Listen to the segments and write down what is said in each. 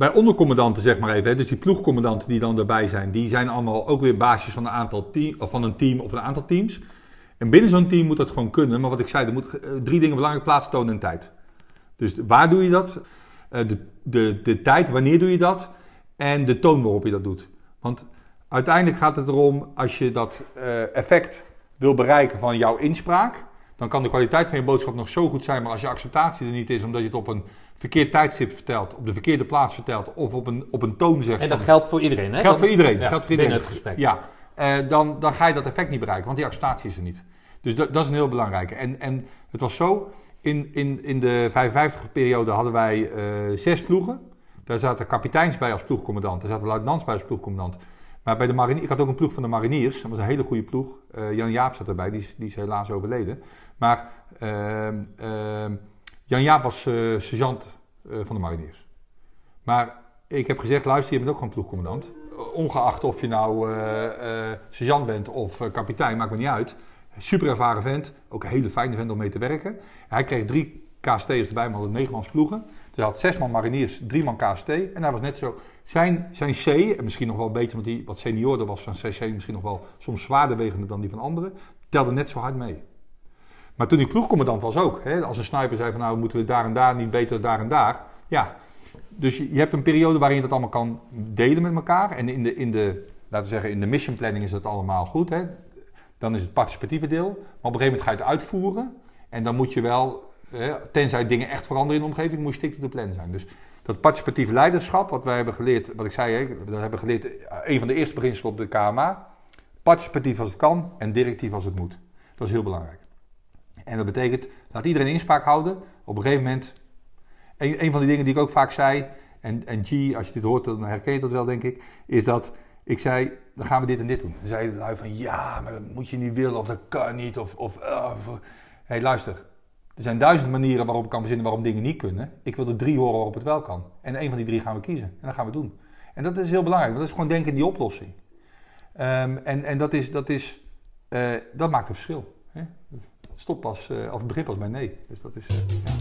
bij ondercommandanten, zeg maar even, hè, dus die ploegcommandanten die dan erbij zijn, die zijn allemaal ook weer basis van een, aantal team, of van een team of een aantal teams. En binnen zo'n team moet dat gewoon kunnen. Maar wat ik zei, er moet eh, drie dingen belangrijk plaats tonen en tijd. Dus waar doe je dat? Eh, de, de, de tijd, wanneer doe je dat? En de toon waarop je dat doet. Want uiteindelijk gaat het erom, als je dat eh, effect wil bereiken van jouw inspraak, dan kan de kwaliteit van je boodschap nog zo goed zijn, maar als je acceptatie er niet is, omdat je het op een verkeerd tijdstip vertelt, op de verkeerde plaats vertelt, of op een, op een toon zegt. En dat van- geldt voor iedereen, hè? Geldt voor iedereen. Ja, geldt voor iedereen. Binnen het gesprek. Ja, eh, dan, dan ga je dat effect niet bereiken, want die acceptatie is er niet. Dus dat, dat is een heel belangrijke. En, en het was zo, in, in, in de 55-periode hadden wij eh, zes ploegen. Daar zaten kapiteins bij als ploegcommandant, daar zaten luitenants bij als ploegcommandant. Maar bij de mariniers, ik had ook een ploeg van de mariniers, dat was een hele goede ploeg. Eh, Jan Jaap zat erbij, die, is- die is helaas overleden. Maar ehm, ehm, Jan Jaap was eh, sergeant eh, van de mariniers. Maar ik heb gezegd, luister, je bent ook gewoon ploegcommandant. Ongeacht of je nou eh, eh, sergeant bent of eh, kapitein, maakt me niet uit. Super ervaren vent, ook een hele fijne vent om mee te werken. Hij kreeg drie KST'ers erbij, maar hadden negen mans ploegen. Dus hij had zes man mariniers, drie man KST. En hij was net zo... Zijn, zijn C, en misschien nog wel een beetje, want hij wat seniorder was van CC, misschien nog wel soms zwaarder wegende dan die van anderen, telde net zo hard mee. Maar toen ik ploegcommandant was ook, hè, als een sniper zei van nou moeten we daar en daar niet beter daar en daar. Ja, dus je, hebt een periode waarin je dat allemaal kan delen met elkaar. En in de, in de, laten we zeggen, in de mission planning is dat allemaal goed. Hè? Dan is het participatieve deel. Maar op een gegeven moment ga je het uitvoeren. En dan moet je wel, hè, tenzij dingen echt veranderen in de omgeving, moet je stick to plan zijn. Dus dat participatieve leiderschap, wat wij hebben geleerd, wat ik zei, hè, dat hebben geleerd, eh, een van de eerste beginselen op de KMA. Participatief als het kan en directief als het moet. Dat is heel belangrijk. En dat betekent, laat iedereen inspraak houden. Op een gegeven moment, een, van die dingen die ik ook vaak zei, en, en G, als je dit hoort, dan herken je dat wel, denk ik, is dat ik zei, dan gaan we dit en dit doen. Dan zei de van, ja, maar dat moet je niet willen, of dat kan niet, of... of hey, luister. Er zijn duizend manieren waarop ik kan verzinnen waarom dingen niet kunnen. Ik wil er drie horen waarop het wel kan. En een van die drie gaan we kiezen. En dat gaan we doen. En dat is heel belangrijk, want dat is gewoon denken in die oplossing. Ehm, en en dat, is, dat, is, eh, dat maakt een verschil. Stop pas, eh, of het begint pas bij nee. Dus dat is... eh, ja.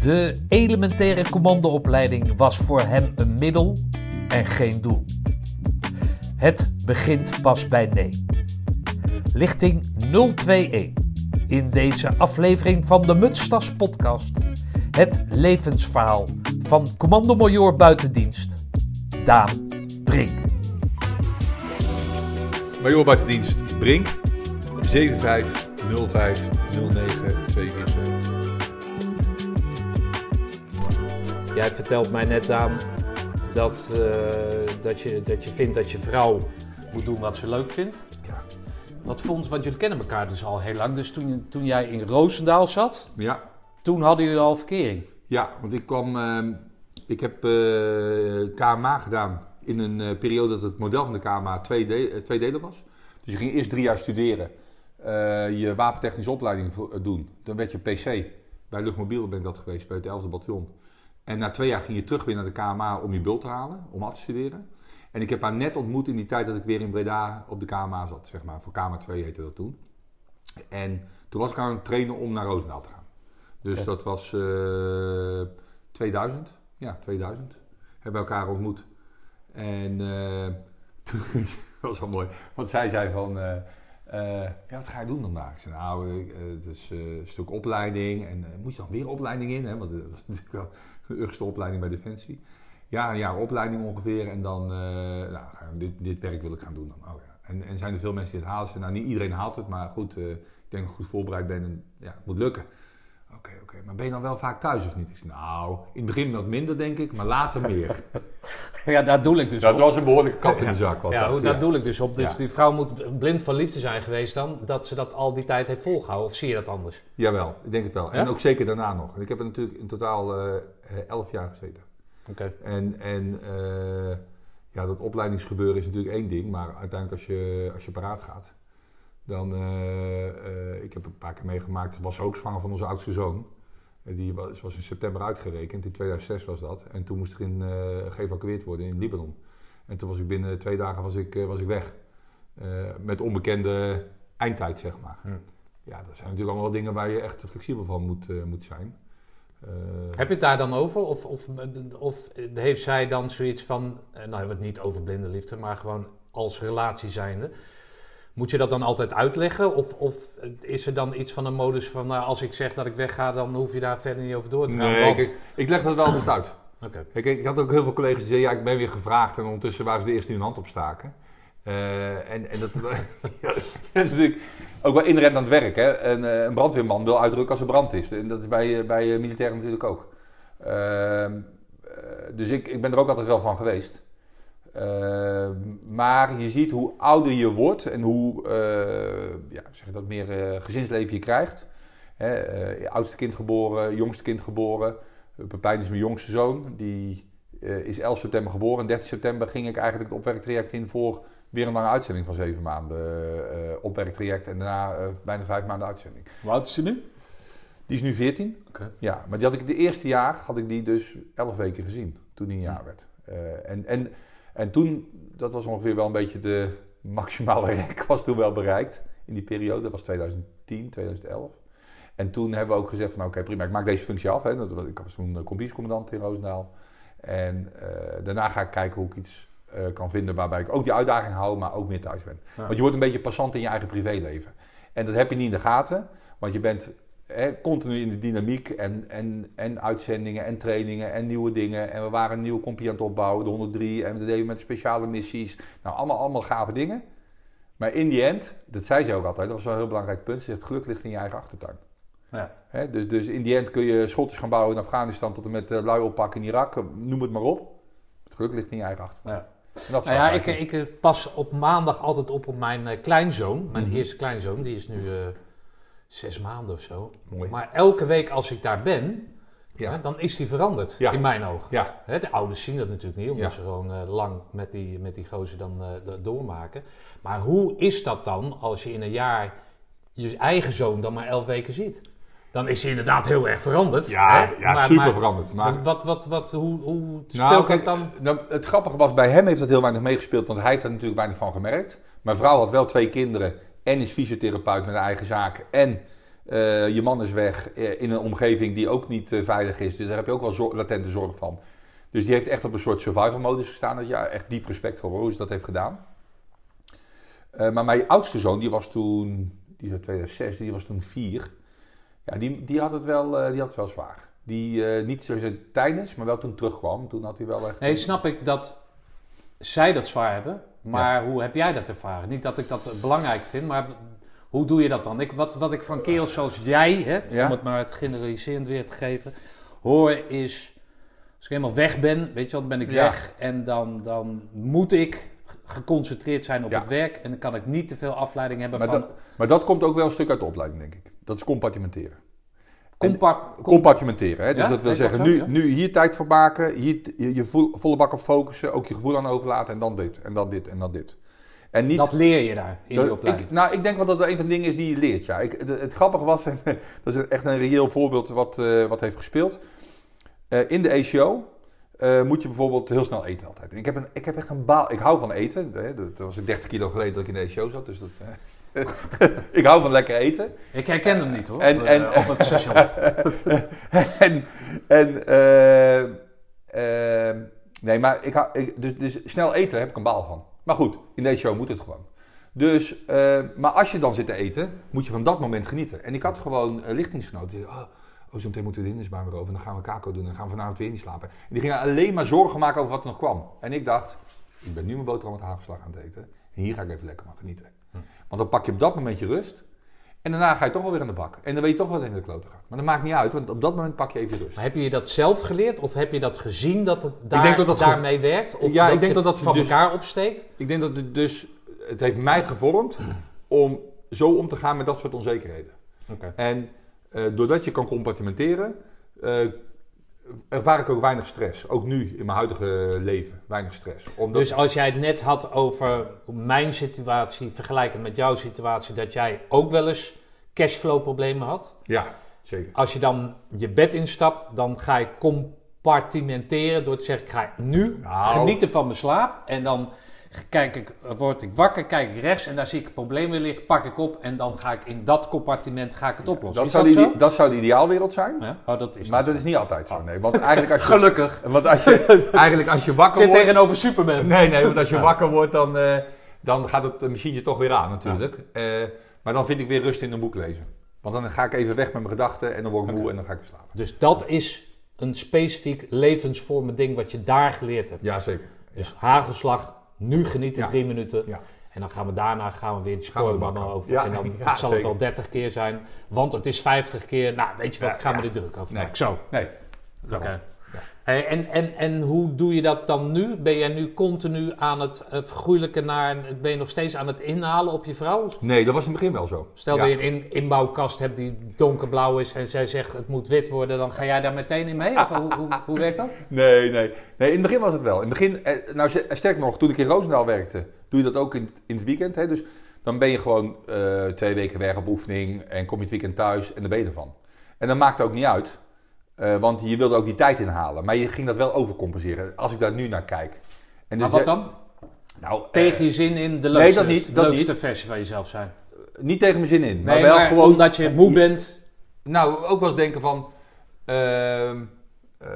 De elementaire commandoopleiding was voor hem een middel en geen doel. Het begint pas bij nee. Lichting 021. In deze aflevering van de Mutstas podcast. Het levensverhaal van commando-majoor buitendienst Daan Brink. Major buitendienst Brink, 75 05 09 247. Jij vertelt mij net aan dat, eh, dat, je, dat je vindt dat je vrouw moet doen wat ze leuk vindt. Ja. Wat vond, want jullie kennen elkaar dus al heel lang. Dus toen, toen jij in Roosendaal zat, Ja, toen hadden jullie al verkering. ja, want ik kwam... ehm, ik heb eh, KMA gedaan in een eh, periode dat het model van de KMA twee delen was. Dus je ging eerst drie jaar studeren. eh, je wapentechnische opleiding eh, doen. Dan werd je PC. Bij Luchtmobiel ben ik dat geweest, bij het 11e bataljon. En na twee jaar ging je terug weer naar de KMA om je bult te halen, om af te studeren. En ik heb haar net ontmoet in die tijd dat ik weer in Breda op de KMA zat, zeg maar. Voor KMA 2 heette dat toen. En toen was ik aan het trainen om naar Roosendaal te gaan. Dus dat was eh 2000. Ja, 2000. Hebben we elkaar ontmoet. En eh, toen was wel mooi. Want zij zei van... eh, eh, ja, wat ga je doen dan daar? Ik zei, nou, eh, het een stuk opleiding. En moet je dan weer opleiding in? Hè? Want dat was natuurlijk wel de eerste opleiding bij Defensie. Ja, een jaar opleiding ongeveer. En dan, nou, dit, dit werk wil ik gaan doen dan. Oh, ja. en, en zijn er veel mensen die het halen? Nou, niet iedereen haalt het, maar goed, ik denk dat ik goed voorbereid ben. En ja, het moet lukken. Oké, oké. Maar ben je dan wel vaak thuis of niet? Ik zei, nou, in het begin wat minder denk ik, maar later meer. Ja, daar doe ik dus dat op. was een behoorlijke kap in de zak. Was Ja, dat. daar doe ik dus op. Dus Ja. die vrouw moet blind van liefde zijn geweest dan, dat ze dat al die tijd heeft volgehouden. Of zie je dat anders? Jawel, ik denk het wel. En ook zeker daarna nog. Ik heb er natuurlijk in totaal eh, elf jaar gezeten. Oké. En, en eh, ja, dat opleidingsgebeuren is natuurlijk één ding, maar uiteindelijk als je, als je paraat gaat, dan, eh, eh, ik heb een paar keer meegemaakt, was ook zwanger van onze oudste zoon. Eh, Die was, was in september uitgerekend, in 2006 was dat. En toen moest er in, geëvacueerd worden in Libanon. En toen was ik binnen twee dagen was ik, was ik weg. Met onbekende eindtijd, zeg maar. Hm. Ja, dat zijn natuurlijk allemaal wel dingen waar je echt flexibel van moet, moet zijn. Heb je het daar dan over? Of, of, of heeft zij dan zoiets van, nou hebben we het niet over blinde liefde, maar gewoon als relatie zijnde. Moet je dat dan altijd uitleggen? Of, of is er dan iets van een modus van, nou, als ik zeg dat ik wegga, dan hoef je daar verder niet over door te gaan? nee, want- ik, ik leg dat wel altijd uit. Kijk, ik had ook heel veel collega's die zeiden, ja, ik ben weer gevraagd. En ondertussen waren ze de eerste die hun hand opstaken. Eh, en, en dat, ja, dat is natuurlijk ook wel inherent aan het werk. Hè? Een, eh, een brandweerman wil uitdrukken als er brand is. En dat is bij, eh, bij militairen natuurlijk ook. Ehm, eh, dus ik, ik ben er ook altijd wel van geweest. Ehm, maar je ziet hoe ouder je wordt en hoe eh, ja, zeg dat, meer eh, gezinsleven je krijgt. Hè, eh, oudste kind geboren, jongste kind geboren. Pepijn is mijn jongste zoon. Die is 11 september geboren. En 13 september ging ik eigenlijk het opwerktraject in voor weer een lange uitzending van zeven maanden. opwerktraject en daarna bijna vijf maanden uitzending. Hoe oud is ze nu? Die is nu 14. Oké. Ja, maar die had ik de eerste jaar had ik die dus 11 weken gezien. Toen hij een jaar werd. En, en, en toen, dat was ongeveer wel een beetje de maximale rek, was toen wel bereikt in die periode. Dat was 2010, 2011. En toen hebben we ook gezegd van oké prima, ik maak deze functie af. Hè. Ik was toen combiescommandant in Roosendaal. En eh, daarna ga ik kijken hoe ik iets eh, kan vinden waarbij ik ook die uitdaging hou, maar ook meer thuis ben. Ja. Want je wordt een beetje passant in je eigen privéleven. En dat heb je niet in de gaten, want je bent continu in de dynamiek en, en, en uitzendingen en trainingen en nieuwe dingen. En we waren een nieuwe compie aan het opbouwen, de 103, en we deden met speciale missies. Nou, allemaal, allemaal gave dingen. Maar in die end, dat zei ze ook altijd, dat was wel een heel belangrijk punt, ze zegt geluk ligt in je eigen achtertuin. Ja. Hè, dus, dus in die end kun je schotters gaan bouwen in Afghanistan tot en met uh, lui oppakken in Irak, noem het maar op. Het geluk ligt in je eigen achtertuin. Ja. Dat Nou ja, ik, ik pas op maandag altijd op op mijn eh, kleinzoon. Mijn Mhm. eerste kleinzoon, die is nu eh, zes maanden of zo. Mooi. Maar elke week als ik daar ben, Ja. hè, dan is die veranderd Ja. in mijn ogen. Ja, Hè, de ouders zien dat natuurlijk niet, omdat ze gewoon eh, lang met die, met die gozer dan eh, doormaken. Maar hoe is dat dan als je in een jaar je eigen zoon dan maar elf weken ziet? Dan is hij inderdaad heel erg veranderd. ja, hè? ja Maar- super maar- veranderd. Maar, Wat, wat, wat, hoe, hoe speelt Nou, kijk, dat dan? nou, het grappige was, bij hem heeft dat heel weinig meegespeeld, want hij heeft er natuurlijk weinig van gemerkt. Mijn vrouw had wel twee kinderen en is fysiotherapeut met een eigen zaak. En eh, je man is weg eh, in een omgeving die ook niet eh, veilig is. Dus daar heb je ook wel zor- latente zorg van. Dus die heeft echt op een soort survival modus gestaan. Dat, ja, echt diep respect voor hoe ze dat heeft gedaan. Maar mijn oudste zoon, die was toen, die is uit 2006, die was toen vier. Ja, die, die, had, het wel, die had het wel zwaar. Die niet zozeer tijdens, maar wel toen terugkwam. Toen had hij wel echt... Nee, snap ik dat zij dat zwaar hebben. Maar hoe heb jij dat ervaren? Niet dat ik dat belangrijk vind, maar hoe doe je dat dan? Ik, wat, wat ik van kerels zoals jij, hè, Ja. om het maar het generaliserend weer te geven, hoor is... Als ik helemaal weg ben, weet je wat, dan ben ik Ja. weg. En dan, dan moet ik geconcentreerd zijn op Ja. het werk. En dan kan ik niet te veel afleiding hebben Maar van... dat, maar dat komt ook wel een stuk uit de opleiding, denk ik. Dat is compartimenteren. Compact, Compartimenteren. Hè? Dus Ja, dat wil dat zeggen, zo? nu, Ja. nu hier tijd voor maken, hier je, je vo- volle bak op focussen, ook je gevoel aan overlaten en dan dit, en dan dit, en dan dit. En niet... dat leer je daar in die opleiding. ik, nou, ik denk wel dat dat een van de dingen is die je leert. Ja. Ik, de- het grappige was, en dat is echt een reëel voorbeeld wat, eh, wat heeft gespeeld. Eh, in de ACO eh, moet je bijvoorbeeld heel snel eten altijd. Ik heb, een, ik heb echt een baal. Ik hou van eten. Hè. Dat was 30 kilo geleden dat ik in de ACO zat. Dus dat, ik hou van lekker eten. Ik herken hem niet hoor, En- op, en- eh, op het station. en en eh, eh, nee, maar ik, hou- ik, dus, dus snel eten heb ik een baal van. Maar goed, in deze show moet het gewoon. Dus, maar als je dan zit te eten, moet je van dat moment genieten. En ik had gewoon lichtingsgenoten. Oh, oh, zo meteen moeten we de hindersbaan weer over. En dan gaan we kako doen. En dan gaan we vanavond weer niet slapen. En die gingen alleen maar zorgen maken over wat er nog kwam. En ik dacht, ik ben nu mijn boterham met hagelslag aan het eten. En hier ga ik even lekker van genieten. Want dan pak je op dat moment je rust. En daarna ga je toch wel weer aan de bak. En dan weet je toch wat in de kloten gaat. Maar dat maakt niet uit, want op dat moment pak je even je rust. Maar heb je dat zelf geleerd of heb je dat gezien dat het daar, denk dat dat ge- daarmee werkt? Of Ja, dat ik denk dat dat van dus- elkaar opsteekt? Ik denk dat het dus, het heeft mij gevormd om zo om te gaan met dat soort onzekerheden. En eh, doordat je kan compartimenteren, eh, ervaar ik ook weinig stress. Ook nu in mijn huidige leven, weinig stress. Omdat, Dus als jij het net had over mijn situatie vergelijkend met jouw situatie, dat jij ook wel eens cashflow problemen had. ja, zeker. Als je dan je bed instapt, dan ga je compartimenteren door te zeggen, ik ga nu Nou. genieten van mijn slaap. En dan kijk ik, word ik wakker, kijk ik rechts en daar zie ik weer liggen, pak ik op en dan ga ik in dat compartiment ga ik het oplossen. Dat is zou, dat die, dat zou de ideaalwereld zijn. Ja? Oh, dat is Maar dat zo. is niet altijd zo. Nee. Want eigenlijk als je, Gelukkig. want als je, eigenlijk als je wakker Zit wordt... tegenover Superman. Nee, nee, want als je wakker wordt, dan, eh, dan gaat het machine toch weer aan natuurlijk. Eh, maar dan vind ik weer rust in een boek lezen. Want dan ga ik even weg met mijn gedachten en dan word ik moe en dan ga ik weer slapen. Dus dat is een specifiek levensvormend ding wat je daar geleerd hebt. Ja, zeker. Dus hagelslag, nu genieten Ja. drie minuten. Ja. En dan gaan we daarna gaan we weer die bakken. over. Ja, En dan ja, zal het wel zeker. 30 keer zijn, want het is 50 keer. Nou, weet je wat, ik ga me er druk over Nee. Zo. Nee. Oké. Hey, en, en, en hoe doe je dat dan nu? Ben jij nu continu aan het uh, naar... Ben je nog steeds aan het inhalen op je vrouw? Nee, dat was in het begin wel zo. Stel Ja. dat je een in- inbouwkast hebt die donkerblauw is... en zij zegt het moet wit worden, dan ga jij daar meteen in mee? Of hoe, hoe, hoe werkt dat? Nee, nee. Nee, in het begin was het wel. In het begin, eh, nou z- sterker nog, toen ik in Roosendaal werkte, doe je dat ook in, in het weekend. Hè? Dus dan ben je gewoon eh, twee weken weg op oefening en kom je het weekend thuis en dan ben je ervan. En dat maakt ook niet uit, eh, want je wilde ook die tijd inhalen. Maar je ging dat wel overcompenseren, als ik daar nu naar kijk. En Maar dus, wat eh, dan? Nou, eh, Tegen je zin in de nee, leukste, dat niet, dat leukste niet. versie van jezelf zijn. niet tegen mijn zin in, maar Nee, wel maar gewoon... omdat je moe bent... Nou, ook wel eens denken van. ehm, eh,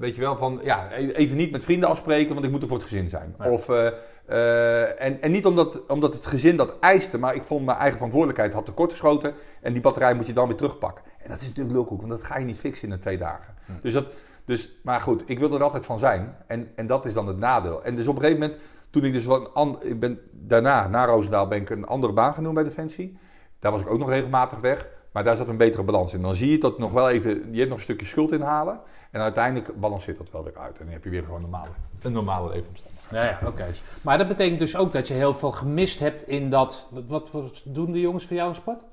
weet je wel, van ja, e- even niet met vrienden afspreken, want ik moet er voor het gezin zijn. Ja. Of, eh, eh, en, en niet omdat, omdat het gezin dat eiste, maar ik vond mijn eigen verantwoordelijkheid had tekortgeschoten. En die batterij moet je dan weer terugpakken. En dat is natuurlijk lulkoek, want dat ga je niet fixen in twee dagen. Dus dat, dus, maar goed, ik wil er altijd van zijn. En, en dat is dan het nadeel. En dus op een gegeven moment, toen ik dus van, an- ik ben daarna, na Roosendaal, ben ik een andere baan gaan doen bij Defensie. Daar was ik ook nog regelmatig weg. Maar daar zat een betere balans in. Dan zie je dat nog wel even, je hebt nog een stukje schuld inhalen. En uiteindelijk balanceert dat wel weer uit. En dan heb je weer gewoon normale, een normale leefomstandigheid. Ja, ja, oké. Maar dat betekent dus ook dat je heel veel gemist hebt in dat... Wat, wat doen de jongens voor jou in sport?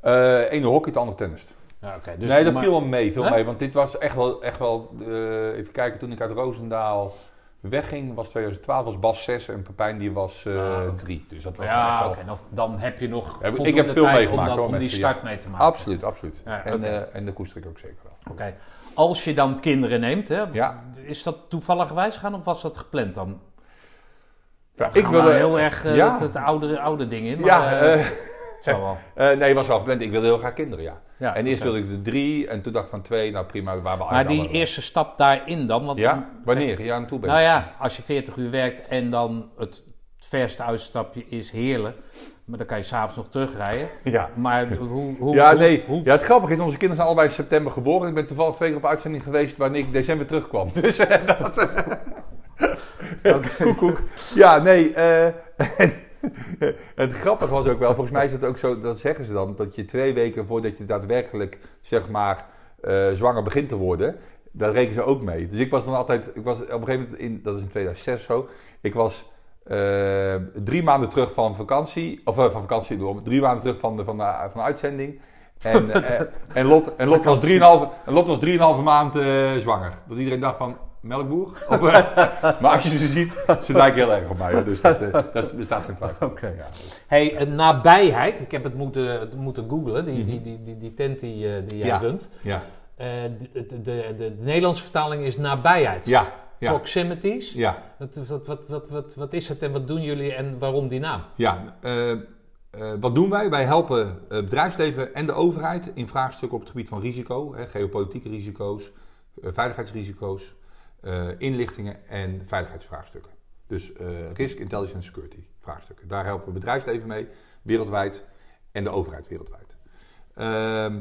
Eh ene hockey, het andere tennis. Ja, dus nee, dat maar- viel wel mee, viel Hè? mee. Want dit was echt wel, echt wel eh, even kijken, toen ik uit Roosendaal wegging, was 2012, was Bas 6 en Pepijn die was Ah, oké. 3. Dus dat was echt Ja, oké. Dan, dan heb je nog ik heb veel meegemaakt, om, dat- hoor, om die start ja. mee te maken. Absoluut, absoluut. Ja, en, eh, en de koester ik ook zeker wel. Oké. Als je dan kinderen neemt, hè, is dat toevallig wijs gaan of was dat gepland dan? Ja, Ik ik wil wilde... heel erg eh, het oude, oude ding in. Maar, ja, wel. eh, nee, was wel gepland. Ik wilde heel graag kinderen, ja. Ja, en eerst wilde ik er drie en toen dacht ik van twee, nou prima, waar we Maar die eerste stap daarin dan? Want Ja, wanneer? Ja, aan toe ben Nou ja, als je 40 uur werkt en dan het verste uitstapje is Heerlen, maar dan kan je s'avonds nog terugrijden. Ja. Maar hoe... hoe Ja, nee. hoe- Ja, het grappige is, onze kinderen zijn allebei in september geboren. Ik ben toevallig twee keer op uitzending geweest wanneer ik december terugkwam. Dus eh, dat... Koek, koek. Ja, nee. eh, en, het grappige was ook wel, volgens mij is het ook zo, dat zeggen ze dan, dat je twee weken voordat je daadwerkelijk, zeg maar, eh, zwanger begint te worden, daar rekenen ze ook mee. Dus ik was dan altijd, ik was op een gegeven moment, in, dat is in 2006 zo, ik was eh, drie maanden terug van vakantie, of eh, van vakantie, door, drie maanden terug van de, van de, van de uitzending. En, en, Lot, en, Lot was drieënhalve, en Lot was drieënhalve maand zwanger. Dat iedereen dacht van, melkboer? Of, eh, maar als je ze ziet, ze lijken heel erg op mij. hoor. Dus dat, eh, dat bestaat geen twijfel. Oké. Ja. Hey, eh, nabijheid. Ik heb het moeten, moeten googlen, die, die, die, die, die tent die, die jij Ja. runt. Ja, de, de, de, de, de Nederlandse vertaling is nabijheid. ja, ja. Proximities. ja. Wat, wat, wat, wat, wat, wat is het en wat doen jullie en waarom die naam? Ja, wat doen wij? Wij helpen het bedrijfsleven en de overheid in vraagstukken op het gebied van risico, hè, geopolitieke risico's, veiligheidsrisico's, eh, inlichtingen en veiligheidsvraagstukken. Dus eh, risk, intelligence en security vraagstukken. Daar helpen we bedrijfsleven mee, wereldwijd en de overheid wereldwijd. Ehm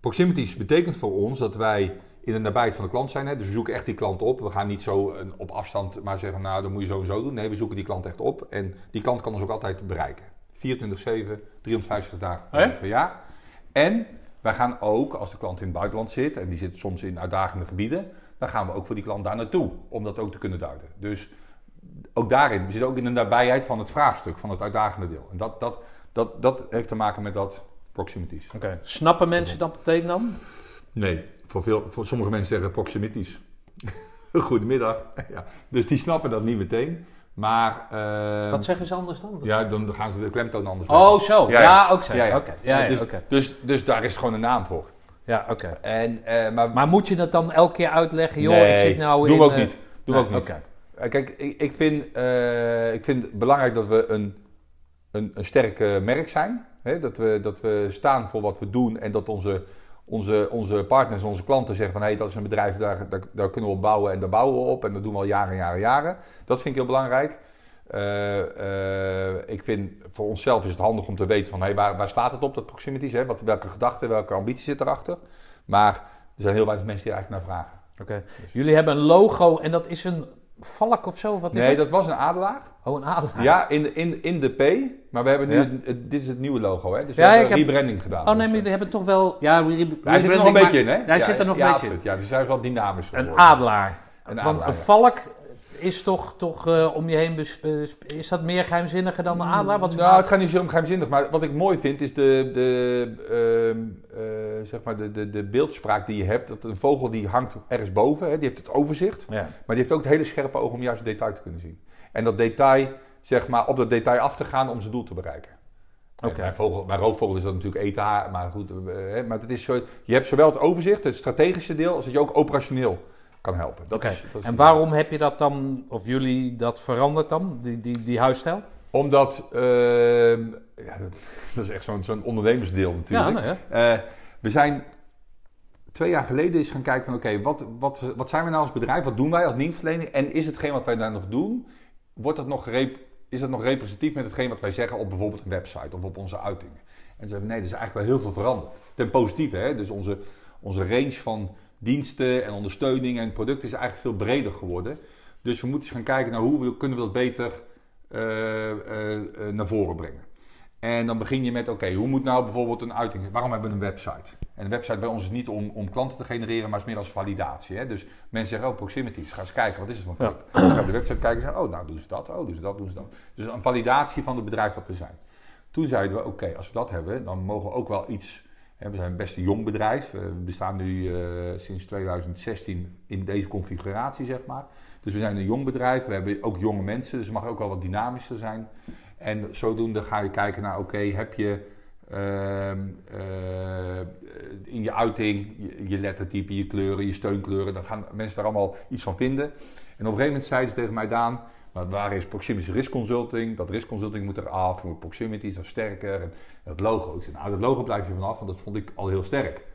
proximities betekent voor ons dat wij in de nabijheid van de klant zijn. Hè? Dus we zoeken echt die klant op. We gaan niet zo een- op afstand maar zeggen, nou, dat moet je zo en zo doen. Nee, we zoeken die klant echt op. En die klant kan ons ook altijd bereiken. 24-7, 350 dagen per jaar. En wij gaan ook, als de klant in het buitenland zit, en die zit soms in uitdagende gebieden, dan gaan we ook voor die klant daar naartoe, om dat ook te kunnen duiden. Dus ook daarin, we zitten ook in de nabijheid van het vraagstuk, van het uitdagende deel. En dat, dat, dat, dat heeft te maken met dat proximities. Oké. Snappen mensen dat meteen dan? Nee, voor, veel, voor sommige mensen zeggen proximities. Goedemiddag. Ja, dus die snappen dat niet meteen. Maar eh, Wat zeggen ze anders dan? ja, dan gaan ze de klemtoon anders Oh, zo. Ja, Ja, ja. ook zo. Ja, ja. Oké. Ja, ja, dus, oké. dus, dus daar is gewoon een naam voor. Ja, oké. En, eh, maar Maar moet je dat dan elke keer uitleggen? Joh, Nee, ik zit nou doen in... we ook eh, niet. Doen we ook niet. Eh, Kijk, ik, ik, vind, eh, ik vind het belangrijk dat we een, een, een sterk eh, merk zijn. Hè? Dat, we, dat we staan voor wat we doen en dat onze, onze, onze partners, onze klanten zeggen van hé, hey, dat is een bedrijf, daar, daar, daar kunnen we op bouwen en daar bouwen we op. En dat doen we al jaren, jaren, jaren. Dat vind ik heel belangrijk. Eh, eh, ik vind voor onszelf is het handig om te weten van hey, waar, waar staat het op, dat proximities? Hè? Wat, welke gedachten, welke ambitie zit erachter? Maar er zijn heel weinig mensen die er eigenlijk naar vragen. Oké. Jullie hebben een logo en dat is een valk of zo? Wat is Nee, dat was een adelaar. Oh, een adelaar. Ja, in de, in, in de P. Maar we hebben nu, Ja. dit is het nieuwe logo, hè? Dus we Ja, hebben heb- rebranding gedaan. Oh nee, Dus, maar eh, jullie hebben toch wel... Ja, re- hij zit er nog een beetje in, hè? Hij Ja, zit er nog een beetje in. Ja, dus hij is wel dynamisch Een geworden. adelaar. Een Want adelaar, een valk is toch, toch eh, om je heen... Is dat meer geheimzinniger dan een adelaar? Wat Nou, het gaat niet zo om geheimzinnig, maar wat ik mooi vind is de, de, ehm, eh, zeg maar de, de, de beeldspraak die je hebt. Dat een vogel die hangt ergens boven, hè, die heeft het overzicht. Ja. Maar die heeft ook het hele scherpe oog om juist het detail te kunnen zien. En dat detail, zeg maar, op dat detail af te gaan om zijn doel te bereiken. Oké. En Bij, vogel, bij roofvogel is dat natuurlijk ETA, maar goed. eh, hè, maar het is zo, je hebt zowel het overzicht, het strategische deel, als dat je ook operationeel kan helpen. Dat Oké. is, dat is En waarom heb je dat dan, of jullie dat veranderd dan, die, die, die huisstijl? Omdat, ehm, ja, dat, is echt zo'n zo'n ondernemersdeel natuurlijk. Ja, nou. Eh, we zijn twee jaar geleden eens gaan kijken van oké, wat, wat, wat zijn we nou als bedrijf? Wat doen wij als dienstverlening? En is hetgeen wat wij daar nog doen, wordt dat nog is dat nog representatief met hetgeen wat wij zeggen op bijvoorbeeld een website of op onze uitingen? En ze zeiden nee, er is eigenlijk wel heel veel veranderd. Ten positieve, hè? Dus onze, onze range van diensten en ondersteuning en producten is eigenlijk veel breder geworden. Dus we moeten eens gaan kijken naar hoe we, kunnen we dat beter eh, naar voren brengen. En dan begin je met, oké, hoe moet nou bijvoorbeeld een uiting... Waarom hebben we een website? En een website bij ons is niet om, om klanten te genereren, maar is meer als validatie. Hè? Dus mensen zeggen, oh, proximities, ga eens kijken, wat is het voor een club? Dan gaan de website kijken en zeggen, oh, nou doen ze dat, oh, doen ze dat, doen ze dat. Dus een validatie van het bedrijf wat we zijn. Toen zeiden we, oké, als we dat hebben, dan mogen we ook wel iets... We zijn best een jong bedrijf. Eh, We bestaan nu eh, sinds 2016 in deze configuratie, zeg maar. Dus we zijn een jong bedrijf. We hebben ook jonge mensen, dus het mag ook wel wat dynamischer zijn. En zodoende ga je kijken naar, oké, heb je ehm, eh, in je uiting je, je lettertype, je kleuren, je steunkleuren, dan gaan mensen daar allemaal iets van vinden. En op een gegeven moment zeiden ze tegen mij, Daan, maar waar is Proximity Risk Consulting? Dat risk consulting moet eraf, moet Proximity is dan sterker. En dat logo, ik zei, nou, dat logo blijf je vanaf, want dat vond ik al heel sterk.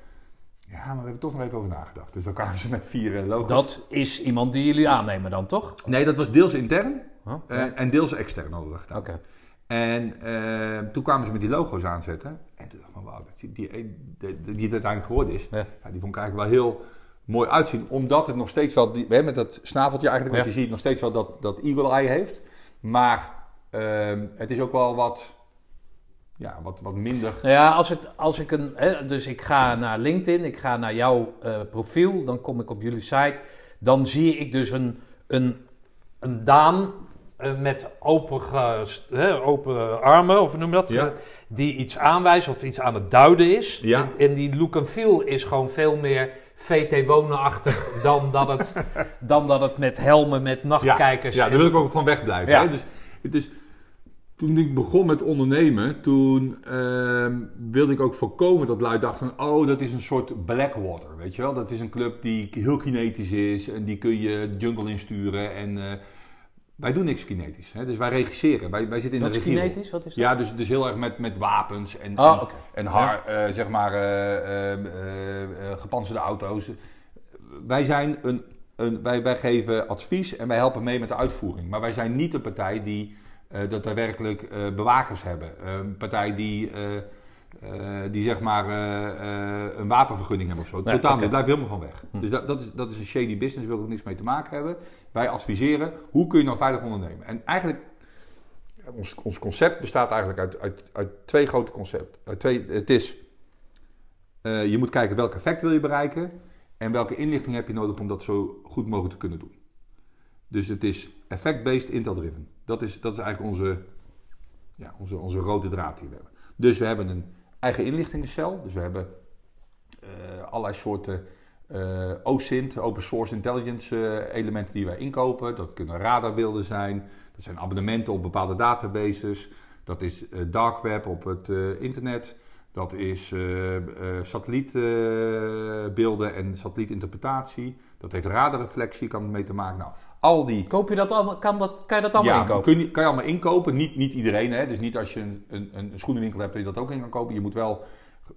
Ja, maar we hebben er toch nog even over nagedacht. Dus dan kwamen ze met vier eh, logo's. Dat is iemand die jullie aannemen dan, toch? Nee, dat was deels intern Huh? eh, en deels extern hadden we gedaan. En eh, toen kwamen ze met die logo's aanzetten. En toen dacht ik wauw, die, die, die, die het uiteindelijk geworden is. Ja. Ja, die vond ik eigenlijk wel heel mooi uitzien. Omdat het nog steeds wel, die, hè, met dat snaveltje eigenlijk, Ja. je ziet, nog steeds wel dat, dat eagle eye heeft. Maar ehm, het is ook wel wat, ja, wat, wat minder... Nou ja, als, het, als ik een. Hè, dus ik ga naar LinkedIn, ik ga naar jouw eh, profiel, dan kom ik op jullie site. Dan zie ik dus een, een, een Daan eh, met open, hè, open armen, of noem je dat? Ja. Die iets aanwijst of iets aan het duiden is. Ja. En, en die look and feel is gewoon veel meer VT wonenachtig dan, dat het, dan dat het met helmen, met nachtkijkers. Ja, en- daar wil ik ook van wegblijven. Ja. Hè? Dus, dus toen ik begon met ondernemen, toen ehm, wilde ik ook voorkomen dat lui dachten: oh, dat is een soort Blackwater. Weet je wel? Dat is een club die heel kinetisch is en die kun je jungle insturen. En eh, wij doen niks kinetisch. Hè? Dus wij regisseren. Wij, wij zitten in Wat de is regie. kinetisch? Wat is dat? Ja, dus, dus heel erg met, met wapens en, Oh, en, oké. en har, eh, zeg maar eh, gepantserde auto's. Wij zijn een, een wij, wij geven advies en wij helpen mee met de uitvoering. Maar wij zijn niet een partij die dat daadwerkelijk bewakers hebben. Een partij die, eh, die zeg maar eh, eh, een wapenvergunning hebben of zo. Nee, Totaal, daar blijft helemaal van weg. Dus dat, dat, is, dat is een shady business, daar wil ik ook niks mee te maken hebben. Wij adviseren, hoe kun je nou veilig ondernemen? En eigenlijk ons, ons concept bestaat eigenlijk uit, uit, uit twee grote concepten. Uit twee, het is, je moet kijken welk effect wil je bereiken en welke inlichting heb je nodig om dat zo goed mogelijk te kunnen doen. Dus het is effect-based, intel-driven. Dat is, dat is eigenlijk onze, ja, onze, onze rode draad die we hebben. Dus we hebben een eigen inlichtingencel. Dus we hebben eh, allerlei soorten eh OSINT, Open Source Intelligence eh, elementen die wij inkopen. Dat kunnen radarbeelden zijn. Dat zijn abonnementen op bepaalde databases. Dat is dark web op het internet. Dat is satellietbeelden en satellietinterpretatie. Dat heeft radarreflectie, kan mee te maken. Nou, al die Koop je dat allemaal, kan, dat, kan je dat allemaal ja, inkopen? Kun je, kan je allemaal inkopen. Niet, niet iedereen. Hè? Dus niet als je een, een, een schoenenwinkel hebt dat je dat ook in kan kopen. Je moet wel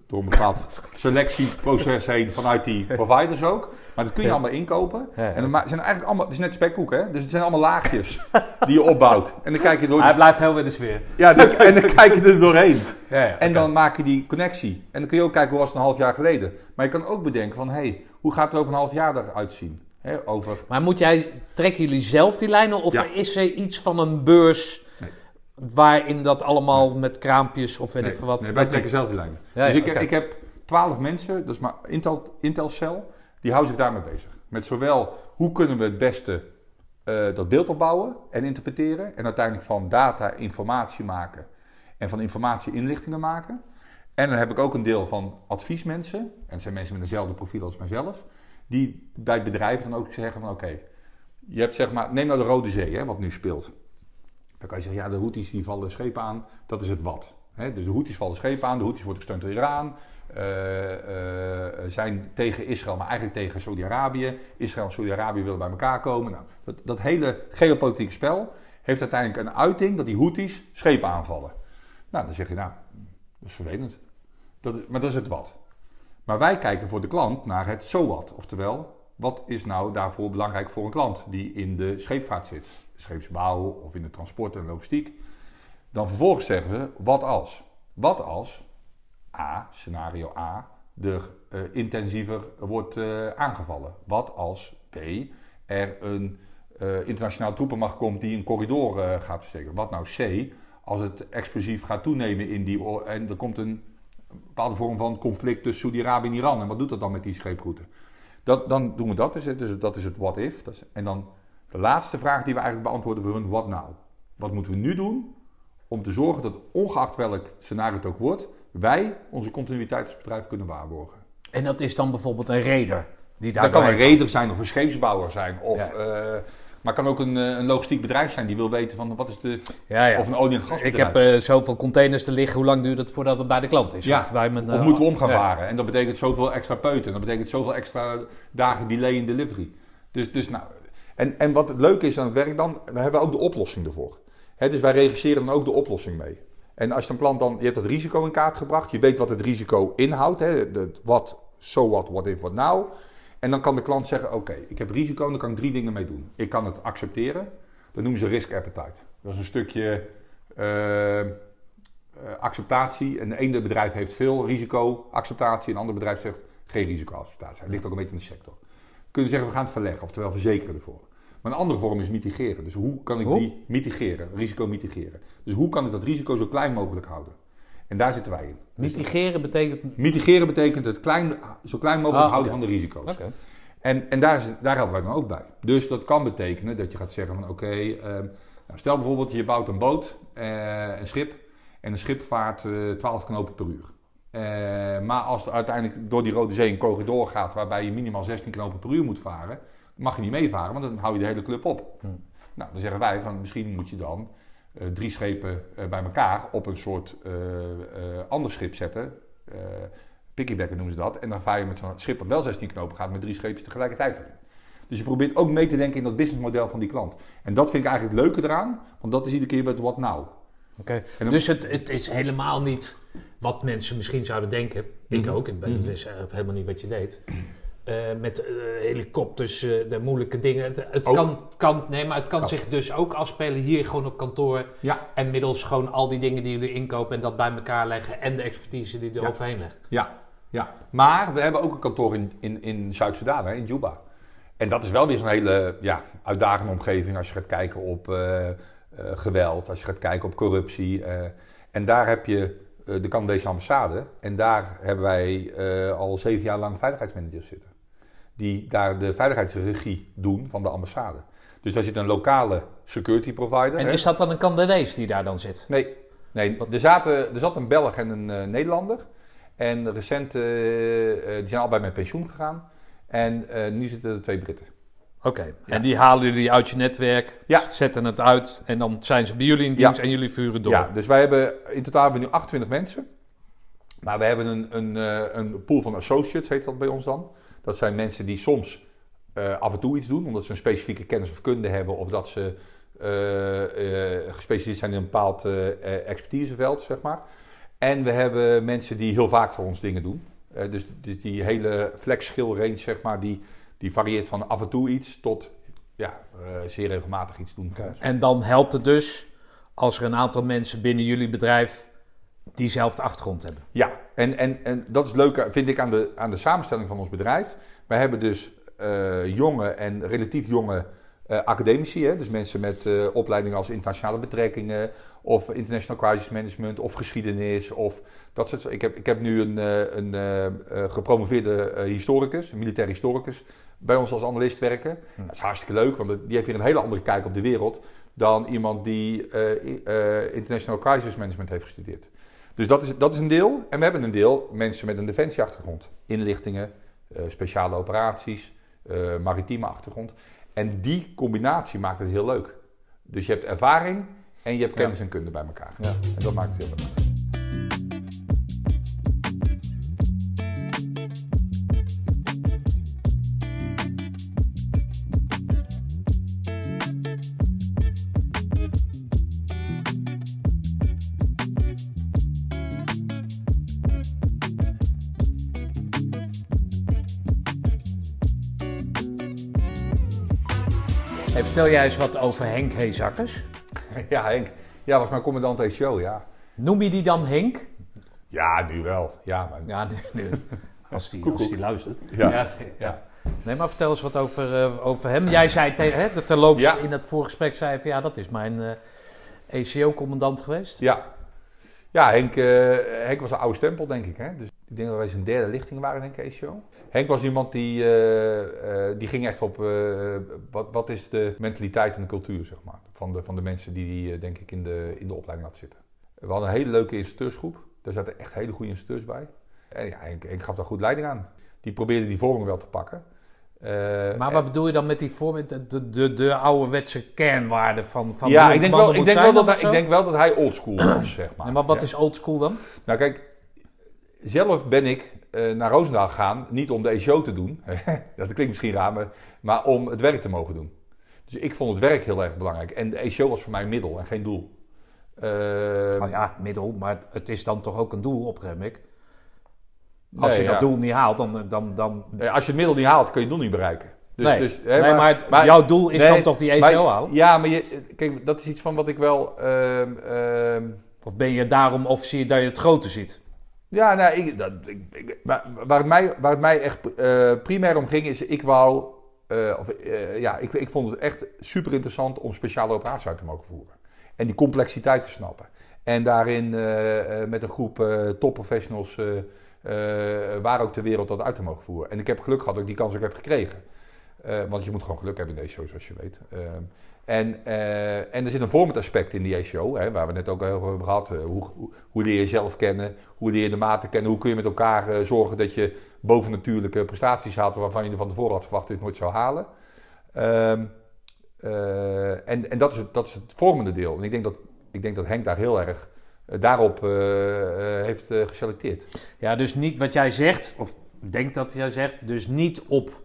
door een bepaald selectieproces heen vanuit die providers ook. Maar dat kun je Ja. allemaal inkopen. Ja, ja. En dan ma- zijn eigenlijk allemaal, het is net spekkoek hè. Dus het zijn allemaal laagjes die je opbouwt. En dan kijk je door Hij blijft heel in de sfeer. ja, dan, en dan kijk je er doorheen. Ja, ja, En dan maak je die connectie. En dan kun je ook kijken hoe was het een half jaar geleden. Maar je kan ook bedenken van, hé, hey, hoe gaat het over een half jaar eruit zien? Hè, over Maar moet jij, trekken jullie zelf die lijnen of Ja. is er iets van een beurs Nee. waarin dat allemaal met kraampjes of weet Nee, ik veel wat? nee, wij trekken zelf die lijnen. Ja, dus ik, ik heb twaalf mensen, dat is maar Intel, Intelcel, die houden zich daarmee bezig. Met zowel hoe kunnen we het beste eh, dat beeld opbouwen en interpreteren. En uiteindelijk van data informatie maken. En van informatie inlichtingen maken. En dan heb ik ook een deel van adviesmensen. En het zijn mensen met eenzelfde profiel als mijzelf. Die bij bedrijven dan ook zeggen van oké. je hebt zeg maar, neem nou de Rode Zee, hè, wat nu speelt. Dan kan je zeggen, ja, de Houthis die vallen schepen aan, dat is het wat. Hè? Dus de Houthis vallen schepen aan, de Houthis worden gesteund door Iran, eh, zijn tegen Israël, maar eigenlijk tegen Saudi-Arabië. Israël en Saudi-Arabië willen bij elkaar komen. Nou, dat, dat hele geopolitieke spel heeft uiteindelijk een uiting dat die Houthis schepen aanvallen. Nou, dan zeg je, nou, dat is vervelend. Dat, maar dat is het wat. Maar wij kijken voor de klant naar het zo wat. Oftewel, wat is nou daarvoor belangrijk voor een klant die in de scheepvaart zit? Scheepsbouw of in de transport en logistiek. Dan vervolgens zeggen we, wat als? Wat als A, scenario A, er eh, intensiever wordt eh, aangevallen? Wat als B, er een eh internationale troepenmacht komt die een corridor gaat versteken? Wat nou C, als het explosief gaat toenemen in die en er komt een bepaalde vorm van conflict tussen Saudi-Arabië en Iran. En wat doet dat dan met die scheeproute? Dat, dan doen we dat dus. Dus dat is het what if. Dat is, en dan de laatste vraag die we eigenlijk beantwoorden voor hun, what now? Wat moeten we nu doen om te zorgen dat ongeacht welk scenario het ook wordt, wij onze continuïteit als bedrijf kunnen waarborgen. En dat is dan bijvoorbeeld een raider. Die daar Dat kan een reder zijn of een scheepsbouwer zijn. Of, Ja. eh, maar het kan ook een, eh, een logistiek bedrijf zijn die wil weten van wat is de... gaat. Ja, ja. Of een olie- en Ik gasbedrijf. heb eh, zoveel containers te liggen. Hoe lang duurt het voordat het bij de klant is? Ja, Of, bij mijn, Of eh, moeten we om gaan varen? En dat betekent zoveel extra peuten. En dat betekent zoveel extra dagen delay in delivery. Dus, dus nou, en, en wat het leuke is aan het werk dan, dan hebben we ook de oplossing ervoor. Dus wij regisseren dan ook de oplossing mee. En als je een klant dan, je hebt het risico in kaart gebracht, je weet wat het risico inhoudt, hè, het wat, so what, what if, what now. En dan kan de klant zeggen, oké, ik heb risico en daar kan ik drie dingen mee doen. Ik kan het accepteren, dat noemen ze risk appetite. Dat is een stukje eh, eh, acceptatie. En de ene bedrijf heeft veel risicoacceptatie, en een ander bedrijf zegt geen risicoacceptatie. Het ligt ook een beetje in de sector. We kunnen zeggen, we gaan het verleggen, oftewel verzekeren ervoor. Maar een andere vorm is mitigeren. Dus hoe kan ik Hoe? die mitigeren, risico mitigeren? Dus hoe kan ik dat risico zo klein mogelijk houden? En daar zitten wij in. Dus Mitigeren betekent... mitigeren betekent het klein, zo klein mogelijk Ah, houden van de risico's. En, en daar, daar helpen wij dan ook bij. Dus dat kan betekenen dat je gaat zeggen van oké, ehm, nou stel bijvoorbeeld je bouwt een boot, eh, een schip, en een schip vaart eh 12 knopen per uur. Eh, maar als er uiteindelijk door die Rode Zee een corridor gaat waarbij je minimaal 16 knopen per uur moet varen, mag je niet meevaren, want dan hou je de hele club op. Hm. Nou, dan zeggen wij van misschien moet je dan drie schepen eh, bij elkaar op een soort eh, eh, ander schip zetten. Eh piggybacken noemen ze dat. En dan vaar je met zo'n schip dat wel 16 knopen gaat met drie schepen tegelijkertijd erin. Dus je probeert ook mee te denken in dat businessmodel van die klant. En dat vind ik eigenlijk het leuke eraan, want dat is iedere keer wat what now. Oké. Dus het, het is helemaal niet wat mensen misschien zouden denken. Ik Mhm. ook. Ik ben, Mhm. Het is eigenlijk helemaal niet wat je deed. Eh, met eh, helikopters, eh, de moeilijke dingen. Het, kan, kan, nee, maar het kan Kan. zich dus ook afspelen hier gewoon op kantoor. Ja, En middels gewoon al die dingen die jullie inkopen en dat bij elkaar leggen. En de expertise die er Ja. overheen legt. ja, ja. Maar we hebben ook een kantoor in, in, in Zuid-Soedan, hè, in Juba. En dat is wel weer zo'n hele ja, uitdagende omgeving als je gaat kijken op geweld, als je gaat kijken op corruptie. en daar heb je de Canadese ambassade. En daar hebben wij al zeven jaar lang veiligheidsmanagers zitten. Die daar de veiligheidsregie doen van de ambassade. Dus daar zit een lokale security provider. En hè. is dat dan een Canadees die daar dan zit? Nee, nee er, zaten, er zat een Belg en een eh, Nederlander. En recent, eh, die zijn allebei met pensioen gegaan. En nu zitten er twee Britten. Oké. En die halen jullie uit je netwerk, Ja. zetten het uit. En dan zijn ze bij jullie in Ja. dienst en jullie vuren door. Ja, dus wij hebben in totaal hebben we nu 28 mensen. Maar we hebben een, een, een pool van associates, heet dat bij ons dan. Dat zijn mensen die soms eh, af en toe iets doen, omdat ze een specifieke kennis of kunde hebben, of dat ze eh, gespecialiseerd zijn in een bepaald expertiseveld, zeg maar. En we hebben mensen die heel vaak voor ons dingen doen. Dus, dus die hele flex-skill range, zeg maar, die, die varieert van af en toe iets tot ja, zeer regelmatig iets doen. En dan helpt het dus als er een aantal mensen binnen jullie bedrijf diezelfde achtergrond hebben. Ja, en, en, en dat is leuk, vind ik, aan de, aan de samenstelling van ons bedrijf. Wij hebben dus eh, jonge en relatief jonge eh, academici, hè? dus mensen met eh, opleidingen als internationale betrekkingen, of international crisis management, of geschiedenis, of dat soort. Ik heb, ik heb nu een, een gepromoveerde historicus, een militair historicus, bij ons als analist werken. Dat is hartstikke leuk, want die heeft weer een hele andere kijk op de wereld dan iemand die international crisis management heeft gestudeerd. Dus dat is, dat is een deel. En we hebben een deel mensen met een defensieachtergrond. Inlichtingen, eh, speciale operaties, eh, maritieme achtergrond. En die combinatie maakt het heel leuk. Dus je hebt ervaring en je hebt kennis en kunde bij elkaar. Ja. En dat maakt het heel leuk. Vertel jij eens wat over Henk Heezakkers. Ja, Henk. Ja, was mijn commandant ECO, ja. Noem je die dan Henk? Ja, nu wel. Ja, maar... Ja, nee. Als, die, als die luistert. Ja. nee, ja. Nee, maar vertel eens wat over, eh, over hem. Jij zei tegen, hè, terloops Ja. in het voorgesprek, zei van ja, dat is mijn eh ECO-commandant geweest. Ja, ja Henk, eh, Henk was een oude stempel, denk ik. Hè? Dus ik denk dat wij zijn derde lichting waren, denk ik, ECO. Henk was iemand die, eh, eh, die ging echt op eh, wat, wat is de mentaliteit en de cultuur, zeg maar. Van de, van de mensen die die, denk ik, in de, in de opleiding had zitten. We hadden een hele leuke instructeursgroep. Daar zaten echt hele goede instructeurs bij. En ja, Henk, Henk gaf daar goed leiding aan. Die probeerde die vorming wel te pakken. Maar wat bedoel je dan met die vorm, de, de, de, de ouderwetse kernwaarden van, van ja, ik denk, wel, ik, denk wel dat hij, ik denk wel dat hij oldschool was, zeg maar. Nee, maar wat Ja. is oldschool dan? Nou kijk, zelf ben ik eh, naar Roosendaal gegaan, niet om de ECO te doen, dat klinkt misschien raar, maar, maar om het werk te mogen doen. Dus ik vond het werk heel erg belangrijk. En de ECO was voor mij een middel en geen doel. Eh, Nou ja, middel, maar het is dan toch ook een doel, oprem ik. Als nee, je dat ja. doel niet haalt, dan... dan, dan Eh, Als je het middel niet haalt, kun je het doel niet bereiken. Dus, nee, dus, hè, nee, maar, het- jouw doel is nee, dan toch die ECO halen? Ja, maar je, kijk, dat is iets van wat ik wel... ehm, Of ben je daarom officier dat je het grote ziet? Ja, nou, ik, dat, ik, maar waar, het mij, waar mij echt eh, primair om ging, is ik wou. eh, of, eh, ja, ik, ik vond het echt super interessant om speciale operaties uit te mogen voeren. En die complexiteit te snappen. En daarin met een groep topprofessionals waar ook ter wereld dat uit te mogen voeren. En ik heb geluk gehad dat ik die kans ook heb gekregen. Want je moet gewoon geluk hebben in deze show, zoals je weet. En, eh, en er zit een vormend aspect in die show, hè, waar we net ook heel over hebben gehad. Eh, hoe, hoe, leer je jezelf kennen? Hoe leer je de maten kennen? Hoe kun je met elkaar eh, zorgen dat je bovennatuurlijke prestaties haalt waarvan je van tevoren had verwacht dat je het nooit zou halen? Ehm, eh, en en dat, is het, dat is het vormende deel. En ik denk dat, ik denk dat Henk daar heel erg daarop heeft geselecteerd. Ja, dus niet wat jij zegt, of denk dat jij zegt, dus niet op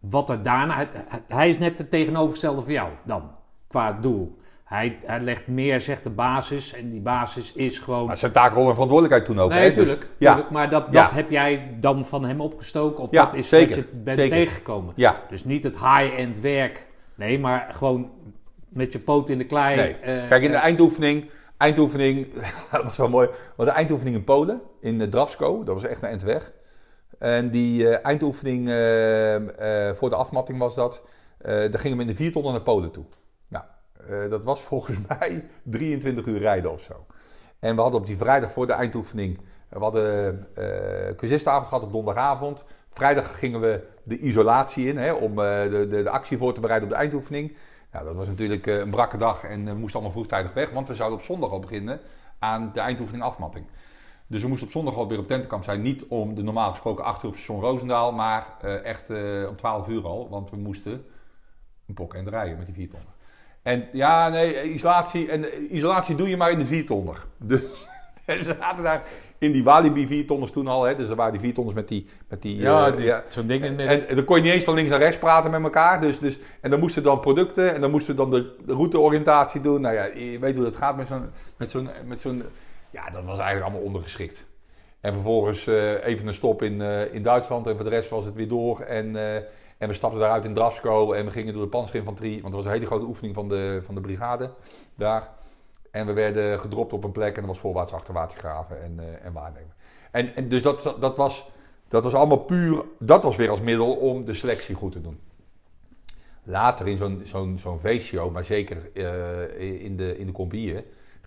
wat er daarna... Hij is net het tegenovergestelde van jou dan, qua doel. Hij, hij legt meer, zegt de basis, en die basis is gewoon... Maar zijn taakrol en verantwoordelijkheid toen ook. nee, hè? Dus- ja, tuurlijk, maar dat, Ja. dat heb jij dan van hem opgestoken, of Ja, dat is zeker, wat je bent zeker. tegengekomen. ja, Dus niet het high-end werk, nee, maar gewoon met je poot in de klei. Nee. eh, Kijk, in de eh, eindoefening, eindoefening, dat was wel mooi, was de eindoefening in Polen, in Drafsko, dat was echt een eind weg. En die eh, eindoefening eh, eh, voor de afmatting was dat, eh daar gingen we in de vier naar Polen toe. Nou, dat was volgens mij 23 uur rijden of zo. En we hadden op die vrijdag voor de eindoefening, we hadden eh cursistenavond gehad op donderdagavond. Vrijdag gingen we de isolatie in hè, om de, de, de actie voor te bereiden op de eindoefening. Nou, dat was natuurlijk een brakke dag en we moesten allemaal vroegtijdig weg, want we zouden op zondag al beginnen aan de eindoefening afmatting. Dus we moesten op zondag al weer op tentenkamp zijn. Niet om de normaal gesproken 8 uur op station Roosendaal, maar eh, echt eh, om 12 uur al. Want we moesten een pok en rijden met die 4 tonnen. En ja, nee, isolatie, en, eh, isolatie doe je maar in de 4 tonner. Dus en ze zaten daar in die Walibi viertonners toen al. Hè, dus er waren die viertonners met die... Met die Ja, eh, die- zo'n ding in En, de... en dan kon je niet eens van links naar rechts praten met elkaar. Dus, dus, en dan moesten dan producten en dan moesten dan de, de routeoriëntatie doen. Nou ja, je weet hoe dat gaat met zo'n... Met zo'n, met zo'n ja, dat was eigenlijk allemaal ondergeschikt. En vervolgens eh, even een stop in, eh, in Duitsland en voor de rest was het weer door. En, eh, en we stapten daaruit in Drasco en we gingen door de panzerinfanterie. Want het was een hele grote oefening van de, van de brigade daar. En we werden gedropt op een plek en er was voorwaarts, achterwaarts graven en, en waarnemen. En, en dus dat, dat, was, dat was allemaal puur, dat was weer als middel om de selectie goed te doen. Later in zo'n zo'n zo'n maar zeker in de, in de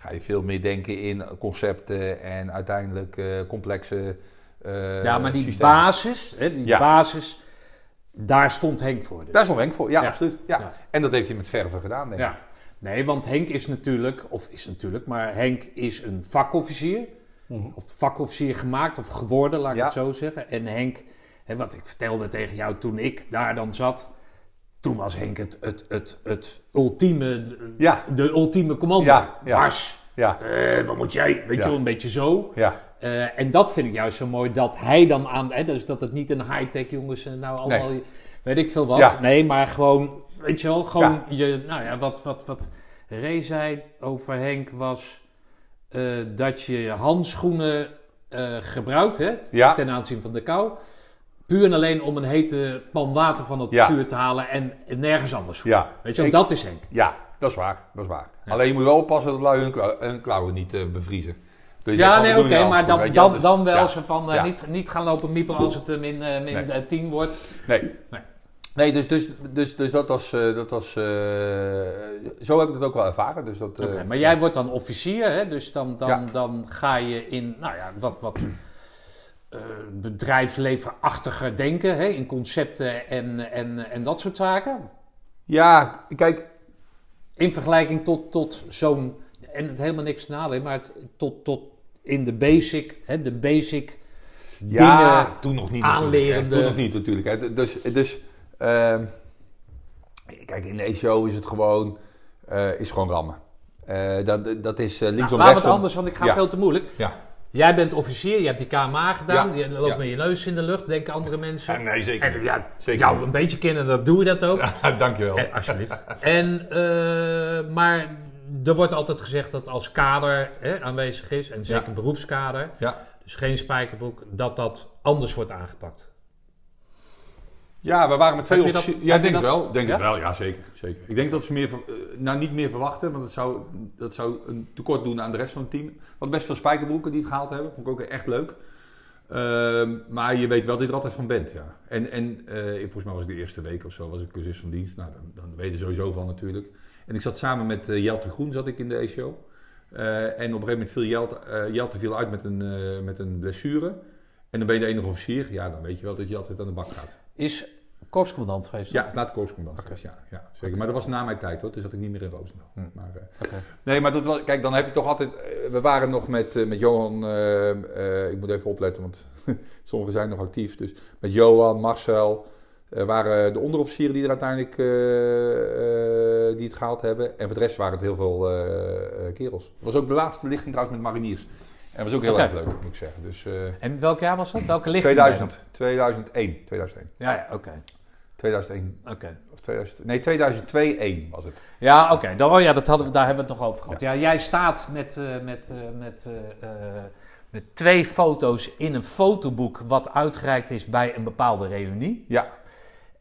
ga je veel meer denken in concepten en uiteindelijk eh, complexe eh, ja, maar die systemen. basis, hè, die Ja. basis, daar stond Henk voor. dus. Daar nog Henk voor, ja, Ja. absoluut. Ja. Ja. En dat heeft hij met verven gedaan, denk ik. Nee, want Henk is natuurlijk, of is natuurlijk, maar Henk is een vakofficier. Of vakofficier gemaakt of geworden, laat ik het zo zeggen. En Henk, hè, wat ik vertelde tegen jou toen ik daar dan zat. Toen was Henk het, het, het, het ultieme, de, Ja. de ultieme commando. Ja, ja. Mars, Ja, eh, wat moet jij? Weet je wel, een beetje zo. ja. Eh, en dat vind ik juist zo mooi, dat hij dan aan... Hè, dus dat het niet een high-tech jongens en nou allemaal... Weet ik veel wat. Nee, maar gewoon, weet je wel, gewoon je... Nou ja, wat, wat, wat Ray zei over Henk was... eh, dat je handschoenen eh, gebruikt, hè, Ja. ten aanzien van de kou. Puur en alleen om een hete pan water van het Ja. vuur te halen en nergens anders voor. Ja. Weet je Ik- dat is Henk. Ja, dat is waar. Dat is waar. Alleen je moet wel oppassen dat lui hun, klauw- hun klauwen niet eh, bevriezen. Dus Ja, nee, oké, maar dan, dan, wel. Dus- dan wel zo van eh, niet, niet gaan lopen miepen als het eh, min, min Nee. 10 wordt. Nee. Nee. Nee, dus, dus, dus, dus dat was... eh, dat was zo heb ik het ook wel ervaren. Dus dat, Oké, maar jij wordt dan officier, hè? dus dan, dan, Ja. dan ga je in nou ja, wat, wat bedrijfslevenachtiger denken, hè? in concepten en, en, en dat soort zaken. Ja, kijk... In vergelijking tot, tot zo'n, en het helemaal niks te nadelen, maar het, tot, tot in de basic, hè? de basic Ja, dingen. toen nog niet hè. Toen nog niet natuurlijk. Hè. Dus, dus ehm, kijk, in de ECO is het gewoon, eh, is gewoon rammen. Eh, dat, dat is eh, Nou, het rechtsom. anders, want ik ga Ja. veel te moeilijk. Ja. Jij bent officier, je hebt die KMA gedaan, je loopt met je neus in de lucht, denken andere mensen. nee, zeker En ja, Zeker jou een beetje kennen, dat doe je dat ook. Dankjewel. Eh, alsjeblieft. En, eh, maar er wordt altijd gezegd dat als kader hè, aanwezig is, en zeker beroepskader, Ja. dus geen spijkerbroek, dat dat anders wordt aangepakt. Ja, we waren met twee officieren. Ja, denk het wel. Denk ja? het wel, ja, zeker. zeker. Ik denk dat ze meer, eh, nou niet meer verwachten, want dat zou, dat zou een tekort doen aan de rest van het team. Want best veel spijkerbroeken die het gehaald hebben, vond ik ook echt leuk. Ehm, maar je weet wel dat je er altijd van bent, ja. En, en eh, volgens mij was het de eerste week of zo, was ik cursus van dienst. Nou, dan, dan weet je er sowieso van natuurlijk. En ik zat samen met eh, Jelte Groen, zat ik in de. Eh, en op een gegeven moment viel Jelte, Jelte viel uit met een, met een blessure. En dan ben je de enige officier. Ja, dan weet je wel dat je altijd aan de bak gaat. Is korpscommandant geweest? Ja, laat korpscommandant geweest, ja, ja, zeker. Maar dat was na mijn tijd hoor, dus zat ik niet meer in Roosendaal. Hm. Maar, eh, nee, maar dat was, kijk, dan heb je toch altijd... eh, we waren nog met, eh, met Johan, ik moet even opletten, want sommigen zijn nog actief. Dus met Johan, Marcel, waren de onderofficieren die er uiteindelijk die het gehaald hebben. En voor de rest waren het heel veel kerels. Het was ook de laatste lichting trouwens met mariniers. En dat was ook heel erg leuk, moet ik zeggen. Dus eh, En welk jaar was dat? Welke lichting? 2000, 2001, 2001, Ja, ja, oké. 2001. Oké. Of 2000, nee, 2002 1 was het. Ja, oké. Dan- Oh ja, dat hadden we, daar hebben we het nog over gehad. Ja, jij staat met, eh, met, eh, met, met twee foto's in een fotoboek wat uitgereikt is bij een bepaalde reunie. Ja,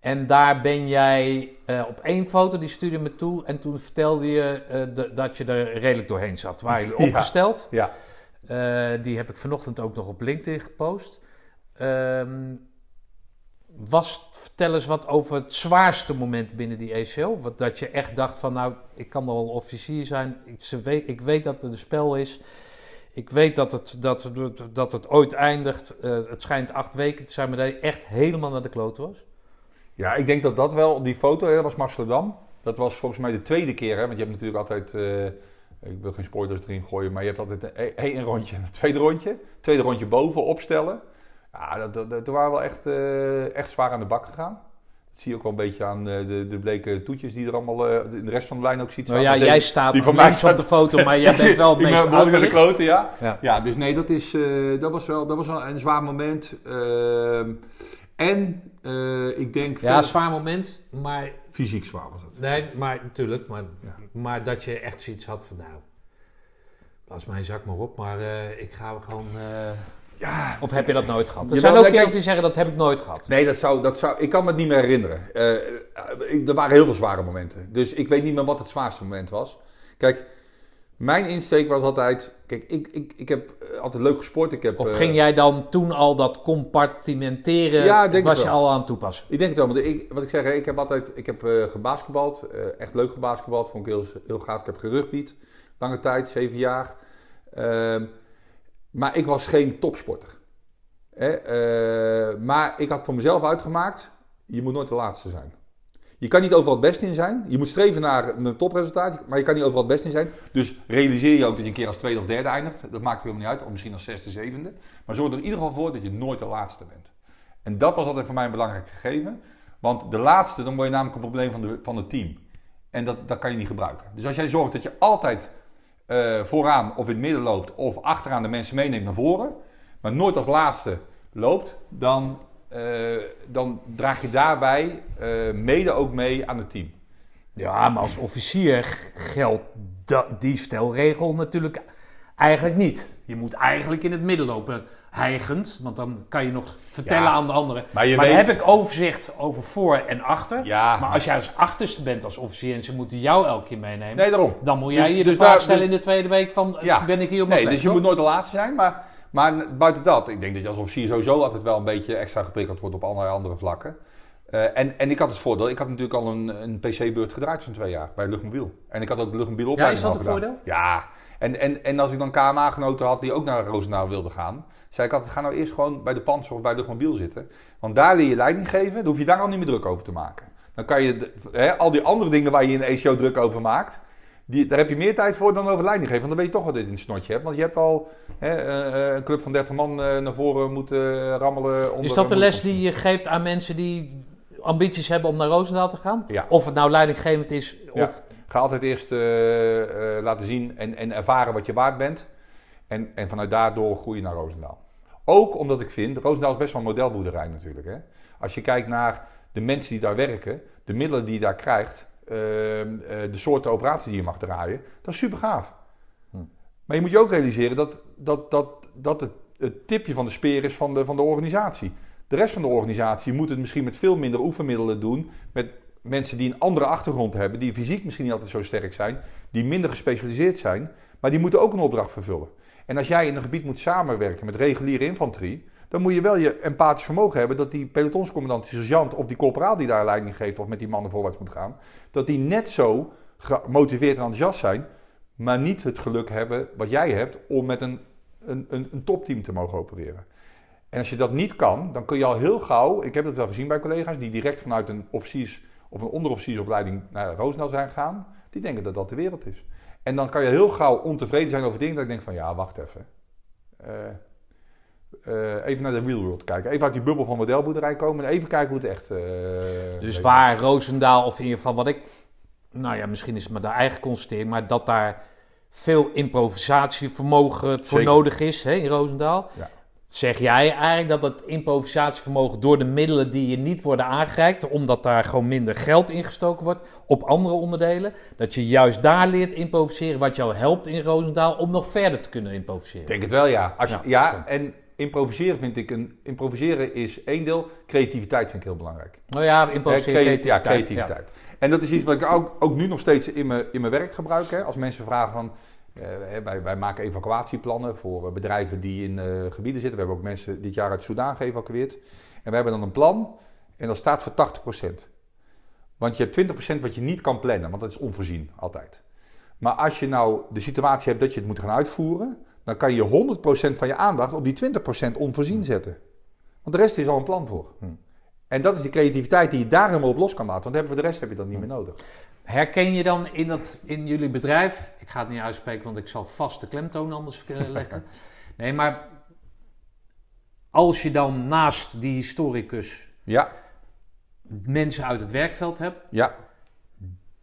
En daar ben jij op één foto, die stuurde me toe. En toen vertelde je de- dat je er redelijk doorheen zat. Waar je opgesteld. ja. Die heb ik vanochtend ook nog op LinkedIn gepost. Ehm, was, vertel eens wat over het zwaarste moment binnen die ECO. Wat, dat je echt dacht van, nou, ik kan wel officier zijn. Ik, weet, ik weet dat het een spel is. Ik weet dat het, dat, dat het ooit eindigt. Eh, het schijnt acht weken te zijn, maar dat je echt helemaal naar de klote was. Ja, ik denk dat dat wel, die foto, hè, was Amsterdam. Dat was volgens mij de tweede keer, hè, want je hebt natuurlijk altijd, eh, ik wil geen spoilers erin gooien, maar je hebt altijd een, één rondje, een tweede rondje. Tweede rondje boven opstellen. Ja, dat, dat, dat- waren we wel echt, eh, echt zwaar aan de bak gegaan. Dat zie je ook wel een beetje aan eh, de, de bleke toetjes die er allemaal eh, in de rest van de lijn ook ziet Nou ja, Maar jij staat die van mij op staat- de foto, maar jij bent wel het Ik ben meest behoorlijk aan de kloten, ja. Ja. Ja, dus nee, dat, is, dat, was wel, dat was wel een zwaar moment. Ehm, en ik denk... Ja, veel- zwaar moment, maar Fysiek zwaar was het. Nee, maar natuurlijk. Maar, Ja. maar dat je echt zoiets had van, nou, pas mijn zak maar op, maar eh, ik ga gewoon... eh, Ja, Of heb je dat nooit gehad? Er zijn ook kijk- die zeggen, dat heb ik nooit gehad. Nee, dat zou, dat zou, ik kan me het niet meer herinneren. Eh, ik- er waren heel veel zware momenten. Dus ik weet niet meer wat het zwaarste moment was. Kijk, mijn insteek was altijd... Kijk, ik, ik, ik heb eh, altijd leuk gesport. Ik heb, Of eh, ging jij dan toen al dat compartimenteren, Ja, denk was je al aan het toepassen? Ik denk het wel, want ik, wat ik zeg, hè, ik heb altijd ik heb, eh, gebasketbald. echt leuk gebasketbald, vond ik heel, heel gaaf. Ik heb gerugbied, lange tijd, zeven jaar. Ehm, maar ik was geen topsporter. Hè? maar ik had voor mezelf uitgemaakt, je moet nooit de laatste zijn. Je kan niet overal het beste in zijn. Je moet streven naar een topresultaat, maar je kan niet overal het beste in zijn. Dus realiseer je ook dat je een keer als tweede of derde eindigt. Dat maakt helemaal niet uit, of misschien als zesde, zevende. Maar zorg er in ieder geval voor dat je nooit de laatste bent. En dat was altijd voor mij een belangrijk gegeven. Want de laatste, dan word je namelijk een probleem van, de, van het team. En dat, dat kan je niet gebruiken. Dus als jij zorgt dat je altijd eh, vooraan of in het midden loopt of achteraan de mensen meeneemt naar voren, maar nooit als laatste loopt, dan, eh, dan draag je daarbij eh, mede ook mee aan het team. Ja, maar als officier geldt die stelregel natuurlijk eigenlijk niet. Je moet eigenlijk in het midden lopen, hijgend, want dan kan je nog vertellen Ja, aan de anderen. maar je dan weet- heb ik overzicht over voor en achter. Ja, maar als jij als achterste bent als officier en ze moeten jou elke keer meenemen, Nee, daarom. dan moet jij Dus- je de dus vraag stellen dus- in de tweede week van, Ja. ben ik hier op Nee, mijn plek, dus je toch? moet nooit de laatste zijn. Maar, maar buiten dat, ik denk dat je als officier sowieso altijd wel een beetje extra geprikkeld wordt op allerlei andere vlakken. Eh, en, en ik had het voordeel, ik had natuurlijk al een, een PC-beurt gedraaid van twee jaar bij Luchtmobiel. En ik had ook de Luchtmobiel opleiding Ja, is dat een gedaan. Ja, en, en, en als ik dan KMA-genoten had die ook naar Roosendaal wilden gaan, zei ik altijd, ga nou eerst gewoon bij de Panzer of bij Luchtmobiel zitten. Want daar leer je leiding geven, dan hoef je daar al niet meer druk over te maken. Dan kan je de- hè, al die andere dingen waar je in de ECO druk over maakt, die, daar heb je meer tijd voor dan over leiding. Want dan weet je toch wat je in het snotje hebt. Want je hebt al hè, eh, een club van 30 man eh, naar voren moeten rammelen. Onder, Is dat de les die je geeft aan mensen die ambities hebben om naar Roosendaal te gaan? Ja. Of het nou leidinggevend is, Ja. of... Ga altijd eerst eh, eh, laten zien en, en ervaren wat je waard bent. En, en vanuit daardoor groeien naar Roosendaal. Ook omdat ik vind, Roosendaal is best wel een modelboerderij natuurlijk. Hè? Als je kijkt naar de mensen die daar werken, de middelen die je daar krijgt, eh, eh, de soorten operaties die je mag draaien, dat is super gaaf. Hm. Maar je moet je ook realiseren dat, dat, dat, dat het, het tipje van de speer is van de, van de organisatie. De rest van de organisatie moet het misschien met veel minder oefenmiddelen doen. Met mensen die een andere achtergrond hebben, die fysiek misschien niet altijd zo sterk zijn, die minder gespecialiseerd zijn, maar die moeten ook een opdracht vervullen. En als jij in een gebied moet samenwerken met reguliere infanterie, dan moet je wel je empathisch vermogen hebben dat die pelotonscommandant, die sergeant of die corporaal die daar leiding geeft of met die mannen voorwaarts moet gaan, dat die net zo gemotiveerd en enthousiast zijn, maar niet het geluk hebben wat jij hebt om met een, een, een, een topteam te mogen opereren. En als je dat niet kan, dan kun je al heel gauw, ik heb dat wel gezien bij collega's die direct vanuit een officiers of een onderofficiersopleiding naar Roosendaal zijn gegaan, die denken dat dat de wereld is. En dan kan je heel gauw ontevreden zijn over dingen dat ik denk van ja, wacht even. Eh, eh, even naar de real world kijken. Even uit die bubbel van modelboerderij komen en even kijken hoe het echt... eh, Dus waar Roosendaal, of in ieder geval wat ik, nou ja, misschien is het maar daar eigen constatering, maar dat daar veel improvisatievermogen voor Zeker. nodig is hè, in Roosendaal. Ja. Zeg jij eigenlijk dat het improvisatievermogen door de middelen die je niet worden aangereikt, omdat daar gewoon minder geld ingestoken wordt op andere onderdelen, dat je juist daar leert improviseren wat jou helpt in Roosendaal om nog verder te kunnen improviseren? Ik denk het wel, ja. Als je, Ja, ja, en improviseren vind ik een... Improviseren is één deel. Creativiteit vind ik heel belangrijk. Nou ja, Hè, improviseren, crea- creativiteit. Ja, creativiteit. En dat is iets wat ik ook, ook nu nog steeds in mijn, in mijn werk gebruik. Hè. Als mensen vragen van... eh, wij, wij maken evacuatieplannen voor eh, bedrijven die in eh, gebieden zitten. We hebben ook mensen dit jaar uit Soudaan geëvacueerd. En we hebben dan een plan en dat staat voor 80%. Want je hebt 20% wat je niet kan plannen, want dat is onvoorzien altijd. Maar als je nou de situatie hebt dat je het moet gaan uitvoeren, dan kan je 100% van je aandacht op die 20% onvoorzien zetten. Want de rest is al een plan voor. Hm. En dat is die creativiteit die je daar helemaal op los kan laten. Want hebben we de rest heb je dan niet meer nodig. Herken je dan in, dat, in jullie bedrijf, ik ga het niet uitspreken, want ik zal vast de klemtoon anders leggen. Nee, maar als je dan naast die historicus Ja, mensen uit het werkveld hebt, Ja,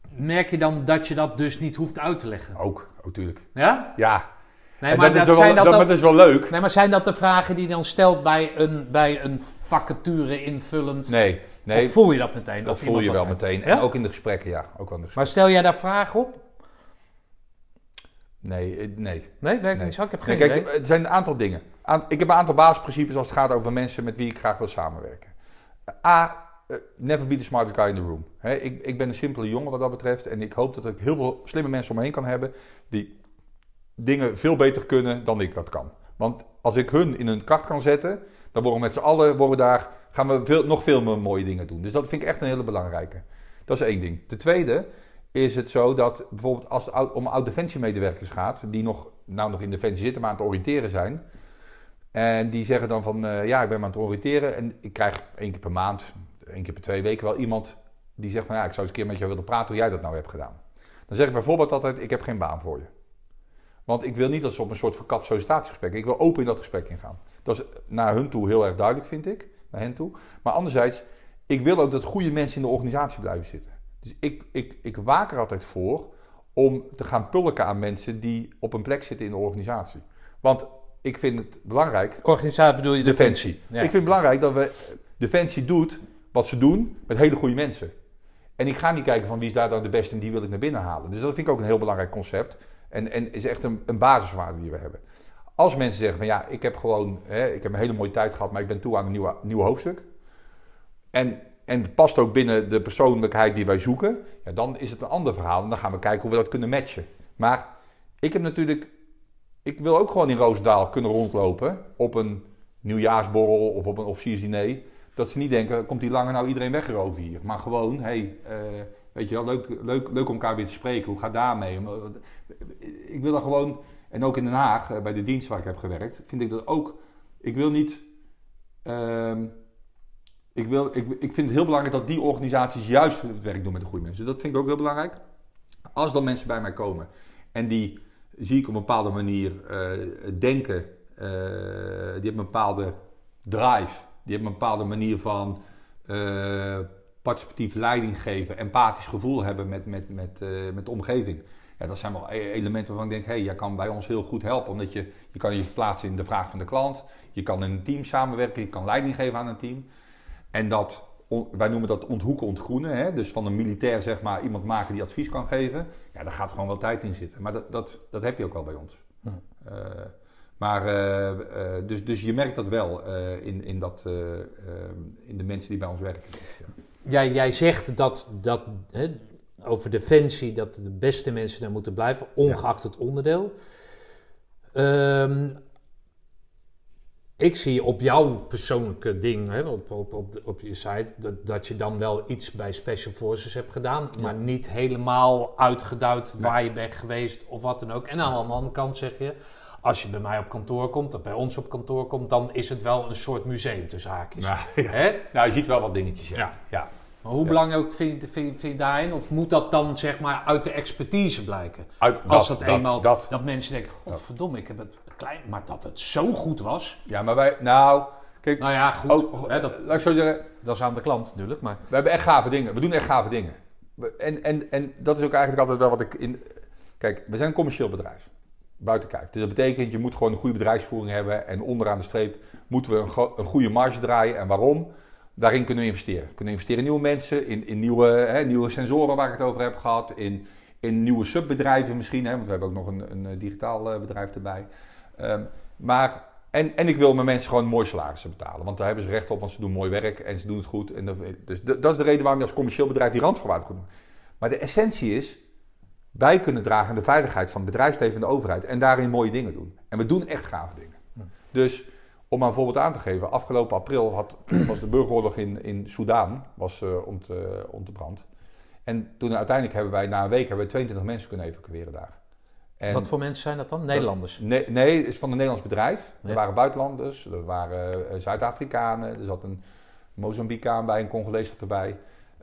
merk je dan dat je dat dus niet hoeft uit te leggen? ook, natuurlijk. Ja? Ja, Nee, en maar, dat, dat is zijn wel, dat is wel leuk. nee, maar zijn dat de vragen die je dan stelt bij een, bij een vacature invullend? Nee, nee Of voel je dat meteen? dat voel je wel heeft? meteen. Ja? En ook in de gesprekken, ja. Ook de gesprekken. Maar stel jij daar vragen op? Nee, eh, nee. Nee, werkt Nee. niet zo. Ik heb Nee, geen kijk, idee. er zijn een aantal dingen. Ik heb een aantal basisprincipes als het gaat over mensen met wie ik graag wil samenwerken. A, eh, never be the smartest guy in the room. Ik, ik ben een simpele jongen wat dat betreft. En ik hoop dat ik heel veel slimme mensen om me heen kan hebben. die dingen veel beter kunnen dan ik dat kan. Want als ik hun in hun kracht kan zetten. dan worden we met z'n allen worden daar, gaan we veel, nog veel meer mooie dingen doen. Dus dat vind ik echt een hele belangrijke. Dat is één ding. Ten tweede is het zo dat bijvoorbeeld als het om oud-defensiemedewerkers gaat, die nog, nou nog in defensie zitten, maar aan het oriënteren zijn. En die zeggen dan van, eh, ja, ik ben aan het oriënteren en ik krijg één keer per maand, één keer per twee weken wel iemand die zegt van, ja, ik zou eens een keer met jou willen praten hoe jij dat nou hebt gedaan. Dan zeg ik bijvoorbeeld altijd, ik heb geen baan voor je. Want ik wil niet dat ze op een soort verkapt sollicitatiegesprek, ik wil open in dat gesprek ingaan. Dat is naar hun toe heel erg duidelijk, vind ik, naar hen toe. Maar anderzijds, ik wil ook dat goede mensen in de organisatie blijven zitten. Dus ik, ik, ik waak er altijd voor om te gaan pulken aan mensen die op een plek zitten in de organisatie. Want ik vind het belangrijk, Organisatie bedoel je Defensie. Ja. Ik vind het belangrijk dat we Defensie doet wat ze doen met hele goede mensen. En ik ga niet kijken van wie is daar dan de beste en die wil ik naar binnen halen. Dus dat vind ik ook een heel belangrijk concept. En, en is echt een, een basiswaarde die we hebben. Als mensen zeggen van ja, ik heb gewoon, hè, ik heb een hele mooie tijd gehad, maar ik ben toe aan een nieuwe, nieuw hoofdstuk. En, en het past ook binnen de persoonlijkheid die wij zoeken. Ja, dan is het een ander verhaal. En dan gaan we kijken hoe we dat kunnen matchen. Maar ik heb natuurlijk, ik wil ook gewoon in Roosendaal kunnen rondlopen op een nieuwjaarsborrel of op een officiersdiner. Dat ze niet denken, komt die lange nou iedereen weggeroven hier. Maar gewoon, hey, eh, weet je wel, leuk, leuk, leuk om elkaar weer te spreken. Hoe gaat daarmee? Eh, Ik wil dan gewoon, en ook in Den Haag, eh, bij de dienst waar ik heb gewerkt, vind ik dat ook. Ik wil niet. ehm, ik, wil, ik, ik vind het heel belangrijk dat die organisaties juist het werk doen met de goede mensen. Dat vind ik ook heel belangrijk. Als dan mensen bij mij komen en die zie ik op een bepaalde manier eh, denken, die hebben een bepaalde drive, die hebben een bepaalde manier van participatief leiding geven, empathisch gevoel hebben met, met, met, eh, met de omgeving. Ja, dat zijn wel e- elementen waarvan ik denk, hé, hey, jij kan bij ons heel goed helpen. Omdat je, je kan je verplaatsen in de vraag van de klant. Je kan in een team samenwerken, je kan leiding geven aan een team. En dat, on- wij noemen dat onthoeken, ontgroenen. Hè? Dus van een militair zeg maar iemand maken die advies kan geven. Ja, daar gaat gewoon wel tijd in zitten. Maar dat, dat, dat heb je ook wel bij ons. Eh, maar, eh, dus, dus je merkt dat wel in, in, dat, eh, eh, in de mensen die bij ons werken. Ja. Jij, jij zegt dat, dat hè, over defensie dat de beste mensen daar moeten blijven, ongeacht het onderdeel. Ehm, ik zie op jouw persoonlijke ding, hè, op, op, op, op je site, dat, dat je dan wel iets bij Special Forces hebt gedaan, maar niet helemaal uitgeduid waar je bent geweest of wat dan ook. En aan de andere kant zeg je, als je bij mij op kantoor komt, of bij ons op kantoor komt, dan is het wel een soort museum tussen haakjes. Nou, ja. Hè? nou, je ziet wel wat dingetjes. Ja. Ja. ja. Maar hoe belangrijk vind, je- vind, vind je daarin? Of moet dat dan zeg maar uit de expertise blijken? Uit, Als dat, eenmaal, dat. dat, mensen denken, godverdomme, ik heb het klein, maar dat het zo goed was. Ja, maar wij, nou, kijk, Nou ja, goed, hè, dat, laat ik zo zeggen, dat is aan de klant natuurlijk, maar... We hebben echt gave dingen. We doen echt gave dingen. En, en, en dat is ook eigenlijk altijd wel wat ik in. Kijk, we zijn een commercieel bedrijf. Buiten kijf. Dus dat betekent, je moet gewoon een goede bedrijfsvoering hebben. En onderaan de streep moeten we een, een goede marge draaien. En waarom? Daarin kunnen we investeren. We kunnen investeren in nieuwe mensen, in, in nieuwe, hè, nieuwe sensoren waar ik het over heb gehad. In, in nieuwe subbedrijven misschien. Hè, want we hebben ook nog een, een eh, digitaal eh, bedrijf erbij. Ehm, maar, en, en ik wil mijn mensen gewoon mooi salarissen betalen. Want daar hebben ze recht op, want ze doen mooi werk en ze doen het goed. En dat, dus dat is de reden waarom je als commercieel bedrijf die randvoorwaarden doet. Maar de essentie is, wij kunnen dragen aan de veiligheid van het bedrijfsleven en de overheid. En daarin mooie dingen doen. En we doen echt gave dingen. Dus om maar een voorbeeld aan te geven. Afgelopen april had, was de burgeroorlog in, in Soudaan was, ont, eh, ontbrand. En toen uiteindelijk hebben wij na een week hebben we 22 mensen kunnen evacueren daar. En Wat voor mensen zijn dat dan? Nederlanders? Nee, nee, het is van een Nederlands bedrijf. Er waren buitenlanders, er waren eh, Zuid-Afrikanen, er zat een Mozambicaan bij, een Congolees erbij.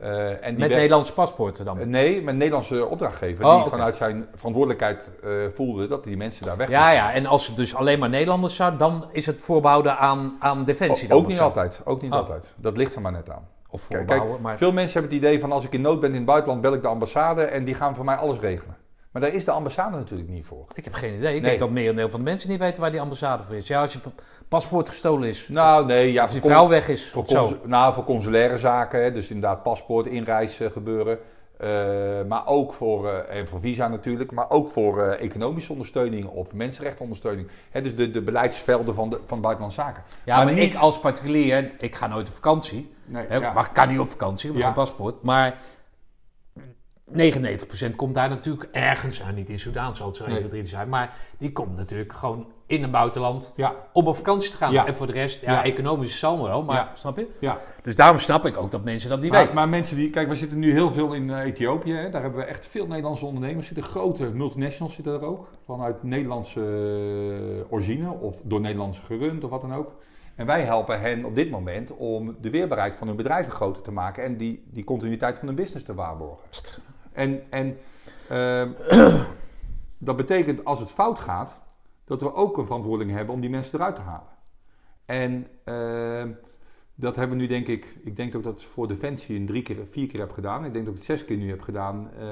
Eh, en die Met werd- Nederlandse paspoorten dan? Eh, Nee, met Nederlandse opdrachtgever Oh, die vanuit zijn verantwoordelijkheid eh, voelde dat die mensen daar weg ja, ja, en als het dus alleen maar Nederlanders zijn, dan is het voorbehouden aan, aan defensie. dan ook niet zo. altijd, ook niet Oh. altijd. Dat ligt er maar net aan. Of Kijk, voorbouwen. kijk, maar veel mensen hebben het idee van als ik in nood ben in het buitenland, bel ik de ambassade en die gaan voor mij alles regelen. Maar daar is de ambassade natuurlijk niet voor. ik heb geen idee. Ik Nee. denk dat merendeel van de mensen niet weten waar die ambassade voor is. Ja, als je pa- paspoort gestolen is. Nou, nee, ja, of die vrouw weg is. Voor, zo. nou, voor consulaire zaken, hè, dus inderdaad paspoort, inreis gebeuren. Eh, maar ook voor, eh, en voor visa natuurlijk, maar ook voor eh, economische ondersteuning of mensenrechtenondersteuning. Hè, dus de, de beleidsvelden van, de, van buitenlandse zaken. Ja, maar, niet- ik als particulier, ik ga nooit op vakantie. Nee, Hè, ja. Maar ik kan niet op vakantie, ik heb Ja. geen paspoort. Maar 99% komt daar natuurlijk ergens, nou, niet in Soudaan zal het zo Nee. 1, 2, 3 zijn, maar die komt natuurlijk gewoon in een buitenland Ja, om op vakantie te gaan. Ja. En voor de rest, ja, Ja. economisch zal wel, maar snap je? ja. Dus daarom snap ik ook dat mensen dat niet Maar, weten. maar mensen die, kijk, we zitten nu heel veel in eh, Ethiopië. Hè. Daar hebben we echt veel Nederlandse ondernemers zitten. Grote multinationals zitten er ook. Vanuit Nederlandse eh, origine of door Nederlandse gerund of wat dan ook. En wij helpen hen op dit moment om de weerbaarheid van hun bedrijven groter te maken. En die, die continuïteit van hun business te waarborgen. En, en ehm, dat betekent als het fout gaat, dat we ook een verantwoording hebben om die mensen eruit te halen. En ehm, dat hebben we nu denk ik, ik denk ook dat ik voor Defensie een drie keer, vier keer heb gedaan. Ik denk dat ik het zes keer nu heb gedaan eh,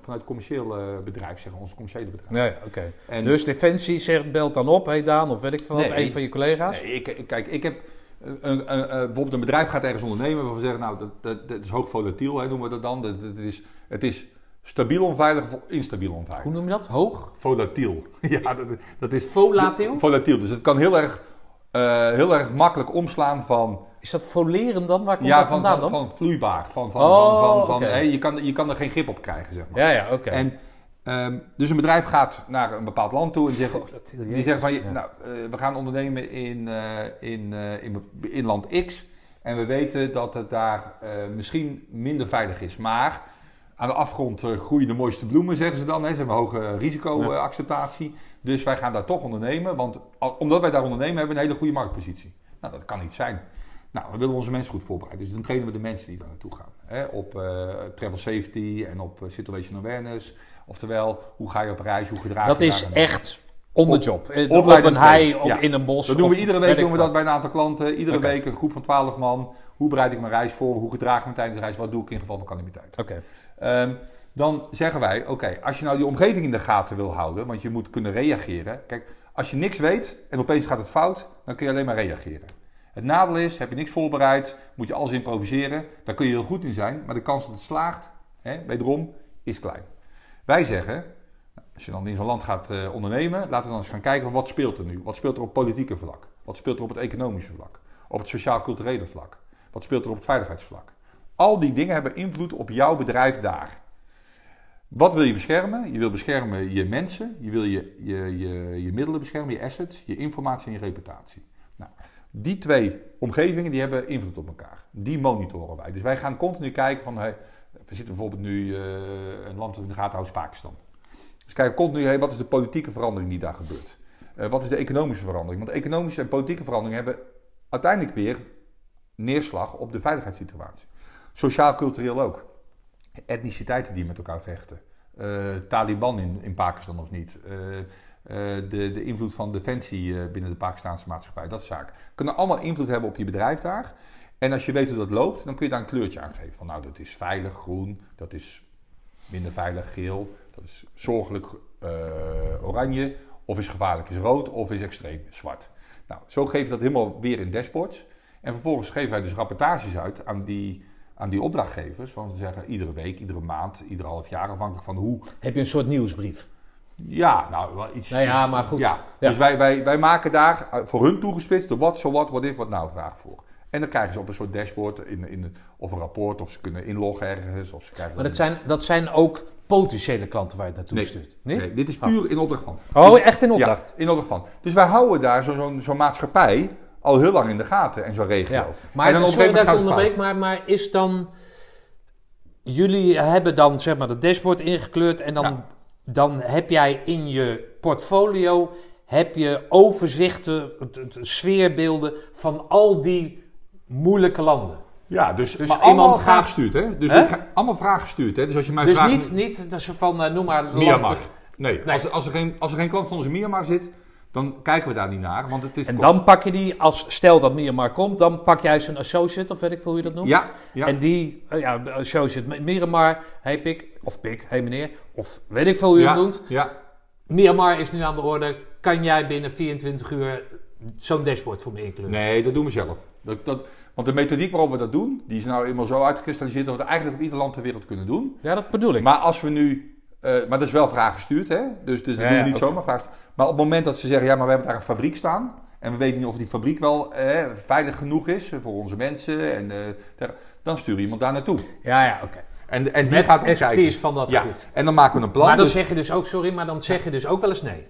vanuit het commerciële bedrijf, zeg maar, ons commerciële bedrijf. Ja, oké. En, Dus Defensie zegt, belt dan op, hey Daan, of weet ik veel wat, Nee. een van je collega's. Nee, ik- kijk, ik heb. Een, een, een, bijvoorbeeld een bedrijf gaat ergens ondernemen waarvan we zeggen, nou, dat, dat, dat is hoog volatiel, hè, noemen we dat dan. Dat, dat is, het is stabiel onveilig of instabiel onveilig. Hoe noem je dat? Hoog? Volatiel. ja, dat, dat is Volatiel? volatiel. Dus het kan heel erg, eh, heel erg makkelijk omslaan van, Is dat foleren dan? Waar komt ja, dat van, vandaan van, dan? van vloeibaar. Van, van, Oh, van, van, van, je, kan, je kan er geen grip op krijgen, zeg maar. ja, ja, oké. En, ehm, dus een bedrijf gaat naar een bepaald land toe en zegt, Die zeggen van, Ja. nou, eh, we gaan ondernemen in, eh, in, eh, in, in land X. En we weten dat het daar misschien minder veilig is. Maar aan de afgrond groeien de mooiste bloemen, zeggen ze dan. Hè. Ze hebben hoge risicoacceptatie. Dus wij gaan daar toch ondernemen. Want omdat wij daar ondernemen, hebben we een hele goede marktpositie. Nou, dat kan niet zijn. Nou, we willen onze mensen goed voorbereiden. Dus dan trainen we de mensen die daar naartoe gaan. Hè, op travel safety en op eh, situation awareness. Oftewel, hoe ga je op reis, hoe gedraag Dat je is daar en- echt on the job. Eh, Op opleidend een hei, op, ja. in een bos. Dat doen we iedere week doen we dat bij een aantal klanten. Iedere week een groep van 12 man. Hoe bereid ik mijn reis voor? Hoe gedraag ik me tijdens de reis? Wat doe ik in geval van calamiteit? Oké. Ehm, dan zeggen wij, oké, als je nou die omgeving in de gaten wil houden, want je moet kunnen reageren. Kijk, als je niks weet en opeens gaat het fout, dan kun je alleen maar reageren. Het nadeel is, heb je niks voorbereid, moet je alles improviseren. Daar kun je heel goed in zijn, maar de kans dat het slaagt, hè, wederom, is klein. Wij zeggen, als je dan in zo'n land gaat eh, ondernemen, laten we dan eens gaan kijken van wat speelt er nu? Wat speelt er op politieke vlak? Wat speelt er op het economische vlak? Op het sociaal-culturele vlak? Wat speelt er op het veiligheidsvlak? Al die dingen hebben invloed op jouw bedrijf daar. Wat wil je beschermen? Je wil beschermen je mensen, je wil je, je, je, je middelen beschermen, je assets, je informatie en je reputatie. Nou, die twee omgevingen die hebben invloed op elkaar. Die monitoren wij. Dus wij gaan continu kijken van, hey, we zitten bijvoorbeeld nu eh, een land in de gaten houdt, Pakistan. Dus kijken continu, hey, wat is de politieke verandering die daar gebeurt? Eh, wat is de economische verandering? Want economische en politieke veranderingen hebben uiteindelijk weer neerslag op de veiligheidssituatie. Sociaal-cultureel ook. Etniciteiten die met elkaar vechten. Eh, Taliban in, in Pakistan of niet. De, de invloed van defensie binnen de Pakistanse maatschappij. Dat soort zaken. Kunnen allemaal invloed hebben op je bedrijf daar. En als je weet hoe dat loopt, dan kun je daar een kleurtje aan geven. Van nou, dat is veilig groen, dat is minder veilig geel, dat is zorgelijk eh, oranje, of is gevaarlijk is rood, of is extreem zwart. Nou, zo geven we dat helemaal weer in dashboards. En vervolgens geven wij dus rapportages uit aan die, aan die opdrachtgevers. Van ze zeggen iedere week, iedere maand, ieder half jaar, afhankelijk van hoe. Heb je een soort nieuwsbrief? Ja, nou, wel iets. Nou ja, maar goed. Ja, Ja. dus wij, wij, wij maken daar eh, voor hun toegespitst de wat, zo wat, wat if, wat nou vraag voor. En dan krijgen ze op een soort dashboard, in, in, of een rapport, of ze kunnen inloggen ergens. Of ze krijgen Maar dat zijn, dat zijn ook potentiële klanten waar je het naartoe Nee. stuurt. Niet? Nee, dit is puur in opdracht van. Oh, Dus- echt in opdracht? Ja, in opdracht van. Dus wij houden daar zo- zo'n zo'n maatschappij al heel lang in de gaten en zo'n regio. Ja. En Maar dan sorry dat ik onderbreek, maar, maar is dan... Jullie hebben dan zeg maar de dashboard ingekleurd en dan, Ja. dan heb jij in je portfolio heb je overzichten, sfeerbeelden van al die moeilijke landen. Ja, dus, Dus maar iemand vragen gestuurd, hè? Dus Hè? ik ga- allemaal vragen gestuurd, hè? Dus als je mij Dus vraagt... niet, niet dat ze van, eh, noem maar... land- Myanmar. Nee, Nee. Als, als, er geen, als er geen klant van ons in Myanmar zit, dan kijken we daar niet naar. Want het is En kost- dan pak je die, als stel dat Myanmar komt, dan pak jij zo'n associate, of weet ik veel hoe je dat noemt. Ja, ja. En die, eh, ja, associate met Myanmar, hey pik, of pik, hey meneer, of weet ik veel hoe je ja, het noemt. Ja, Myanmar is nu aan de orde. Kan jij binnen 24 uur zo'n dashboard voor me inkleuren? nee, dat doen we zelf. Dat, dat, want de methodiek waarop we dat doen, die is nou eenmaal zo uitgekristalliseerd dat we het eigenlijk op ieder land ter wereld kunnen doen. Ja, dat bedoel ik. Maar als we nu, eh, maar dat is wel vraaggestuurd, hè? Dus, dus dat Ja, doen we niet zomaar. Maar op het moment dat ze zeggen, ja, maar we hebben daar een fabriek staan. En we weten niet of die fabriek wel eh, veilig genoeg is voor onze mensen. En, eh, dan stuur je iemand daar naartoe. ja, ja, oké. En, en die Met gaat expertise kijken. van dat ja. gebied. En dan maken we een plan. Maar dan dus- zeg je dus ook, sorry, maar dan zeg je dus ook wel eens nee.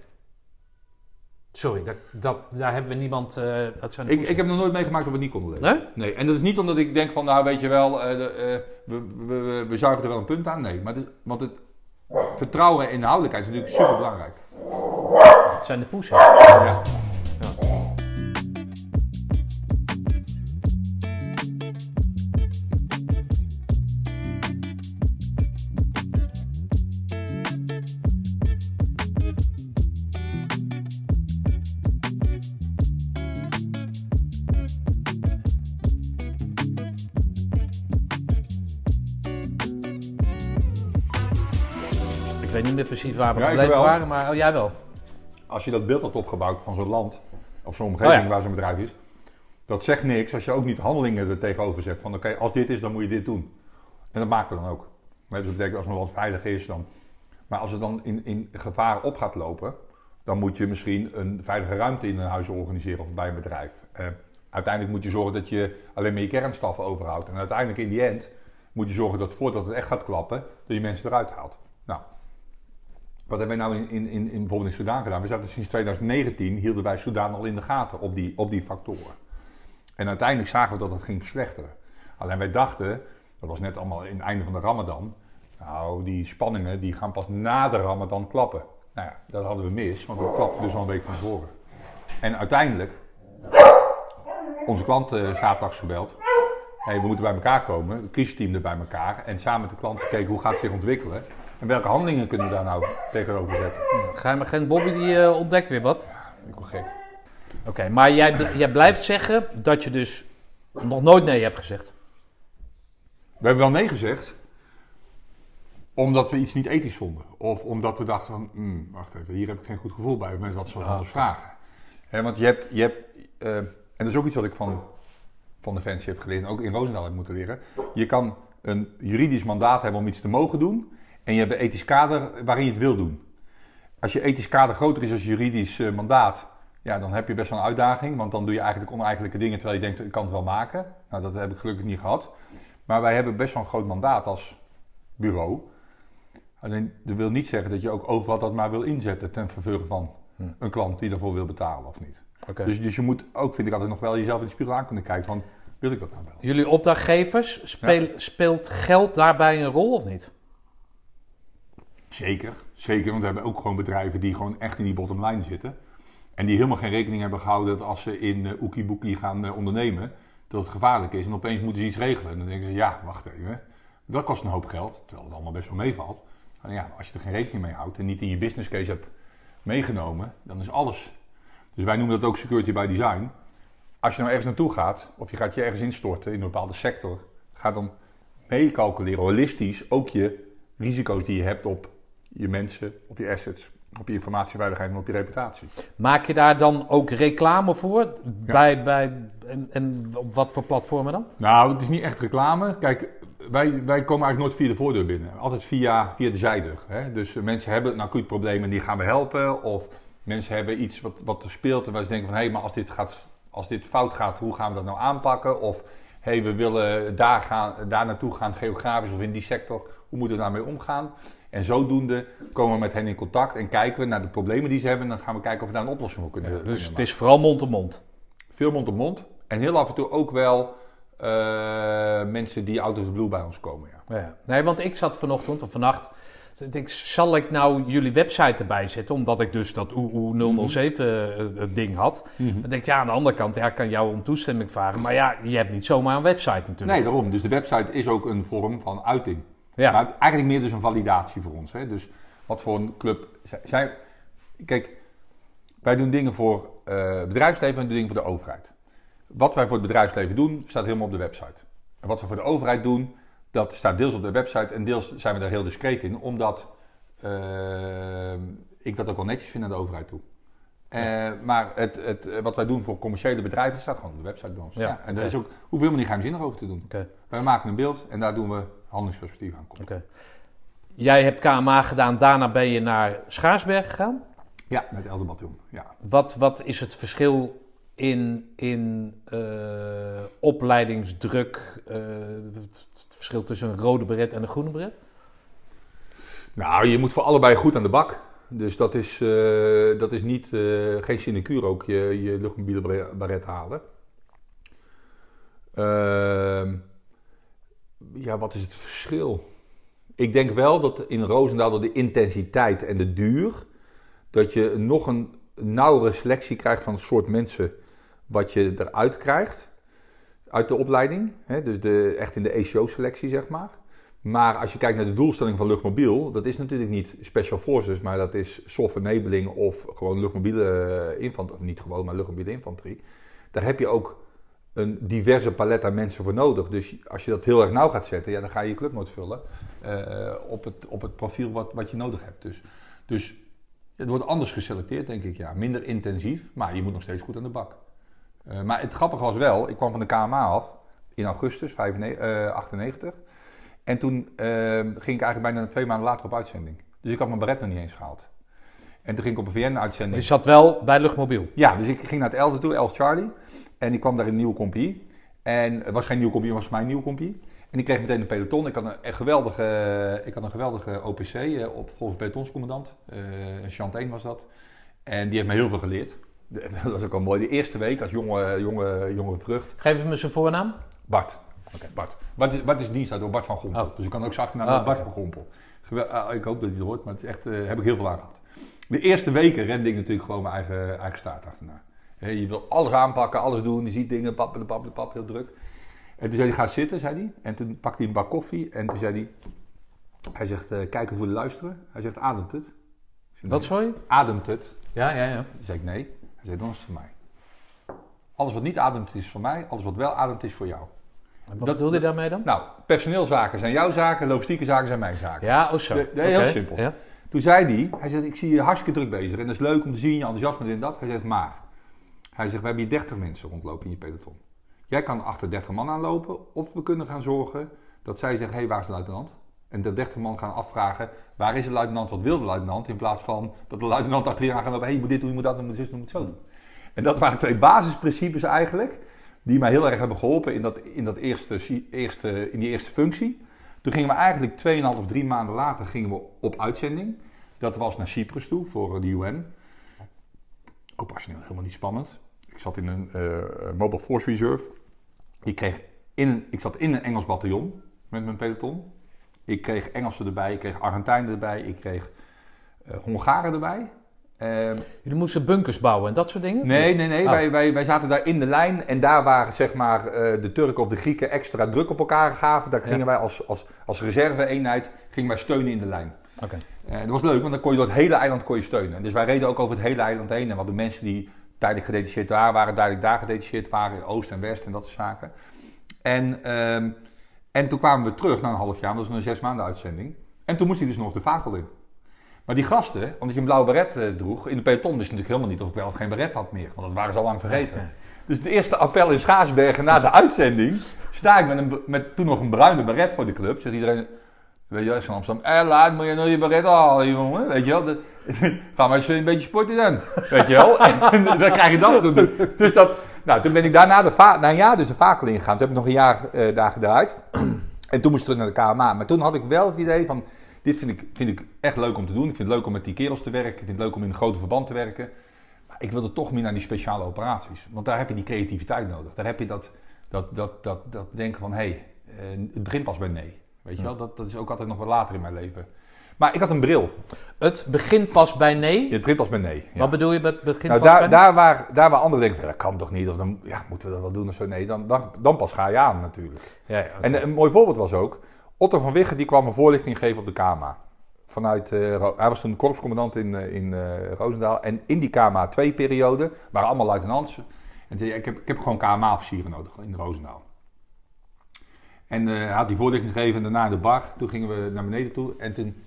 Sorry, dat, dat, daar hebben we niemand... eh, dat zijn de ik, ik heb nog nooit meegemaakt dat we het niet konden leveren. Nee? Nee, en dat is niet omdat ik denk van, nou weet je wel, eh, de, eh, we, we, zuigen er wel een punt aan. Nee, maar het is, want het vertrouwen en inhoudelijkheid is natuurlijk super belangrijk. Dat zijn de poesen. Ja. Precies waar we Ja, ik gebleven wel. waren, maar oh, jij wel. Als je dat beeld had opgebouwd van zo'n land, of zo'n omgeving Oh ja. waar zo'n bedrijf is, dat zegt niks als je ook niet handelingen er tegenover zet. Van oké, als dit is, dan moet je dit doen. En dat maken we dan ook. Dus dat betekent als een land veilig is, dan. Maar als het dan in, in gevaar op gaat lopen, dan moet je misschien een veilige ruimte in een huis organiseren of bij een bedrijf. Eh, uiteindelijk moet je zorgen dat je alleen maar je kernstaf overhoudt. En uiteindelijk in die end moet je zorgen dat voordat het echt gaat klappen, dat je mensen eruit haalt. Wat hebben wij nou in, in, in, in bijvoorbeeld in Soudaan gedaan? We zaten sinds 2019, hielden wij Soudaan al in de gaten op die, op die factoren. En uiteindelijk zagen we dat het ging verslechteren. Alleen wij dachten, dat was net allemaal in het einde van de Ramadan. Nou, die spanningen die gaan pas na de Ramadan klappen. Nou ja, dat hadden we mis, want dat klapte dus al een week van tevoren. En uiteindelijk, onze klant eh zaterdags gebeld. Hey, we moeten bij elkaar komen, het crisisteam er bij elkaar. En samen met de klant gekeken hoe gaat het zich ontwikkelen. En welke handelingen kunnen we daar nou tegenover zetten. Agent Bobby die eh, ontdekt weer wat. Ik word gek. Oké, maar jij, bl- jij blijft zeggen dat je dus nog nooit nee hebt gezegd. We hebben wel nee gezegd, omdat we iets niet ethisch vonden. Of omdat we dachten van, hmm, wacht even, hier heb ik geen goed gevoel bij. Mensen wat Ah. anders vragen. Want je hebt, je hebt eh, en dat is ook iets wat ik van, van Defensie heb geleerd en ook in Roosendaal heb moeten leren. Je kan een juridisch mandaat hebben om iets te mogen doen. En je hebt een ethisch kader waarin je het wil doen. Als je ethisch kader groter is als je juridisch eh, mandaat, ja, dan heb je best wel een uitdaging. Want dan doe je eigenlijk oneigenlijke dingen terwijl je denkt, ik kan het wel maken. Nou, dat heb ik gelukkig niet gehad. Maar wij hebben best wel een groot mandaat als bureau. Alleen, dat wil niet zeggen dat je ook overal dat maar wil inzetten ten verveuren van Hm. een klant die daarvoor wil betalen of niet. Dus, dus je moet ook, vind ik altijd nog wel jezelf in de spiegel aan kunnen kijken van, wil ik dat nou wel? Jullie opdrachtgevers, speel- speelt geld daarbij een rol of niet? Zeker, zeker, want we hebben ook gewoon bedrijven die gewoon echt in die bottom line zitten. En die helemaal geen rekening hebben gehouden dat als ze in uh, Oekie Boekie gaan eh, ondernemen, dat het gevaarlijk is. En opeens moeten ze iets regelen. En dan denken ze, ja, wacht even, dat kost een hoop geld, terwijl het allemaal best wel meevalt. Maar ja, als je er geen rekening mee houdt en niet in je business case hebt meegenomen, dan is alles. Dus wij noemen dat ook security by design. Als je nou ergens naartoe gaat, of je gaat je ergens instorten in een bepaalde sector, ga dan meekalculeren, holistisch, ook je risico's die je hebt op je mensen, op je assets, op je informatieveiligheid en op je reputatie. Maak je daar dan ook reclame voor? Bij, bij, en, en op wat voor platformen dan? Nou, het is niet echt reclame. Kijk, wij, wij komen eigenlijk nooit via de voordeur binnen. Altijd via, via de zijdeur. Hè? Dus uh, mensen hebben een acuut probleem en die gaan we helpen. Of mensen hebben iets wat, wat er speelt en waar ze denken van... hé, hey, maar als dit, gaat, als dit fout gaat, hoe gaan we dat nou aanpakken? Of hé, hey, we willen daar, gaan, daar naartoe gaan, geografisch of in die sector. Hoe moeten we daarmee omgaan? En zodoende komen we met hen in contact en kijken we naar de problemen die ze hebben. En dan gaan we kijken of we daar een oplossing voor kunnen, Ja, kunnen dus het is vooral mond op mond. Veel mond op mond. En heel af en toe ook wel uh, mensen die out of the blue bij ons komen. Ja. Ja. Nee, want ik zat vanochtend of vannacht. Ik, zal ik nou jullie website erbij zetten? Omdat ik dus dat OO 007 mm -hmm. ding had. Mm -hmm. Dan denk ik, ja, aan de andere kant, ja, ik kan jou om toestemming vragen. Maar ja, je hebt niet zomaar een website natuurlijk. Nee, daarom. Dus de website is ook een vorm van uiting. Ja. Maar eigenlijk meer dus een validatie voor ons. Hè? Dus wat voor een club. Zij, kijk, Wij doen dingen voor uh, bedrijfsleven en dingen voor de overheid. Wat wij voor het bedrijfsleven doen, staat helemaal op de website. En wat we voor de overheid doen, dat staat deels op de website en deels zijn we daar heel discreet in, omdat uh, ik dat ook wel netjes vind naar de overheid toe. Uh, maar het, het, wat wij doen voor commerciële bedrijven staat gewoon op de website bij ons. Ja, en daar is ook, hoeveel helemaal niet geheimzinnig over te doen. Okay. Wij maken een beeld en daar doen we handelingsperspectief aan. Okay. Jij hebt KMA gedaan, daarna ben je naar Schaarsberg gegaan? Ja, met Elderbataillon. Ja. Wat, wat is het verschil in, in uh, opleidingsdruk, uh, het, verschil tussen een rode beret en een groene beret? Nou, je moet voor allebei goed aan de bak. Dus dat is, uh, dat is niet, geen sinecure ook, je, je luchtmobiele beret halen. Ehm, ja, wat is het verschil? Ik denk wel dat in Roosendaal door de intensiteit en de duur, dat je nog een nauwere selectie krijgt van het soort mensen wat je eruit krijgt uit de opleiding. Hè? Dus de, echt in de ACO-selectie, zeg maar. Maar als je kijkt naar de doelstelling van luchtmobiel, dat is natuurlijk niet special forces, maar dat is soft enabling of gewoon luchtmobiele infanterie, niet gewoon, maar luchtmobiele infanterie. Daar heb je ook een diverse palet aan mensen voor nodig. Dus als je dat heel erg nauw gaat zetten, ja, dan ga je je clubnoot vullen uh, op, het, op het profiel wat, wat je nodig hebt. Dus, dus het wordt anders geselecteerd, denk ik. Ja. Minder intensief, maar je moet nog steeds goed aan de bak. Uh, maar het grappige was wel, ik kwam van de KMA af in augustus 98. Uh, en toen uh, ging ik eigenlijk bijna twee maanden later op uitzending. Dus ik had mijn beret nog niet eens gehaald. En toen ging ik op een VN-uitzending. Je zat wel bij Luchtmobiel? Ja, dus ik ging naar het Elder toe, Els Charlie. En ik kwam daar in een nieuwe compie. En het was geen nieuwe compie, het was voor mij een nieuwe compie. En ik kreeg meteen een peloton. Ik had een, geweldige, ik had een geweldige OPC uh, op volgens pelotonscommandant. Uh, Chanteen was dat. En die heeft me heel veel geleerd. Dat was ook al mooi. De eerste week als jonge, jonge, jonge vrucht. Geef me zijn voornaam. Bart. Oké, Bart. Bart is, Bart is dienst door Bart van Gompel. Oh. Dus ik kan ook zacht naar ah, Bart van Gompel. Ah, ik hoop dat hij het hoort, maar het is echt, uh, heb ik heel veel aan gehad. De eerste weken rende ik natuurlijk gewoon mijn eigen, eigen staart achterna. Je wil alles aanpakken, alles doen. Je ziet dingen, pap, pap, pap, pap, heel druk. En toen zei hij, ga zitten, zei hij. En toen pakte hij een bak koffie en toen zei hij... Hij zegt, uh, kijken voor de luisteren. Hij zegt, ademt het? Wat, sorry? Ademt het? Ja, ja, ja. Toen zei ik, nee. Hij zei, dan is het voor mij. Alles wat niet ademt is voor mij, alles wat wel ademt is voor jou. En wat bedoelde je daarmee dan? Nou, personeelzaken zijn jouw zaken, logistieke zaken zijn mijn zaken. Ja, oh zo. Heel simpel. Ja. Toen zei hij, hij zegt, ik zie je hartstikke druk bezig en dat is leuk om te zien, je enthousiasme en dat. Hij zegt, maar, hij zegt, we hebben hier 30 mensen rondlopen in je peloton. Jij kan achter 30 man aanlopen, of we kunnen gaan zorgen dat zij zeggen: hé, hey, waar is de luitenant? En de 30 man gaan afvragen: waar is de luitenant, wat wil de luitenant? In plaats van dat de luitenant achter je aan gaat lopen: hé, hey, je moet dit doen, je moet dat doen, je moet zus doen, moet zo doen. En dat waren twee basisprincipes eigenlijk, die mij heel erg hebben geholpen in, dat, in, dat eerste, eerste, in die eerste functie. Toen gingen we eigenlijk 2,5 of 3 maanden later gingen we op uitzending. Dat was naar Cyprus toe voor de UN. Ook passioneel, helemaal niet spannend. Ik zat in een uh, Mobile Force Reserve. Ik, kreeg in ik zat in een Engels bataljon met mijn peloton. Ik kreeg Engelsen erbij, ik kreeg Argentijnen erbij, ik kreeg uh, Hongaren erbij. Uh, Jullie moesten bunkers bouwen en dat soort dingen? Nee, nee, nee. Oh. Wij, wij, wij zaten daar in de lijn en daar waren zeg maar uh, de Turken of de Grieken extra druk op elkaar gaven. Daar gingen wij als, als, als reserve-eenheid gingen wij steunen in de lijn. Oké. Okay. dat was leuk, want dan kon je door het hele eiland kon je steunen. Dus wij reden ook over het hele eiland heen. En wat de mensen die tijdelijk gedetacheerd daar waren, duidelijk daar gedetacheerd waren, oost en west en dat soort zaken. En, ehm, en toen kwamen we terug na een half jaar, dat was een zes maanden uitzending. En toen moest hij dus nog de vakel in. Maar die gasten, omdat je een blauwe beret uh, droeg, in de peloton wist natuurlijk helemaal niet of ik wel of geen beret had meer. Want dat waren ze al lang vergeten. Dus de eerste appel in Schaarsbergen na de uitzending, sta ik met, een, met toen nog een bruine beret voor de club. Zegt iedereen, weet je, van Amsterdam, eh, laat moet je nou je beret halen, jongen. Weet je wel, ga maar eens een beetje sporten dan. Weet je wel, en dan krijg je dat. Dus dat, nou, toen ben ik daarna de na een jaar dus de vakel ingegaan. Toen heb ik nog een jaar uh, daar gedraaid. en toen moest ik terug naar de KMA. Maar toen had ik wel het idee van, dit vind ik, vind ik echt leuk om te doen. Ik vind het leuk om met die kerels te werken. Ik vind het leuk om in een grote verband te werken. Maar ik wilde toch meer naar die speciale operaties. Want daar heb je die creativiteit nodig. Daar heb je dat, dat, dat, dat, dat denken van, hé, hey, uh, het begint pas bij nee. Weet je wel, dat, dat is ook altijd nog wat later in mijn leven. Maar ik had een bril. Het begint pas bij nee? Het begint pas bij nee. Wat bedoel je met begint nou, pas daar, bij nee? Daar waar, daar waar anderen denken, dat kan toch niet, of dan ja, moeten we dat wel doen of zo. Nee, dan, dan, dan pas ga je aan natuurlijk. Ja, ja, En een mooi voorbeeld was ook, Otto van Wiggen die kwam een voorlichting geven op de KMA. vanuit, eh, hij was toen korpscommandant in, eh, in eh, Roosendaal. En in die KMA 2 periode waren allemaal luitenants. En zei ik heb, ik heb gewoon KMA-officieren nodig in Roosendaal. En hij had die voorlichting gegeven en daarna in de bar. Toen gingen we naar beneden toe en toen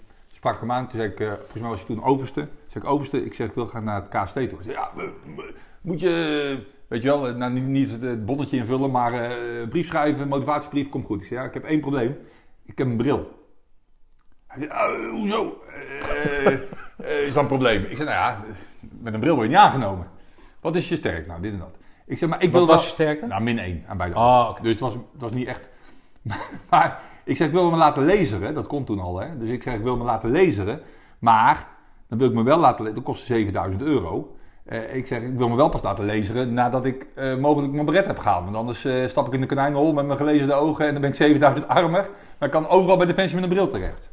sprak ik hem aan. Toen zei ik, eh, volgens mij was hij toen overste. Toen zei ik, overste, ik zeg, ik wil graag naar het KST toe. Zei, ja, moet je, weet je wel, nou, niet, niet het- bonnetje invullen, maar eh, een brief schrijven, motivatiebrief, komt goed. Ik zei, ja, ik heb één probleem. Ik heb een bril. Hij zei, "Ah, hoezo? Eh, eh, is dat een probleem? Ik zei, nou ja, met een bril word je niet aangenomen. Wat is je sterk? Nou, dit en dat. Ik zeg, maar ik wil Wat wel... was je sterkte? Nou, min 1 aan beide Oh. Dus het was, het was niet echt... maar ik zeg, ik wil me laten lezen. Dat kon toen al, hè. Dus ik zeg, ik wil me laten lezen. Maar, dan wil ik me wel laten lezen. Dat kostte 7000 euro. Eh, ik zeg, ik wil me wel pas laten lezen nadat ik eh, mogelijk mijn beret heb gehaald. Want anders eh, stap ik in de konijnenhol met mijn gelezerde ogen en dan ben ik 7000 armer. Maar ik kan overal bij Defensie met een bril terecht.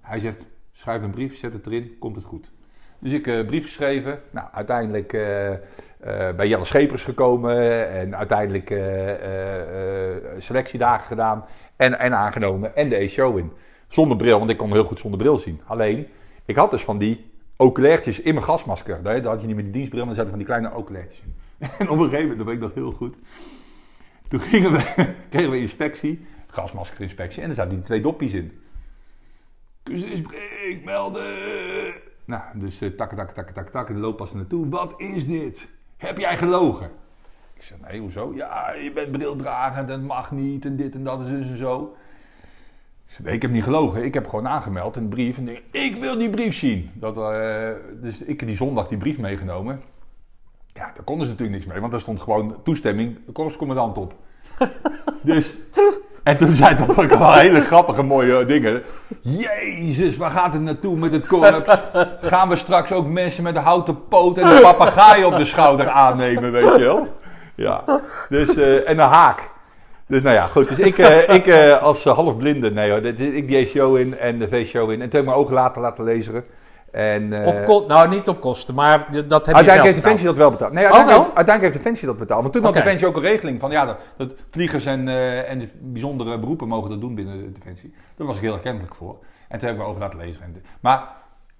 Hij zegt, schrijf een brief, zet het erin, komt het goed. Dus ik eh brief geschreven. Nou, uiteindelijk bij Jelle Schepers gekomen. En uiteindelijk selectiedagen gedaan. En, en aangenomen. En de E-show in. Zonder bril, want ik kon heel goed zonder bril zien. Alleen, ik had dus van die oculairtjes in mijn gasmasker. Daar had je niet meer die dienstbril, maar van die kleine oculairtjes in. En op een gegeven moment, dat weet ik nog heel goed. Toen gingen we, kregen we inspectie, gasmaskerinspectie. En er zaten die twee doppies in. Dus is breek, melden. Nou, dus eh, tak, tak, tak, tak, tak. En de looppas er naartoe. Wat is dit? Heb jij gelogen? Ik zeg, nee, hoezo? Ja, je bent brildragend en het mag niet en dit en dat en zus en zo. Ik zeg, nee, ik heb niet gelogen. Ik heb gewoon aangemeld een brief. En denk, ik wil die brief zien. Dat, eh, dus ik heb die zondag die brief meegenomen. Ja, daar konden ze natuurlijk niks mee, want daar stond gewoon toestemming, de korpscommandant op. dus, en toen zei dat ook wel hele grappige, mooie dingen. Jezus, waar gaat het naartoe met het korps? Gaan we straks ook mensen met een houten poot en een papegaai op de schouder aannemen, weet je wel? Ja, dus, eh, en een haak. Dus nou ja, goed. Dus ik, eh, ik eh, als halfblinde, nee hoor, ik die show in en de V-show in. En toen heb ik mijn ogen later laten lezen. En, Op nou, niet op kosten, maar dat heb je zelf Uiteindelijk heeft gedaan. Defensie dat wel betaald. Nee, Oh, uiteindelijk, heeft, uiteindelijk heeft Defensie dat betaald. Maar toen had Oké. Defensie ook een regeling van ja, dat, dat vliegers en, en de bijzondere beroepen mogen dat doen binnen de Defensie. Daar was ik heel erkentelijk voor. En toen heb ik me over laten lezen. En de- Maar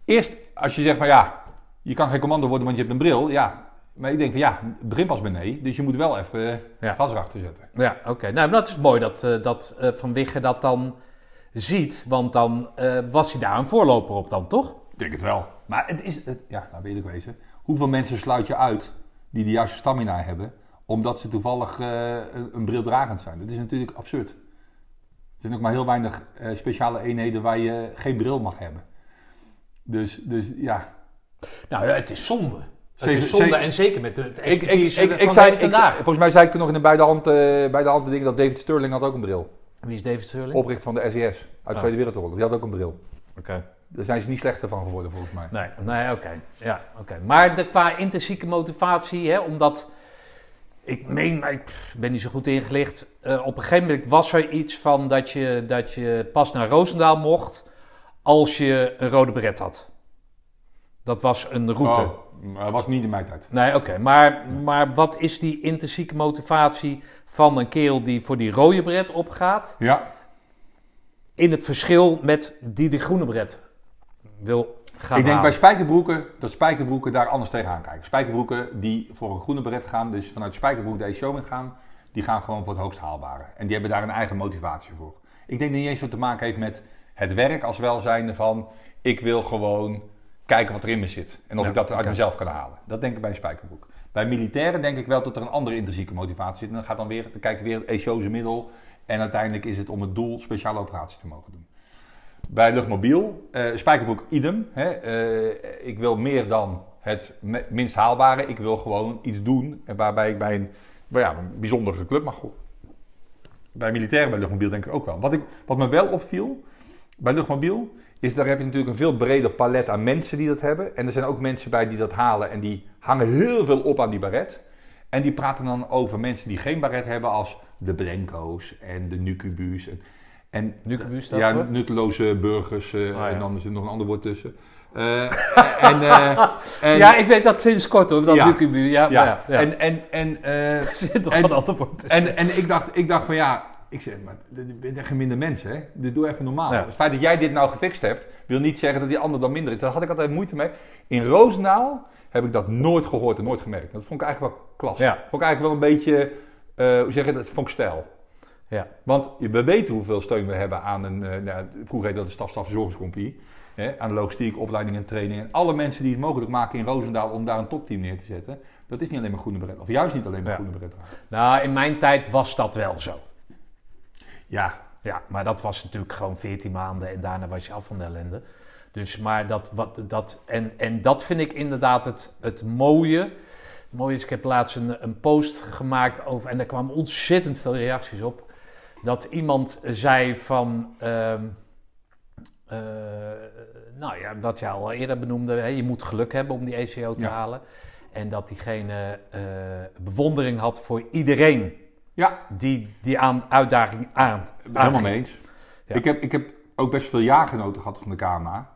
eerst, als je zegt van ja, je kan geen commando worden want je hebt een bril. Ja, maar ik denk van ja, het begint pas met nee. Dus je moet wel even eh, Ja. gas erachter zetten. Ja, oké. Nou, dat is mooi dat, eh, dat eh, Van Wigge dat dan ziet, want dan was hij daar een voorloper op dan, toch? Ik denk het wel. Maar het is, het, ja, nou weet ik wezen. Hoeveel mensen sluit je uit die de juiste stamina hebben, omdat ze toevallig een, een bril dragend zijn? Dat is natuurlijk absurd. Er zijn ook maar heel weinig speciale eenheden waar je geen bril mag hebben. Dus, dus ja. Nou ja, het is zonde. Het Zeker- is zonde en zeker met de Ik, ik, expertise ik, ik, van zei, ik, vandaag. volgens mij zei ik toen nog in de beide hand, eh, bij de hand dingen dat David Sterling had ook een bril. Wie is David Sterling? Oprichter van de SES uit de Ah. Tweede Wereldoorlog. Die had ook een bril. Oké. Daar zijn ze niet slechter van geworden volgens mij. Nee, nee oké. Ja, oké. Maar de, qua intrinsieke motivatie, hè, omdat... Ik meen, maar ik ben niet zo goed ingelicht. eh, op een gegeven moment was er iets van dat je, dat je pas naar Roosendaal mocht als je een rode beret had. Dat was een route. Oh, maar dat was niet in mijn tijd. Nee, oké. Maar, maar wat is die intrinsieke motivatie van een kerel die voor die rode bret opgaat... Ja. in het verschil met die de groene bret wil gaan Ik denk bij spijkerbroeken dat spijkerbroeken daar anders tegenaan kijken. Spijkerbroeken die voor een groene beret gaan, dus vanuit spijkerbroek de show in gaan, die gaan gewoon voor het hoogst haalbare. En die hebben daar een eigen motivatie voor. Ik denk dat het niet eens wat te maken heeft met het werk als welzijnde van ik wil gewoon kijken wat er in me zit. En of Ja, ik dat uit mezelf kan halen. Dat denk ik bij een spijkerbroek. Bij militairen denk ik wel dat er een andere intrinsieke motivatie zit. En dan gaat dan weer, dan kijken we weer het ESO's middel. En uiteindelijk is het om het doel speciale operaties te mogen doen. Bij luchtmobiel, eh spijkerbroek idem. Hè, eh, ik wil meer dan het minst haalbare. Ik wil gewoon iets doen waarbij ik bij een, ja, een bijzondere club mag horen. Bij militairen, bij luchtmobiel denk ik ook wel. Wat, ik, wat me wel opviel bij luchtmobiel, is daar heb je natuurlijk een veel breder palet aan mensen die dat hebben. En er zijn ook mensen bij die dat halen en die hangen heel veel op aan die baret. En die praten dan over mensen die geen baret hebben als de Blenco's en de Nucubu's. En, en Nucubus ja, voor? nutteloze burgers. eh, ja. En dan is er nog een ander woord tussen. Eh, en, en, ja, ik weet dat sinds kort hoor, dat Ja. Nucubu. Ja, ja, ja, ja. En, en, en, er zit toch en- een ander woord tussen. en, en ik, dacht, ik dacht van ja, ik zeg, maar je bent echt een minder mens, hè? Dit doe even normaal. Ja. Het feit dat jij dit nou gefixt hebt, wil niet zeggen dat die ander dan minder is. Daar had ik altijd moeite mee. In Roosendaal heb ik dat nooit gehoord en nooit gemerkt. Dat vond ik eigenlijk wel klas. Ja. Vond ik eigenlijk wel een beetje, eh, hoe zeg je dat, vond ik stijl. Ja. Want we weten hoeveel steun we hebben aan een, eh, nou, vroeger heette dat de stafstafverzorgingscompagnie. Hè, aan de logistiek, opleiding en training. En alle mensen die het mogelijk maken in Roosendaal om daar een topteam neer te zetten. Dat is niet alleen maar groene beret. Of juist niet alleen maar Ja. groene beret. Nou, in mijn tijd was dat wel zo. Ja, Ja, maar dat was natuurlijk gewoon 14 maanden en daarna was je af van de ellende. Dus, maar dat, wat, dat, en, en dat vind ik inderdaad het, het mooie. Het mooie is, ik heb laatst een, een post gemaakt over, en daar kwamen ontzettend veel reacties op. Dat iemand zei van, ehm, eh, nou ja, wat je al eerder benoemde, hè, je moet geluk hebben om die ECO te Ja. halen. En dat diegene eh, bewondering had voor iedereen ja die die aan, uitdaging aan. helemaal mee eens. Ja. Ik, heb, ik heb ook best veel jaargenoten gehad van de KMA.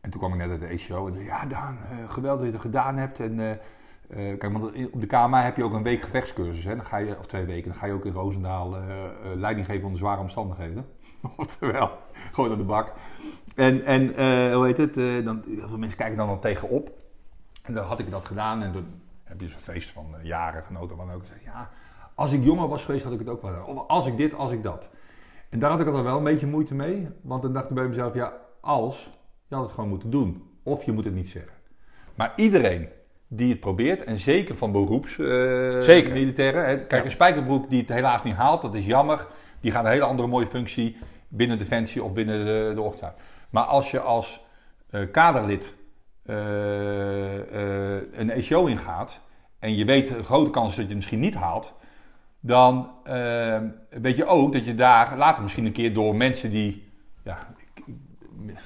En toen kwam ik net uit de ECO en zei, ja Daan, eh, geweldig dat je het gedaan hebt. En, eh, eh, kijk, want op de KMA heb je ook een week gevechtscursus. Hè? Dan ga je, of twee weken, dan ga je ook in Roosendaal eh, eh, leiding geven onder zware omstandigheden. Oftewel, gewoon aan de bak. En, en eh, hoe heet het, eh, dan, heel veel mensen kijken dan al tegenop. En dan had ik dat gedaan en dan heb je zo'n feest van jaren genoten. Van ook. Ik zei, ja, als ik jonger was geweest, had ik het ook wel gedaan. Of als ik dit, als ik dat. En daar had ik altijd wel een beetje moeite mee. Want dan dacht ik bij mezelf, ja, als, je had het gewoon moeten doen. Of je moet het niet zeggen. Maar iedereen die het probeert, en zeker van beroeps eh, Zeker. militairen. Hè, kijk, Ja. een spijkerbroek die het helaas niet haalt, dat is jammer. Die gaat een hele andere mooie functie binnen Defensie of binnen de, de ochtend. Maar als je als eh, kaderlid eh, een ECO ingaat en je weet een grote kans dat je het misschien niet haalt, dan eh, weet je ook dat je daar later misschien een keer door mensen die, ja, ik,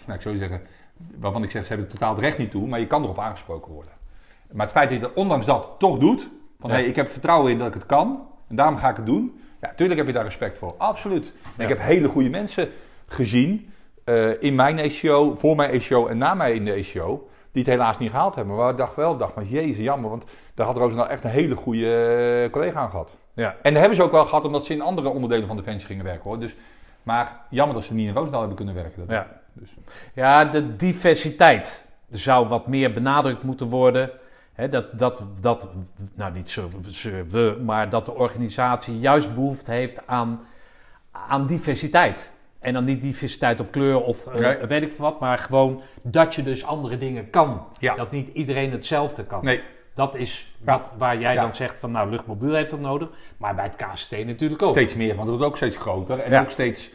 nou, ik zou zeggen, waarvan ik zeg ze hebben totaal het recht niet toe, maar je kan erop aangesproken worden. Maar het feit dat je dat ondanks dat toch doet, van Ja. hey, ik heb vertrouwen in dat ik het kan en daarom ga ik het doen. Ja, tuurlijk heb je daar respect voor, absoluut. En Ja. ik heb hele goede mensen gezien eh, in mijn ECO, voor mijn ECO en na mij in de ECO, die het helaas niet gehaald hebben. Maar ik dacht wel, dacht van jezus, jammer, want daar had Roosendaal echt een hele goede eh, collega aan gehad. Ja. En dat hebben ze ook wel gehad omdat ze in andere onderdelen van Defensie gingen werken hoor. Dus, maar jammer dat ze niet in Roosendaal hebben kunnen werken. Dat- Ja. Dus, ja, de diversiteit zou wat meer benadrukt moeten worden. Dat, dat, dat, nou niet zo, we, maar dat de organisatie juist behoefte heeft aan, aan diversiteit. En dan niet diversiteit of kleur of eh, Nee. weet ik veel wat, maar gewoon dat je dus andere dingen kan. Ja. Dat niet iedereen hetzelfde kan. nee, Dat is wat, waar jij dan zegt van nou, luchtmobiel heeft dat nodig. Maar bij het KST natuurlijk ook. steeds meer, want het wordt ook steeds groter en ook steeds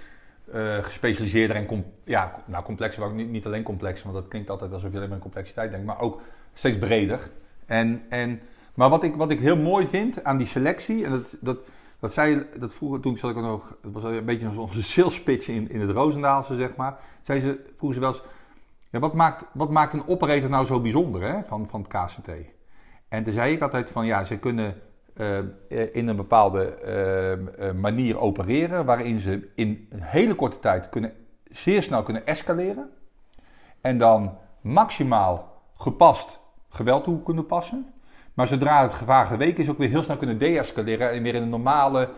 eh, gespecialiseerder en com- ja, nou, complexer. ook niet, niet alleen complex, want dat klinkt altijd alsof je alleen maar aan complexiteit denkt, maar ook steeds breder. En, en, maar wat ik, wat ik heel mooi vind aan die selectie, en dat, dat, dat zei dat vroeger, toen zat ik ook nog, het was een beetje onze sales pitch in, in het Roosendaalse, zeg maar, zei ze, vroegen ze wel eens, ja, wat, maakt, wat maakt een operator nou zo bijzonder hè, van, van het KCT? En toen zei ik altijd van, ja, ze kunnen eh, in een bepaalde eh, eh, manier opereren, waarin ze in een hele korte tijd kunnen, zeer snel kunnen escaleren. En dan maximaal gepast geweld toe kunnen passen. Maar zodra het gevaar geweken is, ook weer heel snel kunnen deescaleren en weer in een normale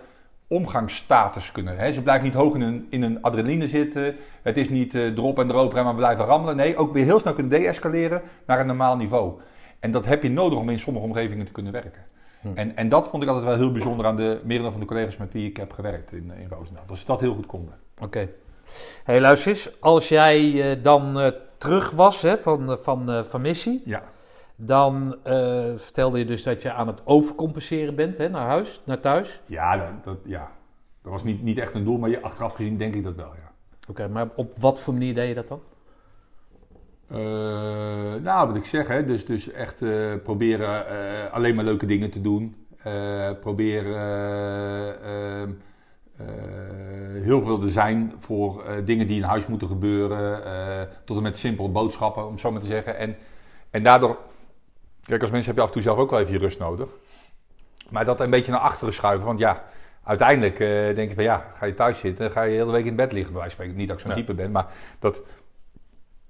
omgangsstatus kunnen. Ze blijven niet hoog in een, in een adrenaline zitten. Het is niet eh, erop en erover en maar blijven rammelen. Nee, ook weer heel snel kunnen deescaleren naar een normaal niveau. En dat heb je nodig om in sommige omgevingen te kunnen werken. Hm. En, en dat vond ik altijd wel heel bijzonder aan de merendeel van de collega's met wie ik heb gewerkt in, in Roosendaal. Dat ze dat heel goed konden. Oké. Hey, luister eens. Als jij eh, dan eh, terug was hè, van, eh, van, van missie, Ja. dan vertelde je dus dat je aan het overcompenseren bent hè, naar huis, naar thuis. Ja, dat, dat- ja. dat was niet, niet echt een doel, maar je, achteraf gezien denk ik dat wel, ja. Oké, maar op wat voor manier deed je dat dan? Eh, nou, wat ik zeg, hè, dus, dus echt eh, proberen eh, alleen maar leuke dingen te doen. Proberen eh, ehm, eh, heel veel te zijn voor dingen die in huis moeten gebeuren. tot en met simpele boodschappen, om het zo maar te zeggen. En, en daardoor, kijk, als mensen heb je af en toe zelf ook wel even je rust nodig. Maar dat een beetje naar achteren schuiven, want ja, uiteindelijk denk je van ja, ga je thuis zitten, ga je de hele week in bed liggen, bij wijze van spreken. Niet dat ik zo'n Ja. type ben, maar dat,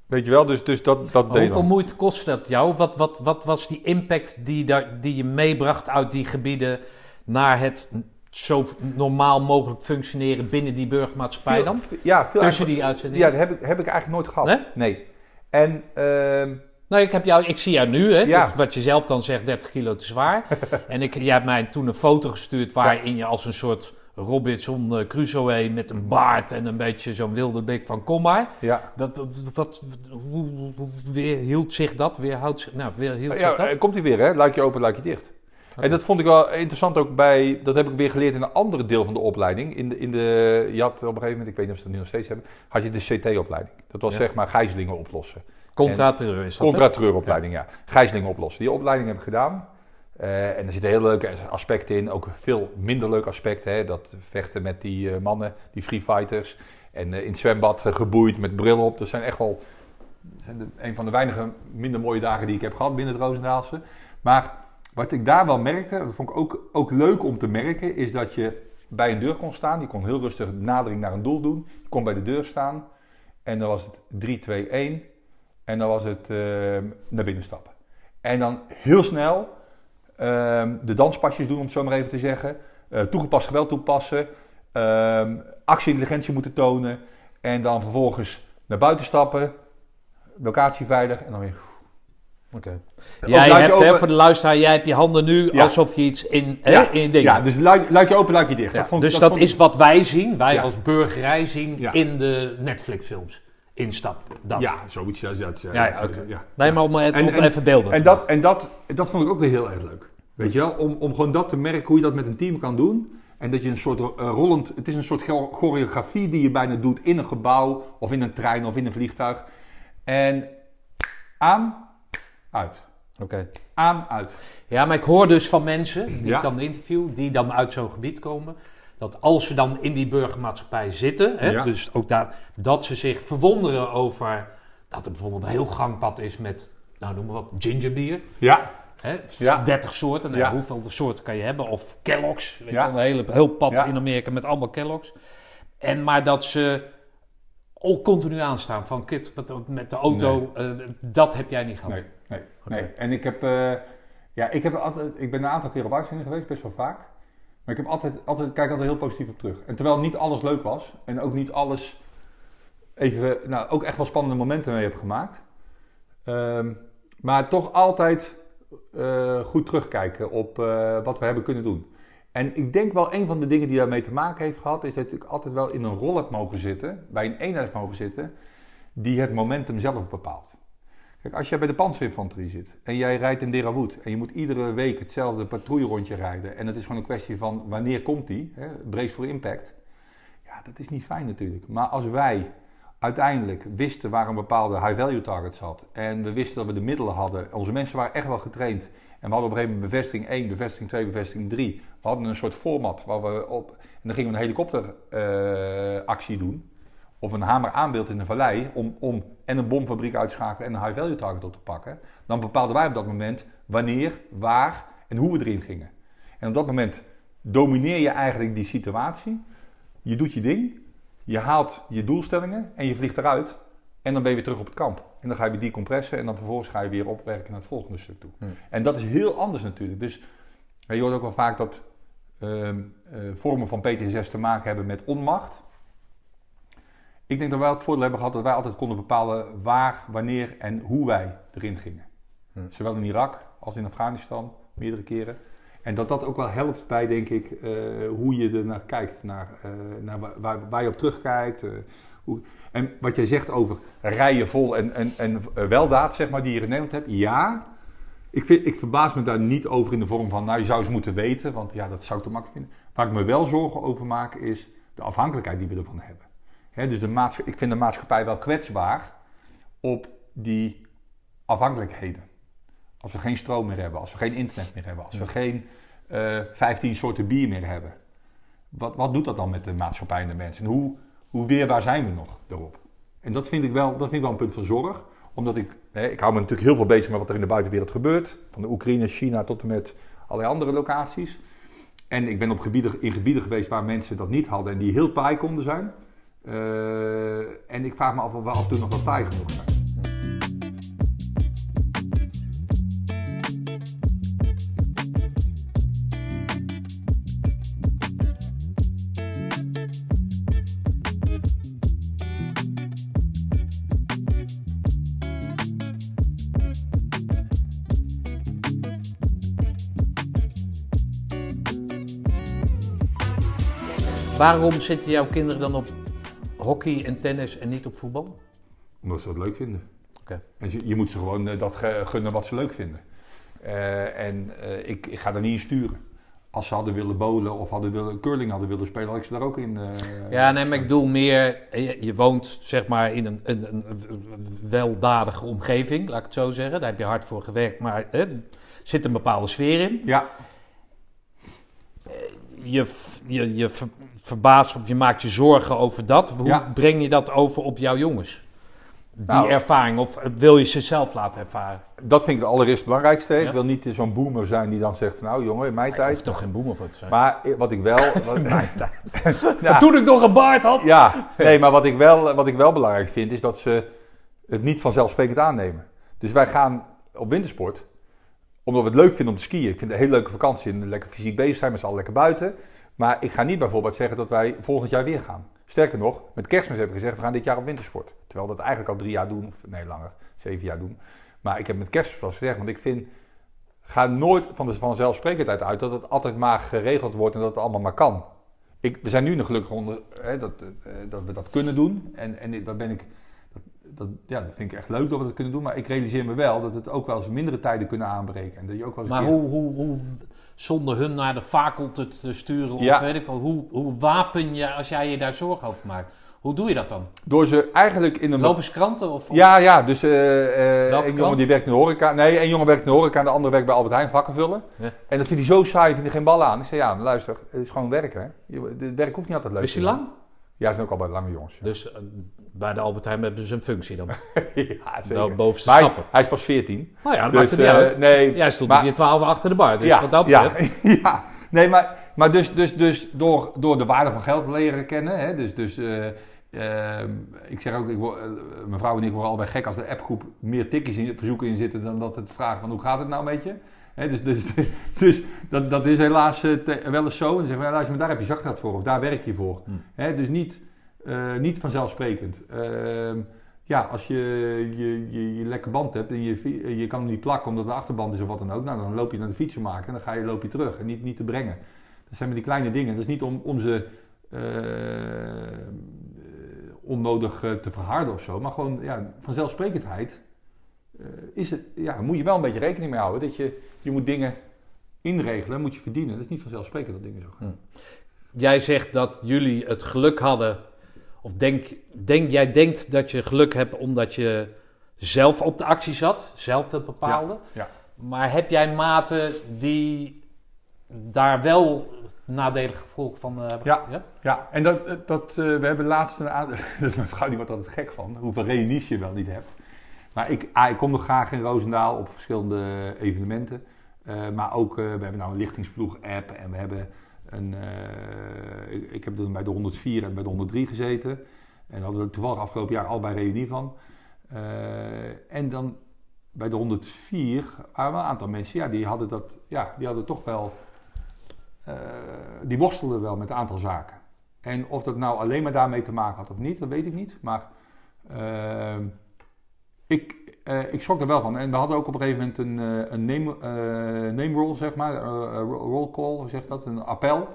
weet je wel, dus, dus dat, dat Maar deed hoeveel dan. moeite kostte dat jou? Wat, wat, wat was die impact die, daar, die je meebracht uit die gebieden naar het zo normaal mogelijk functioneren binnen die burgermaatschappij Veel- dan? Ja, veel Tussen die uitzendingen? Ja, dat heb ik, heb ik eigenlijk nooit gehad. Nee? En ehm, Nou, ik, heb jou, ik zie jou nu, hè, Ja. dat- wat je zelf dan zegt, 30 kilo te zwaar. en ik, jij hebt mij toen een foto gestuurd waarin je als een soort Robinson eh, Crusoe met een baard en een beetje zo'n wilde blik van kom maar. ja, Dat, wat, wat, hoe, weer hield zich dat? Weer houdt zich, nou, weer hield ja zich dat? eh, komt hij weer, hè? Luikje open, luikje dicht. En dat vond ik wel interessant ook bij, dat heb ik weer geleerd in een andere deel van de opleiding. In de, in de, je had op een gegeven moment, ik weet niet of ze dat nu nog steeds hebben, had je de CT-opleiding. Dat was Ja. zeg maar gijzelingen oplossen. Contra-terreur is dat? Contra-terreuropleiding, ja. Gijzelingen oplossen. Die opleiding heb ik gedaan. Eh, en er zitten hele leuke aspecten in, ook veel minder leuke aspecten. Hè? Dat vechten met die eh, mannen, die free fighters. En eh, in het zwembad geboeid met bril op. Dat zijn echt wel zijn de, een van de weinige minder mooie dagen die ik heb gehad binnen het Roosendaalse. Maar wat ik daar wel merkte, dat vond ik ook, ook leuk om te merken, is dat je bij een deur kon staan. Je kon heel rustig nadering naar een doel doen. Je kon bij de deur staan. En dan was het 3, 2, 1. En dan was het eh, naar binnen stappen. En dan heel snel ehm, de danspasjes doen, om het zo maar even te zeggen. Eh, toegepast geweld toepassen. ehm actie-intelligentie moeten tonen. En dan vervolgens naar buiten stappen. Locatie veilig en dan weer. Oké. Jij hebt, hè, voor de luisteraar, jij hebt je handen nu Ja. alsof je iets in, hè, Ja, in dingen. Ja, dus luik, luikje open, luikje dicht. Ja, Dat vond, dus dat, vond is wat wij zien, wij Ja. als burgerij zien Ja. in de Netflix-films. Instap, dat. Ja, zoiets. Ja, ja, ja, Ja, ja, oké. ja. Nee, maar om, het- En- om en- even beelden En, dat, en dat, dat vond ik ook weer heel erg leuk. Weet je wel? Om, om gewoon dat te merken, hoe je dat met een team kan doen. En dat je een soort eh, rollend... Het is een soort cho- choreografie die je bijna doet in een gebouw... of in een trein of in een vliegtuig. En aan, uit. Oké. Aan, uit. Ja, maar ik hoor dus van mensen die ik dan interview, die dan uit zo'n gebied komen, dat als ze dan in die burgermaatschappij zitten, hè, Ja. dus ook daar, dat ze zich verwonderen over dat er bijvoorbeeld een heel gangpad is met, nou noem maar wat, gingerbier. Ja, Hè, Ja. 30 soorten, nou, Ja. hoeveel soorten kan je hebben? Of Kellogg's, weet je een hele, heel pad in Amerika met allemaal Kellogg's. En maar dat ze ook continu aanstaan van, kut, wat, met de auto, eh, dat heb jij niet gehad. nee, nee, nee. En ik heb... eh, ja, ik, heb altijd, ik ben een aantal keer op uitzending geweest, best wel vaak. Maar ik heb altijd, altijd, kijk altijd heel positief op terug. En terwijl niet alles leuk was. En ook niet alles even, nou, ook echt wel spannende momenten mee heb gemaakt. Ehm, maar toch altijd eh, goed terugkijken op eh, wat we hebben kunnen doen. En ik denk wel een van de dingen die daarmee te maken heeft gehad, is dat ik altijd wel in een rol heb mogen zitten, bij een eenheid mogen zitten, die het momentum zelf bepaalt. Kijk, als jij bij de panzerinfanterie zit en jij rijdt in Derawood en je moet iedere week hetzelfde patrouillerondje rijden en het is gewoon een kwestie van wanneer komt die, hè, brace voor impact. Ja, dat is niet fijn natuurlijk. Maar als wij uiteindelijk wisten waar een bepaalde high-value target zat en we wisten dat we de middelen hadden, onze mensen waren echt wel getraind en we hadden op een gegeven moment bevestiging 1, bevestiging 2, bevestiging 3. We hadden een soort format waar we op, en dan gingen we een helikopteractie doen of een hamer aanbeeld in de vallei om, om en een bomfabriek uit te schakelen en een high-value target op te pakken, dan bepaalden wij op dat moment wanneer, waar en hoe we erin gingen. En op dat moment domineer je eigenlijk die situatie. Je doet je ding, je haalt je doelstellingen en je vliegt eruit. En dan ben je weer terug op het kamp. En dan ga je weer decompressen en dan vervolgens ga je weer opwerken naar het volgende stuk toe. Hmm. En dat is heel anders natuurlijk. Dus je hoort ook wel vaak dat ehm, eh, vormen van PTSS te maken hebben met onmacht. Ik denk dat wij het voordeel hebben gehad dat wij altijd konden bepalen waar, wanneer en hoe wij erin gingen. Hmm. Zowel in Irak als in Afghanistan, meerdere keren. En dat dat ook wel helpt bij, denk ik, eh, hoe je er naar kijkt, naar, eh, naar waar- waar, je op terugkijkt. eh, hoe, en wat jij zegt over rijen vol en, en, en weldaad, zeg maar, die je in Nederland hebt. Ja, ik, vind, ik verbaas me daar niet over in de vorm van, nou, je zou eens moeten weten, want ja, dat zou ik te makkelijk vinden. Waar ik me wel zorgen over maak, is de afhankelijkheid die we ervan hebben. Dus de ik vind de maatschappij wel kwetsbaar op die afhankelijkheden. Als we geen stroom meer hebben, als we geen internet meer hebben, als we geen eh 15 soorten bier meer hebben. Wat, wat doet dat dan met de maatschappij en de mensen? En hoe, hoe weerbaar zijn we nog daarop? En dat vind ik wel, dat vind ik wel een punt van zorg. Omdat ik, hè, ik hou me natuurlijk heel veel bezig met wat er in de buitenwereld gebeurt. Van de Oekraïne, China tot en met allerlei andere locaties. En ik ben op gebieden, in gebieden geweest waar mensen dat niet hadden en die heel taai konden zijn. Uh, en ik vraag me af of we af en toe nog wat tijd genoeg zijn. Waarom zitten jouw kinderen dan op hockey en tennis en niet op voetbal? Omdat ze dat leuk vinden. En je, je moet ze gewoon eh, dat gunnen wat ze leuk vinden. Eh, en eh, ik, ik ga daar niet in sturen. Als ze hadden willen bowlen of hadden willen, curling hadden willen spelen, had ik ze daar ook in. Ja, nee, maar ik bedoel meer, je, je woont zeg maar in een, een, een weldadige omgeving, laat ik het zo zeggen. Daar heb je hard voor gewerkt, maar hè, er zit een bepaalde sfeer in. Ja, Je, je, je ver- verbaast of je maakt je zorgen over dat. Hoe Ja. breng je dat over op jouw jongens? Die Nou. ervaring, of wil je ze zelf laten ervaren? dat vind ik het allereerst belangrijkste. Ja. Ik wil niet zo'n boomer zijn die dan zegt, nou jongen, in mijn tijd. hoeft toch geen boemer voor te zijn? Maar eh, wat ik wel... Wat, ja, Toen ik nog een baard had. ja, nee, maar wat ik, wel, wat ik wel belangrijk vind, is dat ze het niet vanzelfsprekend aannemen. Dus wij gaan op wintersport, omdat we het leuk vinden om te skiën. Ik vind het een hele leuke vakantie en lekker fysiek bezig zijn, met z'n allen lekker buiten. Maar ik ga niet bijvoorbeeld zeggen dat wij volgend jaar weer gaan. Sterker nog, met kerstmis heb ik gezegd, we gaan dit jaar op wintersport. Terwijl dat eigenlijk al drie jaar doen, of nee, langer, zeven jaar doen. Maar ik heb met kerstmis pas gezegd, want ik vind, ga nooit van de vanzelfsprekendheid uit dat het altijd maar geregeld wordt en dat het allemaal maar kan. Ik, we zijn nu nog gelukkig onder hè, dat, eh, dat we dat kunnen doen. En, en daar ben ik, dat, dat, ja, dat vind ik echt leuk dat we dat kunnen doen. Maar ik realiseer me wel dat het ook wel eens mindere tijden kunnen aanbreken. En dat je ook wel eens Maar keer- hoe, hoe, hoe, zonder hun naar de fakel te, te sturen, of Ja. weet ik veel, hoe, hoe wapen je als jij je daar zorgen over maakt? Hoe doe je dat dan? Door ze eigenlijk in een... Lopen ze kranten? Of, of- Ja, ja, dus Welke een jongen die werkt in de horeca. Nee, een jongen werkt in de horeca en de andere werkt bij Albert Heijn vakken vullen. Ja. En dat vindt hij zo saai, vindt hij geen bal aan. Ik zei, ja, luister, het is gewoon werken. Hè. Het werk hoeft niet altijd leuk Is hij lang? Ja, ze zijn ook al bij lange jongens. Ja, Dus eh, bij de Albert Heijn hebben ze een functie dan. ja zeker. Nou, bovenste Maar hij, stappen. hij is pas 14. Nou ja, dat Dus, maakt er niet eh, uit. Nee, Jij stond maar- je twaalf achter de bar, dus wat dat betreft. Ja, ja. nee, maar, maar dus, dus, dus door, door de waarde van geld leren kennen. Hè, dus, dus eh, ehm, ik zeg ook, ik word, eh, mijn vrouw en ik worden allebei gek als de appgroep meer tikjes in, verzoeken in zitten dan dat het vragen van hoe gaat het nou met je. Dus dus, dus dat, dat is helaas eh, te- wel eens zo. En dan zeggen luister, maar daar heb je zakgeld voor of daar werk je voor. Hm. Hè, dus niet, eh, niet vanzelfsprekend. Ehm, ja, als je je, je, je lekker band hebt en je, fi- je kan hem niet plakken omdat de achterband is of wat dan ook. Nou, dan loop je naar de fietsenmaker en dan ga je, loop je terug en niet, niet te brengen. Dat zijn maar die kleine dingen. Dat is niet om, om ze eh, eh, onnodig eh, te verharden of zo. Maar gewoon ja, vanzelfsprekendheid eh, is het, ja, moet je wel een beetje rekening mee houden. Dat je, je moet dingen inregelen, moet je verdienen. Dat is niet vanzelfsprekend dat dingen zo gaan. Jij zegt dat jullie het geluk hadden, of denk, denk, jij denkt dat je geluk hebt omdat je zelf op de actie zat, zelf dat bepaalde. ja. Maar heb jij maten die daar wel nadelige gevolgen van eh, hebben? Ja. Ja, en dat, dat, eh, we hebben laatst een aantal... Mijn vrouw die wordt altijd gek van, hoeveel reunies je wel niet hebt. Maar ik, ah, ik kom nog graag in Roosendaal op verschillende evenementen. Eh, maar ook, eh, we hebben nou een lichtingsploeg-app en we hebben een... eh, ik, heb dan bij de 104 en bij de 103 gezeten. En daar hadden we toevallig afgelopen jaar allebei reunie van. En dan bij de 104 waren een aantal mensen, ja, die hadden dat... Ja, die hadden toch wel... die worstelden wel met een aantal zaken. En of dat nou alleen maar daarmee te maken had of niet, dat weet ik niet. Maar ik, eh, ik schrok er wel van. En we hadden ook op een gegeven moment een, eh, een name, eh, name roll, zeg maar. roll call, hoe dat? Een appel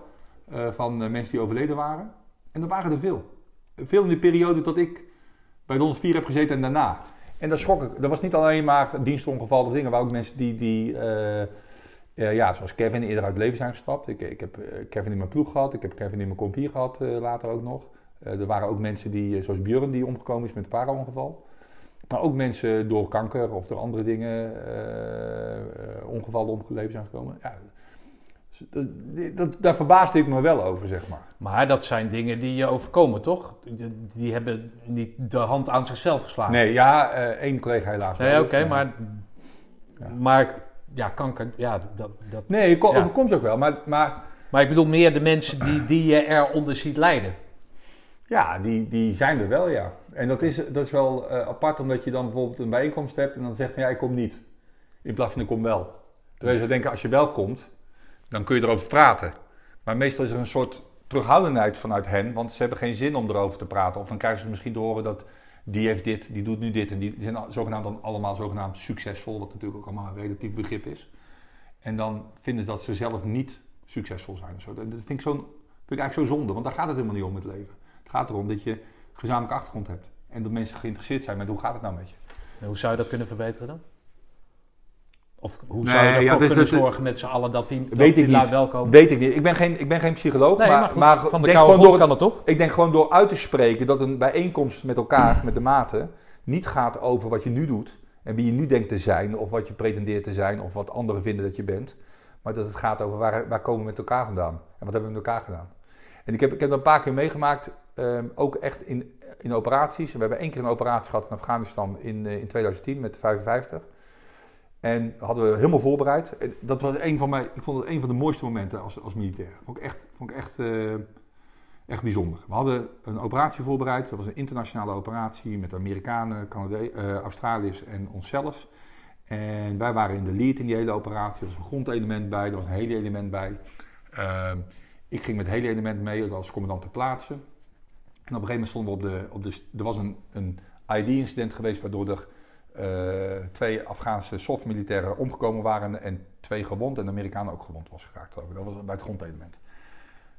van mensen die overleden waren. En er waren er veel. Veel in de periode dat ik bij de 104 heb gezeten en daarna. En daar schrok ik. Dat was niet alleen maar dienstongevallen dingen. maar ook mensen die... die ja, zoals Kevin eerder uit het leven zijn gestapt. Ik, ik heb Kevin in mijn ploeg gehad. Ik heb Kevin in mijn compie gehad, eh, later ook nog. Er waren ook mensen die, zoals Björn, die omgekomen is met een para-ongeval. Maar ook mensen door kanker of door andere dingen, eh, eh, ongevallen om het leven zijn gekomen. Ja, dus dat, dat, daar verbaasde ik me wel over, zeg maar. Maar dat zijn dingen die je overkomen, toch? Die, die hebben niet de hand aan zichzelf geslagen. Nee, ja, eh, één collega helaas. Nee, oké, maar, Ja. maar ja, kanker, ja, dat, dat. Nee, Ja. overkomt je ook wel. Maar, maar Maar ik bedoel meer de mensen die, die je eronder ziet lijden. Ja, die, die zijn er wel, ja. En dat is, dat is wel eh, apart, omdat je dan bijvoorbeeld een bijeenkomst hebt en dan zegt van ja, ik kom niet. In plaats van ik kom wel. Terwijl ze denken, als je wel komt, dan kun je erover praten. Maar meestal is er een soort terughoudendheid vanuit hen, want ze hebben geen zin om erover te praten. Of dan krijgen ze misschien te horen dat die heeft dit, die doet nu dit. En die zijn zogenaamd dan allemaal zogenaamd succesvol, wat natuurlijk ook allemaal een relatief begrip is. En dan vinden ze dat ze zelf niet succesvol zijn. zo. Dat vind ik ik eigenlijk zo zonde, want daar gaat het helemaal niet om het leven. Het gaat erom dat je gezamenlijke achtergrond hebt. En dat mensen geïnteresseerd zijn met hoe gaat het nou met je. En hoe zou je dat kunnen verbeteren dan? Of hoe zou je ervoor ja, dus kunnen dat- zorgen met z'n allen dat die, dat Weet die ik niet. wel komen? Weet ik niet. Ik ben geen, ik ben geen psycholoog, Nee, maar, maar, goed, maar van de koude door, kan het toch? ik denk gewoon door uit te spreken dat een bijeenkomst met elkaar, met de maten, niet gaat over wat je nu doet en wie je nu denkt te zijn, of wat je pretendeert te zijn, of wat anderen vinden dat je bent. Maar dat het gaat over waar, waar komen we met elkaar vandaan en wat hebben we met elkaar gedaan. En ik heb, ik heb dat een paar keer meegemaakt, ehm, ook echt in, in operaties. We hebben één keer een operatie gehad in Afghanistan in, eh, in 2010 met 55. En hadden we helemaal voorbereid. Dat was een van mijn, ik vond het een van de mooiste momenten als, als militair. Vond ik echt, vond ik echt, eh, echt bijzonder. We hadden een operatie voorbereid. Dat was een internationale operatie met Amerikanen, Canade eh, Australiërs en onszelf. En wij waren in de lead in die hele operatie. Er was een grondelement bij, er was een heli-element bij. Ehm, ik ging met het heli-element mee als commandant ter plaatse. En op een gegeven moment stonden we op de... Op de er was een, een ID-incident geweest waardoor er eh, twee Afghaanse SOF-militairen omgekomen waren en twee gewond. En de Amerikanen ook gewond was geraakt. Dat was bij het grondelement.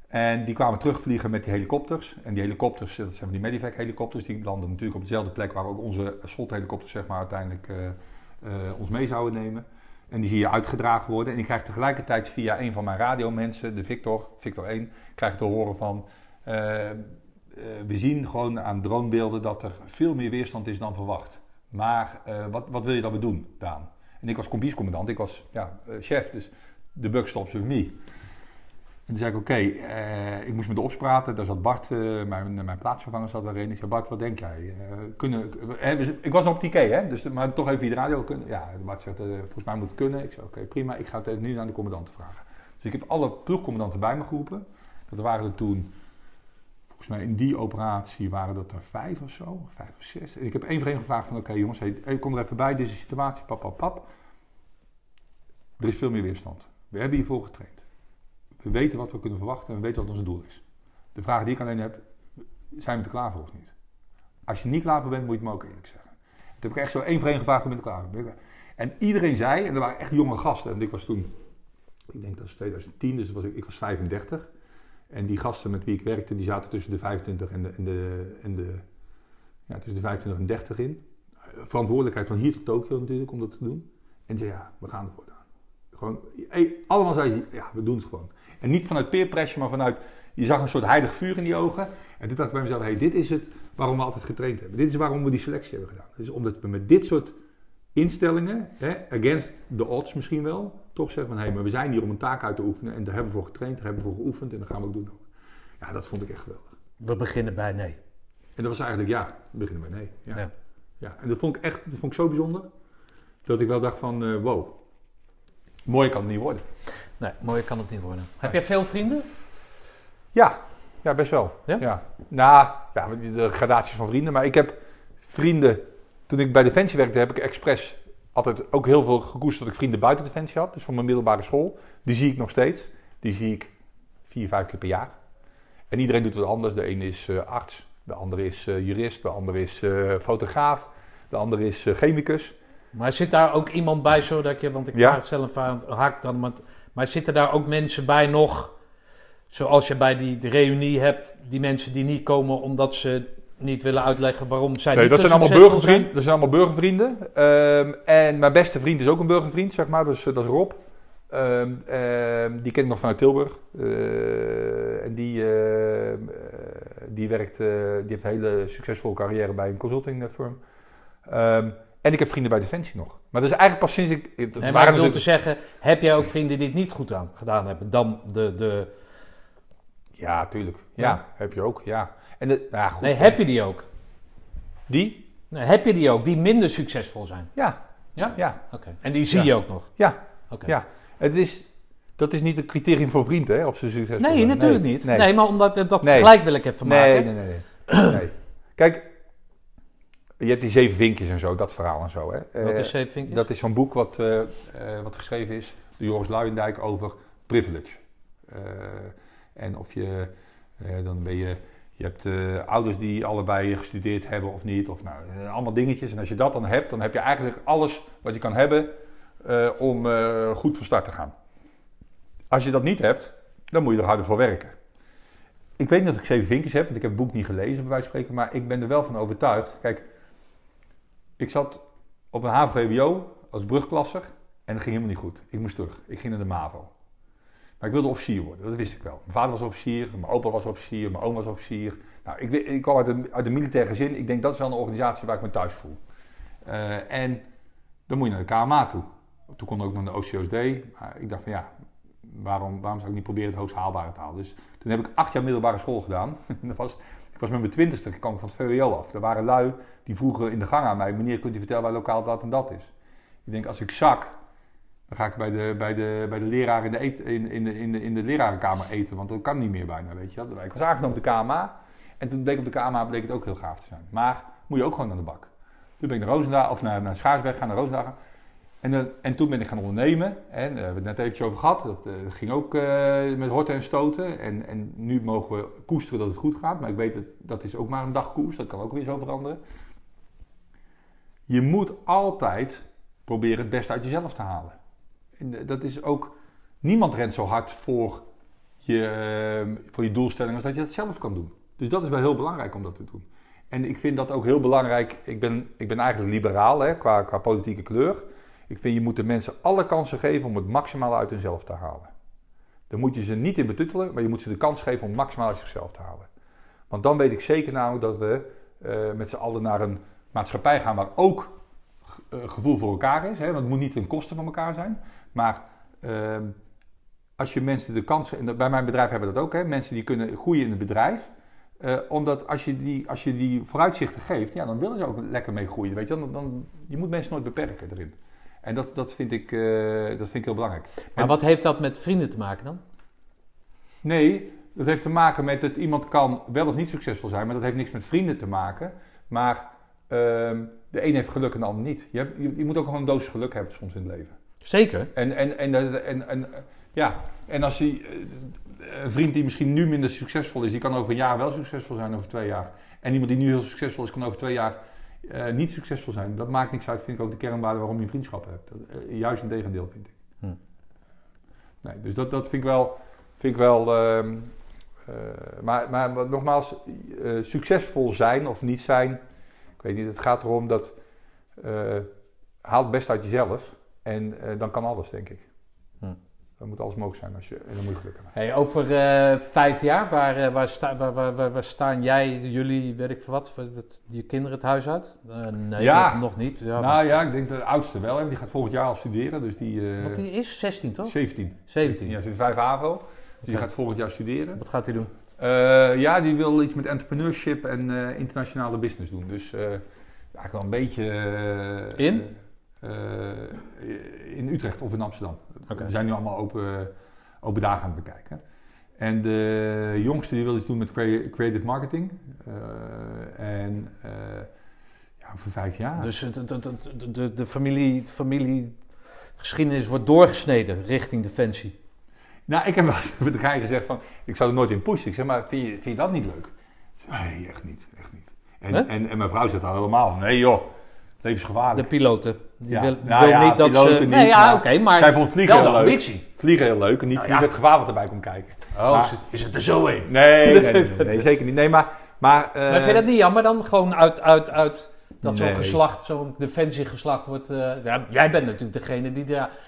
En die kwamen terugvliegen met die helikopters. En die helikopters, dat zijn die Medivac-helikopters, die landen natuurlijk op dezelfde plek waar ook onze SOT-helikopters zeg maar, uiteindelijk eh, eh, ons mee zouden nemen. En die zie je uitgedragen worden. En ik krijg tegelijkertijd via een van mijn radiomensen, de Victor, Victor 1, krijg ik te horen van... eh, we zien gewoon aan dronebeelden dat er veel meer weerstand is dan verwacht. Maar eh, wat, wat wil je dat we doen, Daan? En ik was combiescommandant, ik was ja, eh, chef, dus de buck stops with me. En toen zei ik, oké, ik moest met de ops praten. Daar zat Bart, mijn, mijn plaatsvervanger zat daarin. Ik zei, Bart, wat denk jij? Kunnen, ik was nog op TK, hè? Dus, maar toch even via de radio kunnen. Ja, Bart zegt, volgens mij moet het kunnen. Ik zei, oké, prima. Ik ga het nu aan de commandant vragen. Dus ik heb alle ploegcommandanten bij me geroepen. Dat waren er toen, volgens mij in die operatie waren dat er vijf of zo. Vijf of zes. En ik heb één voor één gevraagd van, oké jongens, kom er even bij. Deze situatie, pap, pap, pap. Er is veel meer weerstand. We hebben hiervoor getraind. We weten wat we kunnen verwachten en we weten wat ons doel is. De vraag die ik alleen heb, zijn we er klaar voor of niet? Als je niet klaar voor bent, moet je het me ook eerlijk zeggen. Toen heb ik echt zo één voor één gevraagd, ben er klaar voor? En iedereen zei, en er waren echt jonge gasten, en ik was toen, ik denk dat was 2010, dus was ik, ik was 35. En die gasten met wie ik werkte, die zaten tussen de 25 en de, en de, en de, ja, tussen de 25 en 30 in. Verantwoordelijkheid van hier tot Tokio natuurlijk om dat te doen. En zei ja, we gaan ervoor. Gewoon, hey, allemaal zeiden ze, ja, we doen het gewoon. En niet vanuit peer pressure, maar vanuit, je zag een soort heilig vuur in die ogen. En toen dacht ik bij mezelf, hey, dit is het waarom we altijd getraind hebben. Dit is waarom we die selectie hebben gedaan. Het is omdat we met dit soort instellingen, hè, against the odds misschien wel, toch zeggen van, hé, hey, maar we zijn hier om een taak uit te oefenen. En daar hebben we voor getraind, daar hebben we voor geoefend en dat gaan we ook doen. Ja, dat vond ik echt geweldig. We beginnen bij nee. En dat was eigenlijk, ja, we beginnen bij nee. Ja. Ja. Ja. en dat vond ik echt, dat vond ik zo bijzonder, dat ik wel dacht van, eh, wow, mooi kan het niet worden. Nee, mooier kan het niet worden. Heb jij veel vrienden? Ja, ja best wel. Ja? Nou, ja, de gradaties van vrienden. Maar ik heb vrienden... Toen ik bij Defensie werkte, heb ik expres altijd ook heel veel gekoesterd dat ik vrienden buiten Defensie had. Dus van mijn middelbare school. Die zie ik nog steeds. Die zie ik vier, vijf keer per jaar. En iedereen doet wat anders. De ene is eh, arts, de andere is eh, jurist, de andere is eh, fotograaf, de andere is chemicus. Maar zit daar ook iemand bij, zodat je, want ik Ja. vraag het zelf aan, haak dan, maar, maar zitten daar ook mensen bij nog, zoals je bij die de reunie hebt, die mensen die niet komen omdat ze niet willen uitleggen waarom zij Nee, niet dat zijn allemaal burgervrienden. Dat zijn allemaal burgervrienden. Ehm, en mijn beste vriend is ook een burgervriend, zeg maar. Dus, dat is Rob. Ehm, ehm, die ken ik nog vanuit Tilburg. Eh, en die, eh, die, werkt, die heeft een hele succesvolle carrière bij een consulting firm. En ik heb vrienden bij Defensie nog. Maar dat is eigenlijk pas sinds ik... Nee, maar ik bedoel te zeggen, heb jij ook vrienden die het niet goed aan, gedaan hebben dan de, de... Ja, tuurlijk. Ja, Ja. heb je ook, ja. En de, nou ja, goed. Nee, heb je die ook? Die? Nee, heb je die ook, die minder succesvol zijn? Ja, Ja? ja, Oké. En die zie Ja. je ook nog? ja. Oké. Ja, het is, dat is niet het criterium voor vrienden, hè, of ze succesvol Nee, zijn. natuurlijk niet. Nee. maar omdat eh, dat Nee. vergelijk wil ik even maken. nee, nee. nee. Kijk, je hebt die zeven vinkjes en zo, dat verhaal en zo. Hè. Wat Eh, is zeven vinkjes? Dat is zo'n boek wat, eh, eh, wat geschreven is door Joris Luijendijk over privilege. Eh, en of je, eh, dan ben je, je hebt eh, ouders die allebei gestudeerd hebben of niet, of nou, eh, allemaal dingetjes. En als je dat dan hebt, dan heb je eigenlijk alles wat je kan hebben eh, om goed van start te gaan. Als je dat niet hebt, dan moet je er harder voor werken. ik weet niet of ik zeven vinkjes heb, want ik heb het boek niet gelezen, bij wijze van spreken. Maar ik ben er wel van overtuigd. Kijk, ik zat op een HVWO als brugklasser en dat ging helemaal niet goed. Ik moest terug. Ik ging naar de MAVO. Maar ik wilde officier worden, dat wist ik wel. Mijn vader was officier, mijn opa was officier, mijn oom was officier. Nou, ik, ik kwam uit een, uit een militair gezin. Ik denk dat is wel een organisatie waar ik me thuis voel. Eh, en dan moet je naar de KMA toe. Toen kon ook naar de OCOSD. Maar ik dacht van ja, waarom, waarom zou ik niet proberen het hoogst haalbare te halen? Dus toen heb ik acht jaar middelbare school gedaan. dat was, ik was met mijn twintigste, ik kwam van het VWO af. Er waren lui die vroegen in de gang aan mij, meneer kunt u vertellen waar lokaal dat en dat is? Ik denk, als ik zak, dan ga ik bij de, bij de, bij de leraar in de, in, in, de, in, de, in de lerarenkamer eten, want dat kan niet meer bijna, weet je Ik was aangenomen op de KMA en toen bleek op de KMA bleek het ook heel gaaf te zijn. Maar moet je ook gewoon aan de bak. Toen ben ik naar Roosendaal, of naar, naar Schaarsberg gaan, naar Roosendaal en, uh, en toen ben ik gaan ondernemen. En uh, we het net eventjes over gehad. Dat uh, ging ook met horten en stoten. En, en nu mogen we koesteren dat het goed gaat. Maar ik weet dat dat is ook maar een dagkoers. Dat kan ook weer zo veranderen. Je moet altijd proberen het beste uit jezelf te halen. Dat is ook... Niemand rent zo hard voor je, voor je doelstelling als dat je dat zelf kan doen. Dus dat is wel heel belangrijk om dat te doen. En ik vind dat ook heel belangrijk. Ik ben, ik ben eigenlijk liberaal hè, qua, qua politieke kleur. Ik vind je moet de mensen alle kansen geven om het maximale uit hunzelf te halen. Dan moet je ze niet in betuttelen, maar je moet ze de kans geven om maximaal uit zichzelf te halen. Want dan weet ik zeker namelijk dat we uh, met z'n allen naar een maatschappij gaan waar ook uh, gevoel voor elkaar is. Hè? Want het moet niet ten koste van elkaar zijn. Maar uh, als je mensen de kans... En bij mijn bedrijf hebben we dat ook. Hè? Mensen die kunnen groeien in het bedrijf. Uh, omdat als je, die, als je die vooruitzichten geeft, ja, dan willen ze ook lekker mee groeien. Weet je? Dan, dan, je moet mensen nooit beperken erin. En dat, dat, vind ik, uh, dat vind ik heel belangrijk. Maar wat heeft dat met vrienden te maken dan? Nee, dat heeft te maken met dat iemand kan wel of niet succesvol zijn, maar dat heeft niks met vrienden te maken. Maar uh, de een heeft geluk en de ander niet. Je, hebt, je, je, moet ook gewoon een doos geluk hebben soms in het leven. Zeker. En, en, en, en, en, ja, en als die, een vriend die misschien nu minder succesvol is, die kan over een jaar wel succesvol zijn, over twee jaar. En iemand die nu heel succesvol is, kan over twee jaar uh, niet succesvol zijn. Dat maakt niks uit, vind ik ook de kernwaarde waarom je vriendschap hebt. Dat, uh, juist een tegendeel, vind ik. Hm. Nee, dus dat, dat vind ik wel. Vind ik wel uh, maar, maar nogmaals, succesvol zijn of niet zijn. Ik weet niet, het gaat erom dat. haal het best uit jezelf. En dan kan alles, denk ik. Dat moet alles mogelijk zijn als je, en dan moet je. Hey, over uh, vijf jaar, waar, uh, waar, sta, waar, staan jij, jullie, weet ik veel wat, wat, je kinderen het huis uit? Uh, nee, ja. nog, nog niet. Ja, nou maar... ja, ik denk de oudste wel. Die gaat volgend jaar al studeren. Dus die, wat die is? 16 toch? 17. 17. Ja, zit 5 AVO. Dus die gaat volgend jaar studeren. Wat gaat hij doen? ja, die wil iets met entrepreneurship en internationale business doen. Dus eigenlijk wel een beetje... In? Uh, in Utrecht of in Amsterdam. Okay. We zijn nu allemaal open, open dagen aan het bekijken. En de jongste die wil iets doen met creative marketing. Uh, en uh, ja, voor vijf jaar. Dus de, de, de, de familie, familiegeschiedenis wordt doorgesneden richting Defensie. Nou, ik heb wel eens met de gezegd van, ik zou er nooit in pushen. Ik zeg, maar vind je, vind je dat niet leuk? Nee, echt niet, echt niet. En, huh? en, en mijn vrouw zegt al helemaal, nee joh, levensgevaarlijk. De piloten. Die ja. wil, nou, wil ja, niet dat ze... niet, nee, ja, maar oké, maar zij vond vliegen heel leuk. ambitie. Vliegen heel leuk en niet, Nou, niet het gevaar wat erbij komt kijken. Oh, Maar- is, het, er zo een? Nee, nee, nee, nee, nee, zeker niet. Nee, maar... Maar, eh, maar vind je dat niet jammer dan? Gewoon uit, uit, uit dat zo'n Nee. geslacht, zo'n defensiegeslacht wordt... eh, ja, jij bent natuurlijk degene die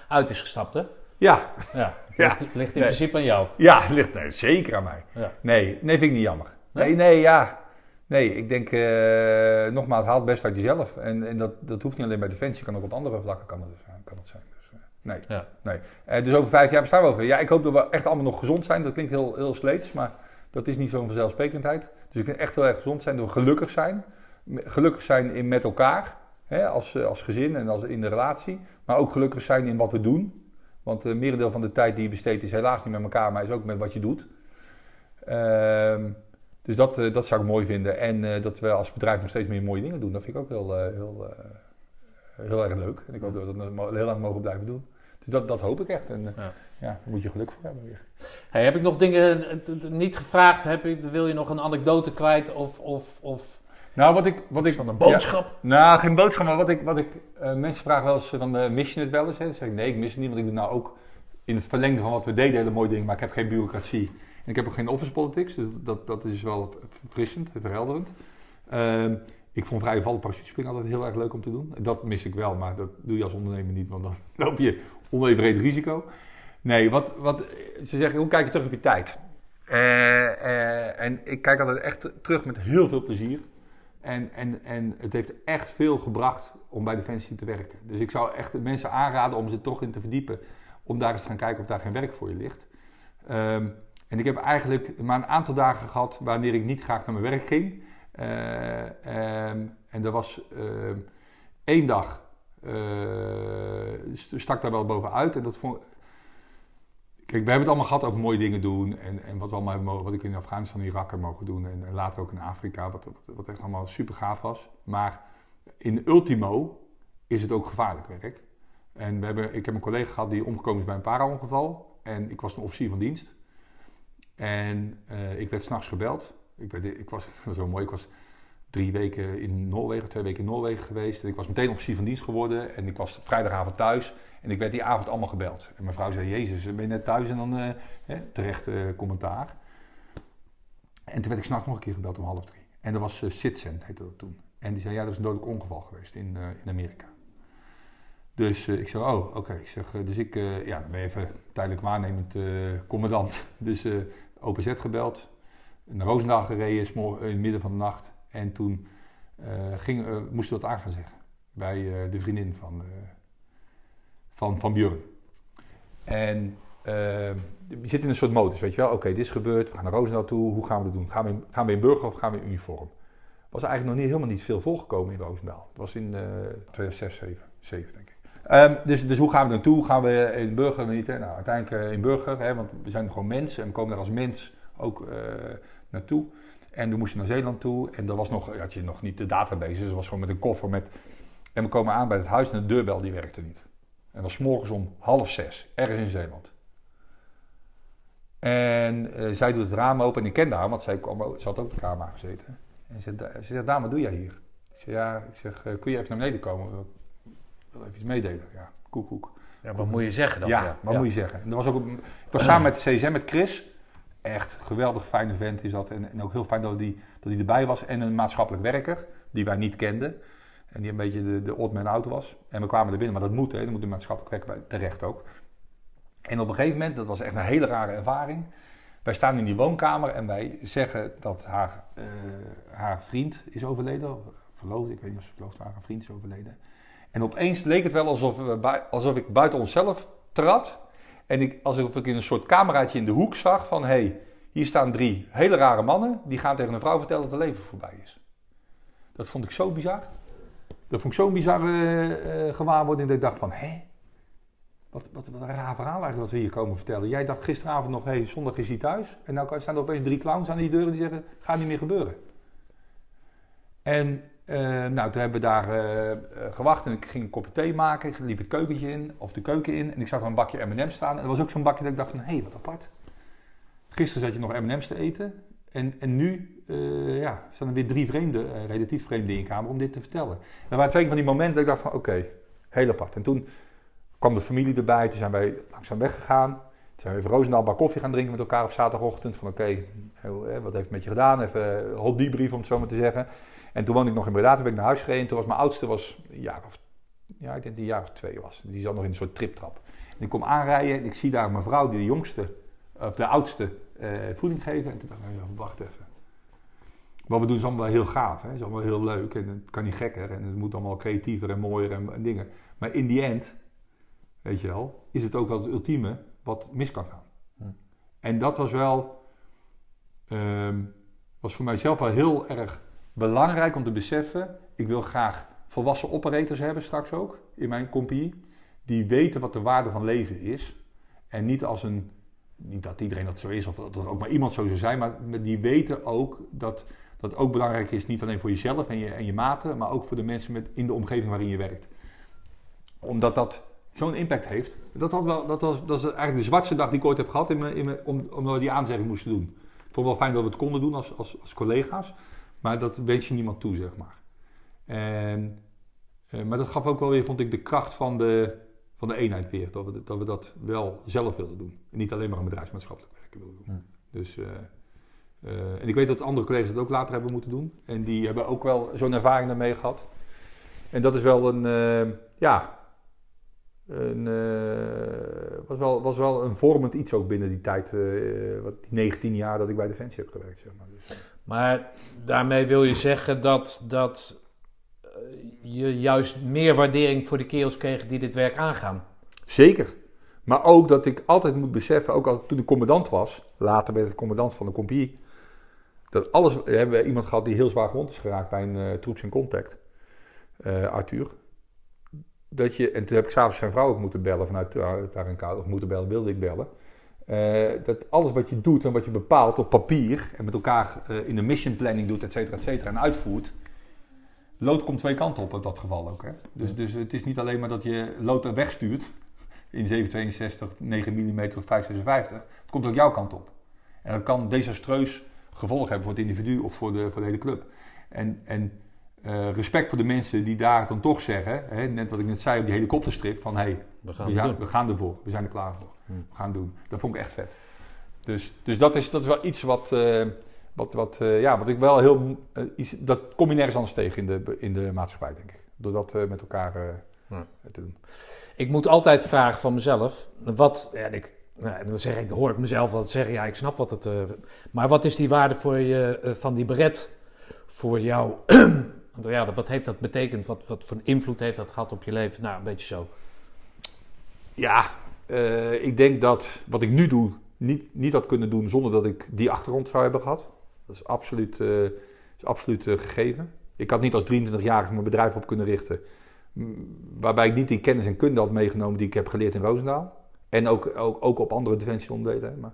eruit is gestapt, hè? Ja, Ja, Ja. ligt, ligt in Nee. principe aan jou. ja ligt nee, zeker aan mij. Ja. Nee, nee, vind ik niet jammer. Nee? Nee, nee, ja. Nee, ik denk, eh, nogmaals, haal het best uit jezelf. En, en dat, dat hoeft niet alleen bij Defensie, kan ook op andere vlakken kan het, zijn- kan het zijn. Dus, eh, nee, Ja. nee. Eh, dus over vijf jaar bestaan we over. Ja, ik hoop dat we echt allemaal nog gezond zijn. Dat klinkt heel, heel sleets, maar dat is niet zo'n vanzelfsprekendheid. Dus ik vind echt heel erg gezond zijn, door gelukkig zijn. Gelukkig zijn in met elkaar, hè, als, eh, als gezin en als in de relatie. Maar ook gelukkig zijn in wat we doen. Want het merendeel van de tijd die je besteedt is helaas niet met elkaar, maar is ook met wat je doet. Ehm, dus dat, eh, dat zou ik mooi vinden. En eh, dat we als bedrijf nog steeds meer mooie dingen doen, dat vind ik ook heel, eh, heel, heel erg leuk. En ik hoop dat we dat heel lang mogen blijven doen. Dus dat, dat hoop ik echt. En Ja. ja. daar moet je geluk voor hebben weer. Hey, heb ik nog dingen niet gevraagd? Heb ik, wil je nog een anekdote kwijt? Of, of, of Nou, wat ik... Wat ik van een boodschap? Ja, nou, geen boodschap, maar wat ik... Wat ik mensen vragen wel eens, van, mis je het wel eens? Hè? Dan zeg ik, nee, ik mis het niet, want ik doe nou ook in het verlengde van wat we deden hele mooie dingen, maar ik heb geen bureaucratie. En ik heb ook geen office politics, dus dat, dat is wel verfrissend, verhelderend. Ehm, ik vond vrije vallen parachutespringen altijd heel erg leuk om te doen. Dat mis ik wel, maar dat doe je als ondernemer niet, want dan loop je onevenredig risico. Nee, wat, wat, ze zeggen, hoe kijk je terug op je tijd? Eh, eh, en ik kijk altijd echt terug met heel veel plezier. En, en, en het heeft echt veel gebracht om bij Defensie te werken. Dus ik zou echt mensen aanraden om ze toch in te verdiepen. Om daar eens te gaan kijken of daar geen werk voor je ligt. Ehm, en ik heb eigenlijk maar een aantal dagen gehad wanneer ik niet graag naar mijn werk ging. Uh, um, en er was uh, één dag, uh, stak daar wel bovenuit. En dat vond, Kijk, we hebben het allemaal gehad over mooie dingen doen. En, en wat, we allemaal hebben, wat ik in Afghanistan en Irak heb mogen doen. En, en later ook in Afrika, wat, wat, wat, echt allemaal super gaaf was. Maar in ultimo is het ook gevaarlijk werk. En we hebben, ik heb een collega gehad die omgekomen is bij een para-ongeval. En ik was een officier van dienst. En uh, ik werd s'nachts gebeld. Ik, ik was, dat zo mooi, ik was drie weken in Noorwegen, twee weken in Noorwegen geweest. En ik was meteen officier van dienst geworden. En ik was vrijdagavond thuis. En ik werd die avond allemaal gebeld. En mijn vrouw zei, Jezus, ben je net thuis? En dan uh, hè, terecht uh, commentaar. En toen werd ik s'nachts nog een keer gebeld om half drie. En dat was uh, heette dat toen. En die zei, ja, er is een dodelijk ongeval geweest in, in Amerika. Dus ik zei, oh, oké. Ik zeg, dus ik, ja, dan ben even tijdelijk waarnemend commandant. Dus OPZ gebeld, naar Roosendaal gereden, in het midden van de nacht. En toen ging, moesten we dat aan gaan zeggen bij de vriendin van van, van Björn. En we zitten in een soort modus, weet je wel. Oké, dit is gebeurd, we gaan naar Roosendaal toe, hoe gaan we dat doen? Gaan we in, gaan we in burger of gaan we in uniform? was eigenlijk nog niet, helemaal niet veel volgekomen in Roosendaal. Dat was in uh, 2006, 7, 7 denk ik. Um, dus, dus hoe gaan we naartoe? Gaan we in burger niet? Nou, uiteindelijk uh, in burger, hè, want we zijn gewoon mensen en we komen daar als mens ook uh, naartoe. En we moesten naar Zeeland toe en er was nog, had je nog niet de database, dus was gewoon met een koffer met... En we komen aan bij het huis en de deurbel die werkte niet. En dat was morgens om half zes, ergens in Zeeland. En uh, zij doet het raam open en ik kende haar, want zij kwam, ze had ook de kamer gezeten. En ze, ze zegt, Daan, wat doe jij hier? Ik zeg, ja, ik zeg, kun je even naar beneden komen? Wil even iets meedelen. Ja, koek, koek. Ja, wat moet je zeggen dan? Ja, wat ja. moet je zeggen? En er was ook, ik was samen met CSM, met Chris. Echt geweldig fijne vent is dat. En, en ook heel fijn dat hij, dat hij erbij was. En een maatschappelijk werker, die wij niet kenden. En die een beetje de, de odd man out was. En we kwamen er binnen, maar dat moet, hè. Dat moet de maatschappelijk werk terecht ook. En op een gegeven moment, dat was echt een hele rare ervaring. Wij staan in die woonkamer en wij zeggen dat haar, uh, haar vriend is overleden. Verloofd, ik weet niet of ze verloofd waren, haar vriend is overleden. En opeens leek het wel alsof, we bui, alsof ik buiten onszelf trad. En ik, alsof ik in een soort cameraatje in de hoek zag van... hé, hey, hier staan drie hele rare mannen... die gaan tegen een vrouw vertellen dat het leven voorbij is. Dat vond ik zo bizar. Dat vond ik zo'n bizarre uh, gewaarwording dat ik dacht van, hé? Wat, wat, wat, een raar verhaal eigenlijk wat we hier komen vertellen. Jij dacht gisteravond nog, hé, zondag is hij thuis. En nu staan er opeens drie clowns aan die deuren die zeggen, gaat niet meer gebeuren. En nou, toen hebben we daar uh, gewacht en ik ging een kopje thee maken. Ik liep het keukentje in, of de keuken in. En ik zag een bakje M&M's staan. En er was ook zo'n bakje dat ik dacht van, hé, hey, wat apart. Gisteren zat je nog M&M's te eten. En, en nu ja, staan er weer drie vreemde, uh, relatief vreemden in de kamer om dit te vertellen. Er waren twee van die momenten dat ik dacht van oké, heel apart. En toen kwam de familie erbij, toen zijn wij langzaam weggegaan. Toen zijn we even Roosendaal bar koffie gaan drinken met elkaar op zaterdagochtend. Van oké, wat heeft het met je gedaan? Even hot debrief om het zo maar te zeggen. En toen woonde ik nog in Breda, toen ben ik naar huis gereden. Toen was mijn oudste was een jaar of, ja, ik denk die jaar of twee was. Die zat nog in een soort triptrap. En ik kom aanrijden en ik zie daar mijn vrouw, die de jongste, of de oudste, uh, voeding geven. En toen dacht ik, wacht even. Wat we doen is allemaal heel gaaf. Het is allemaal heel leuk en het kan niet gekker. En het moet allemaal creatiever en mooier en, en dingen. Maar in die end, weet je wel, is het ook wel het ultieme wat mis kan gaan. Hm. En dat was wel, um, was voor mijzelf wel heel erg belangrijk om te beseffen. Ik wil graag volwassen operators hebben straks ook in mijn compagnie. Die weten wat de waarde van leven is. En niet als een niet dat iedereen dat zo is of dat er ook maar iemand zo zou zijn, maar die weten ook dat dat ook belangrijk is, niet alleen voor jezelf en je, en je maten, maar ook voor de mensen met, in de omgeving waarin je werkt. Omdat dat zo'n impact heeft. Dat, had wel, dat, was, dat is eigenlijk de zwartste dag die ik ooit heb gehad in in mijn, om, omdat we die aanzegging moesten doen. Ik vond het wel fijn dat we het konden doen als, als, als collega's, maar dat weet je niemand toe, zeg maar. En, eh, maar dat gaf ook wel weer, vond ik, de kracht van de, van de eenheid weer. Dat we, dat we dat wel zelf wilden doen. En niet alleen maar een bedrijfsmaatschappelijk werk wilden doen. Dus, eh, eh, en ik weet dat andere collega's het ook later hebben moeten doen. En die hebben ook wel zo'n ervaring daarmee gehad. En dat is wel een, ja, een, eh, was, wel, was wel een vormend iets ook binnen die tijd, eh, wat, die 19 jaar dat ik bij Defensie heb gewerkt. Zeg maar. Dus, Maar daarmee wil je zeggen dat, dat eh, je juist meer waardering voor de kerels kreeg die dit werk aangaan. Zeker. Maar ook dat ik altijd moet beseffen, ook al toen ik commandant was, later ben ik commandant van de compagnie, dat alles, we hebben iemand gehad die heel zwaar gewond is geraakt bij een uh, troops in contact, uh, Arthur. Dat je, en toen heb ik s'avonds zijn vrouw ook moeten bellen vanuit Tarenkoud, of moeten bellen, wilde ik bellen. Uh, dat alles wat je doet en wat je bepaalt op papier en met elkaar in de mission planning doet, et cetera, et cetera, en uitvoert, lood komt twee kanten op in dat geval ook. Hè? Dus, dus het is niet alleen maar dat je lood er wegstuurt in 762, 9 mm of 556. Het komt ook jouw kant op. En dat kan desastreus gevolgen hebben voor het individu of voor de, voor de hele club. En, en uh, respect voor de mensen die daar dan toch zeggen, hè, net wat ik net zei op die helikopterstrip, van hé, hey, We gaan we, gaan- we gaan ervoor, we zijn er klaar voor. Hmm. We gaan het doen. Dat vond ik echt vet. Dus, dus dat, is, dat is wel iets wat, eh, wat, wat, eh, ja, wat ik wel heel. eh, iets, dat kom je nergens anders tegen in de, in de maatschappij, denk ik. Door dat eh, met elkaar eh, Ja. te doen. Ik moet altijd vragen van mezelf, wat, ja, en ik, nou, dan zeg ik, hoor ik mezelf wat zeggen, ja, ik snap wat het, eh, maar wat is die waarde voor je, eh, van die beret voor jou? ja, wat heeft dat betekend? Wat, wat voor invloed heeft dat gehad op je leven? Nou, een beetje zo. Ja, eh, ik denk dat wat ik nu doe, niet, niet had kunnen doen zonder dat ik die achtergrond zou hebben gehad. Dat is absoluut, eh, is absoluut eh, gegeven. Ik had niet als 23-jarige mijn bedrijf op kunnen richten. Waarbij ik niet die kennis en kunde had meegenomen die ik heb geleerd in Roosendaal. En ook, ook, ook op andere defensieonderdelen. Maar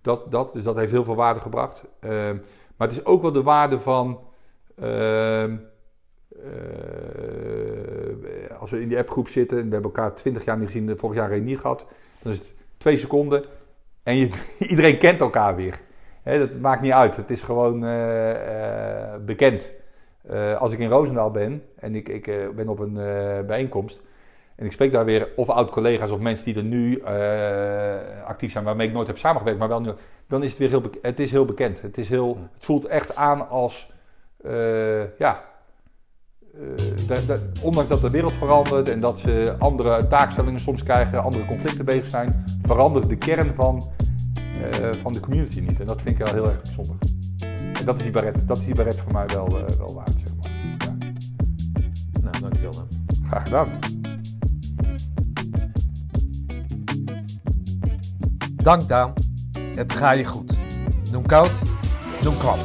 dat, dat, dus dat heeft heel veel waarde gebracht. Maar het is ook wel de waarde van. ehm, eh, als we in die appgroep zitten en we hebben elkaar 20 jaar niet gezien, vorig jaar reunie gehad, dan is het twee seconden en je, iedereen kent elkaar weer. Dat maakt niet uit, het is gewoon eh, eh, bekend. Als ik in Roosendaal ben en ik, ik ben op een bijeenkomst en ik spreek daar weer of oud-collega's of mensen die er nu actief zijn, waarmee ik nooit heb samengewerkt, maar wel nu, dan is het weer heel, het is heel bekend. Het, is heel, het voelt echt aan als, ja, eh, da- da- ondanks dat de wereld verandert en dat ze andere taakstellingen soms krijgen, andere conflicten bezig zijn, verandert de kern van, eh, van de community niet. En dat vind ik wel heel erg bijzonder. En dat is die baret, dat is die baret voor mij wel, eh, wel waard, zeg maar. Ja, Nou, dankjewel dan. graag gedaan. Dank Daan. Het ga je goed. Doen koud, doen kwam.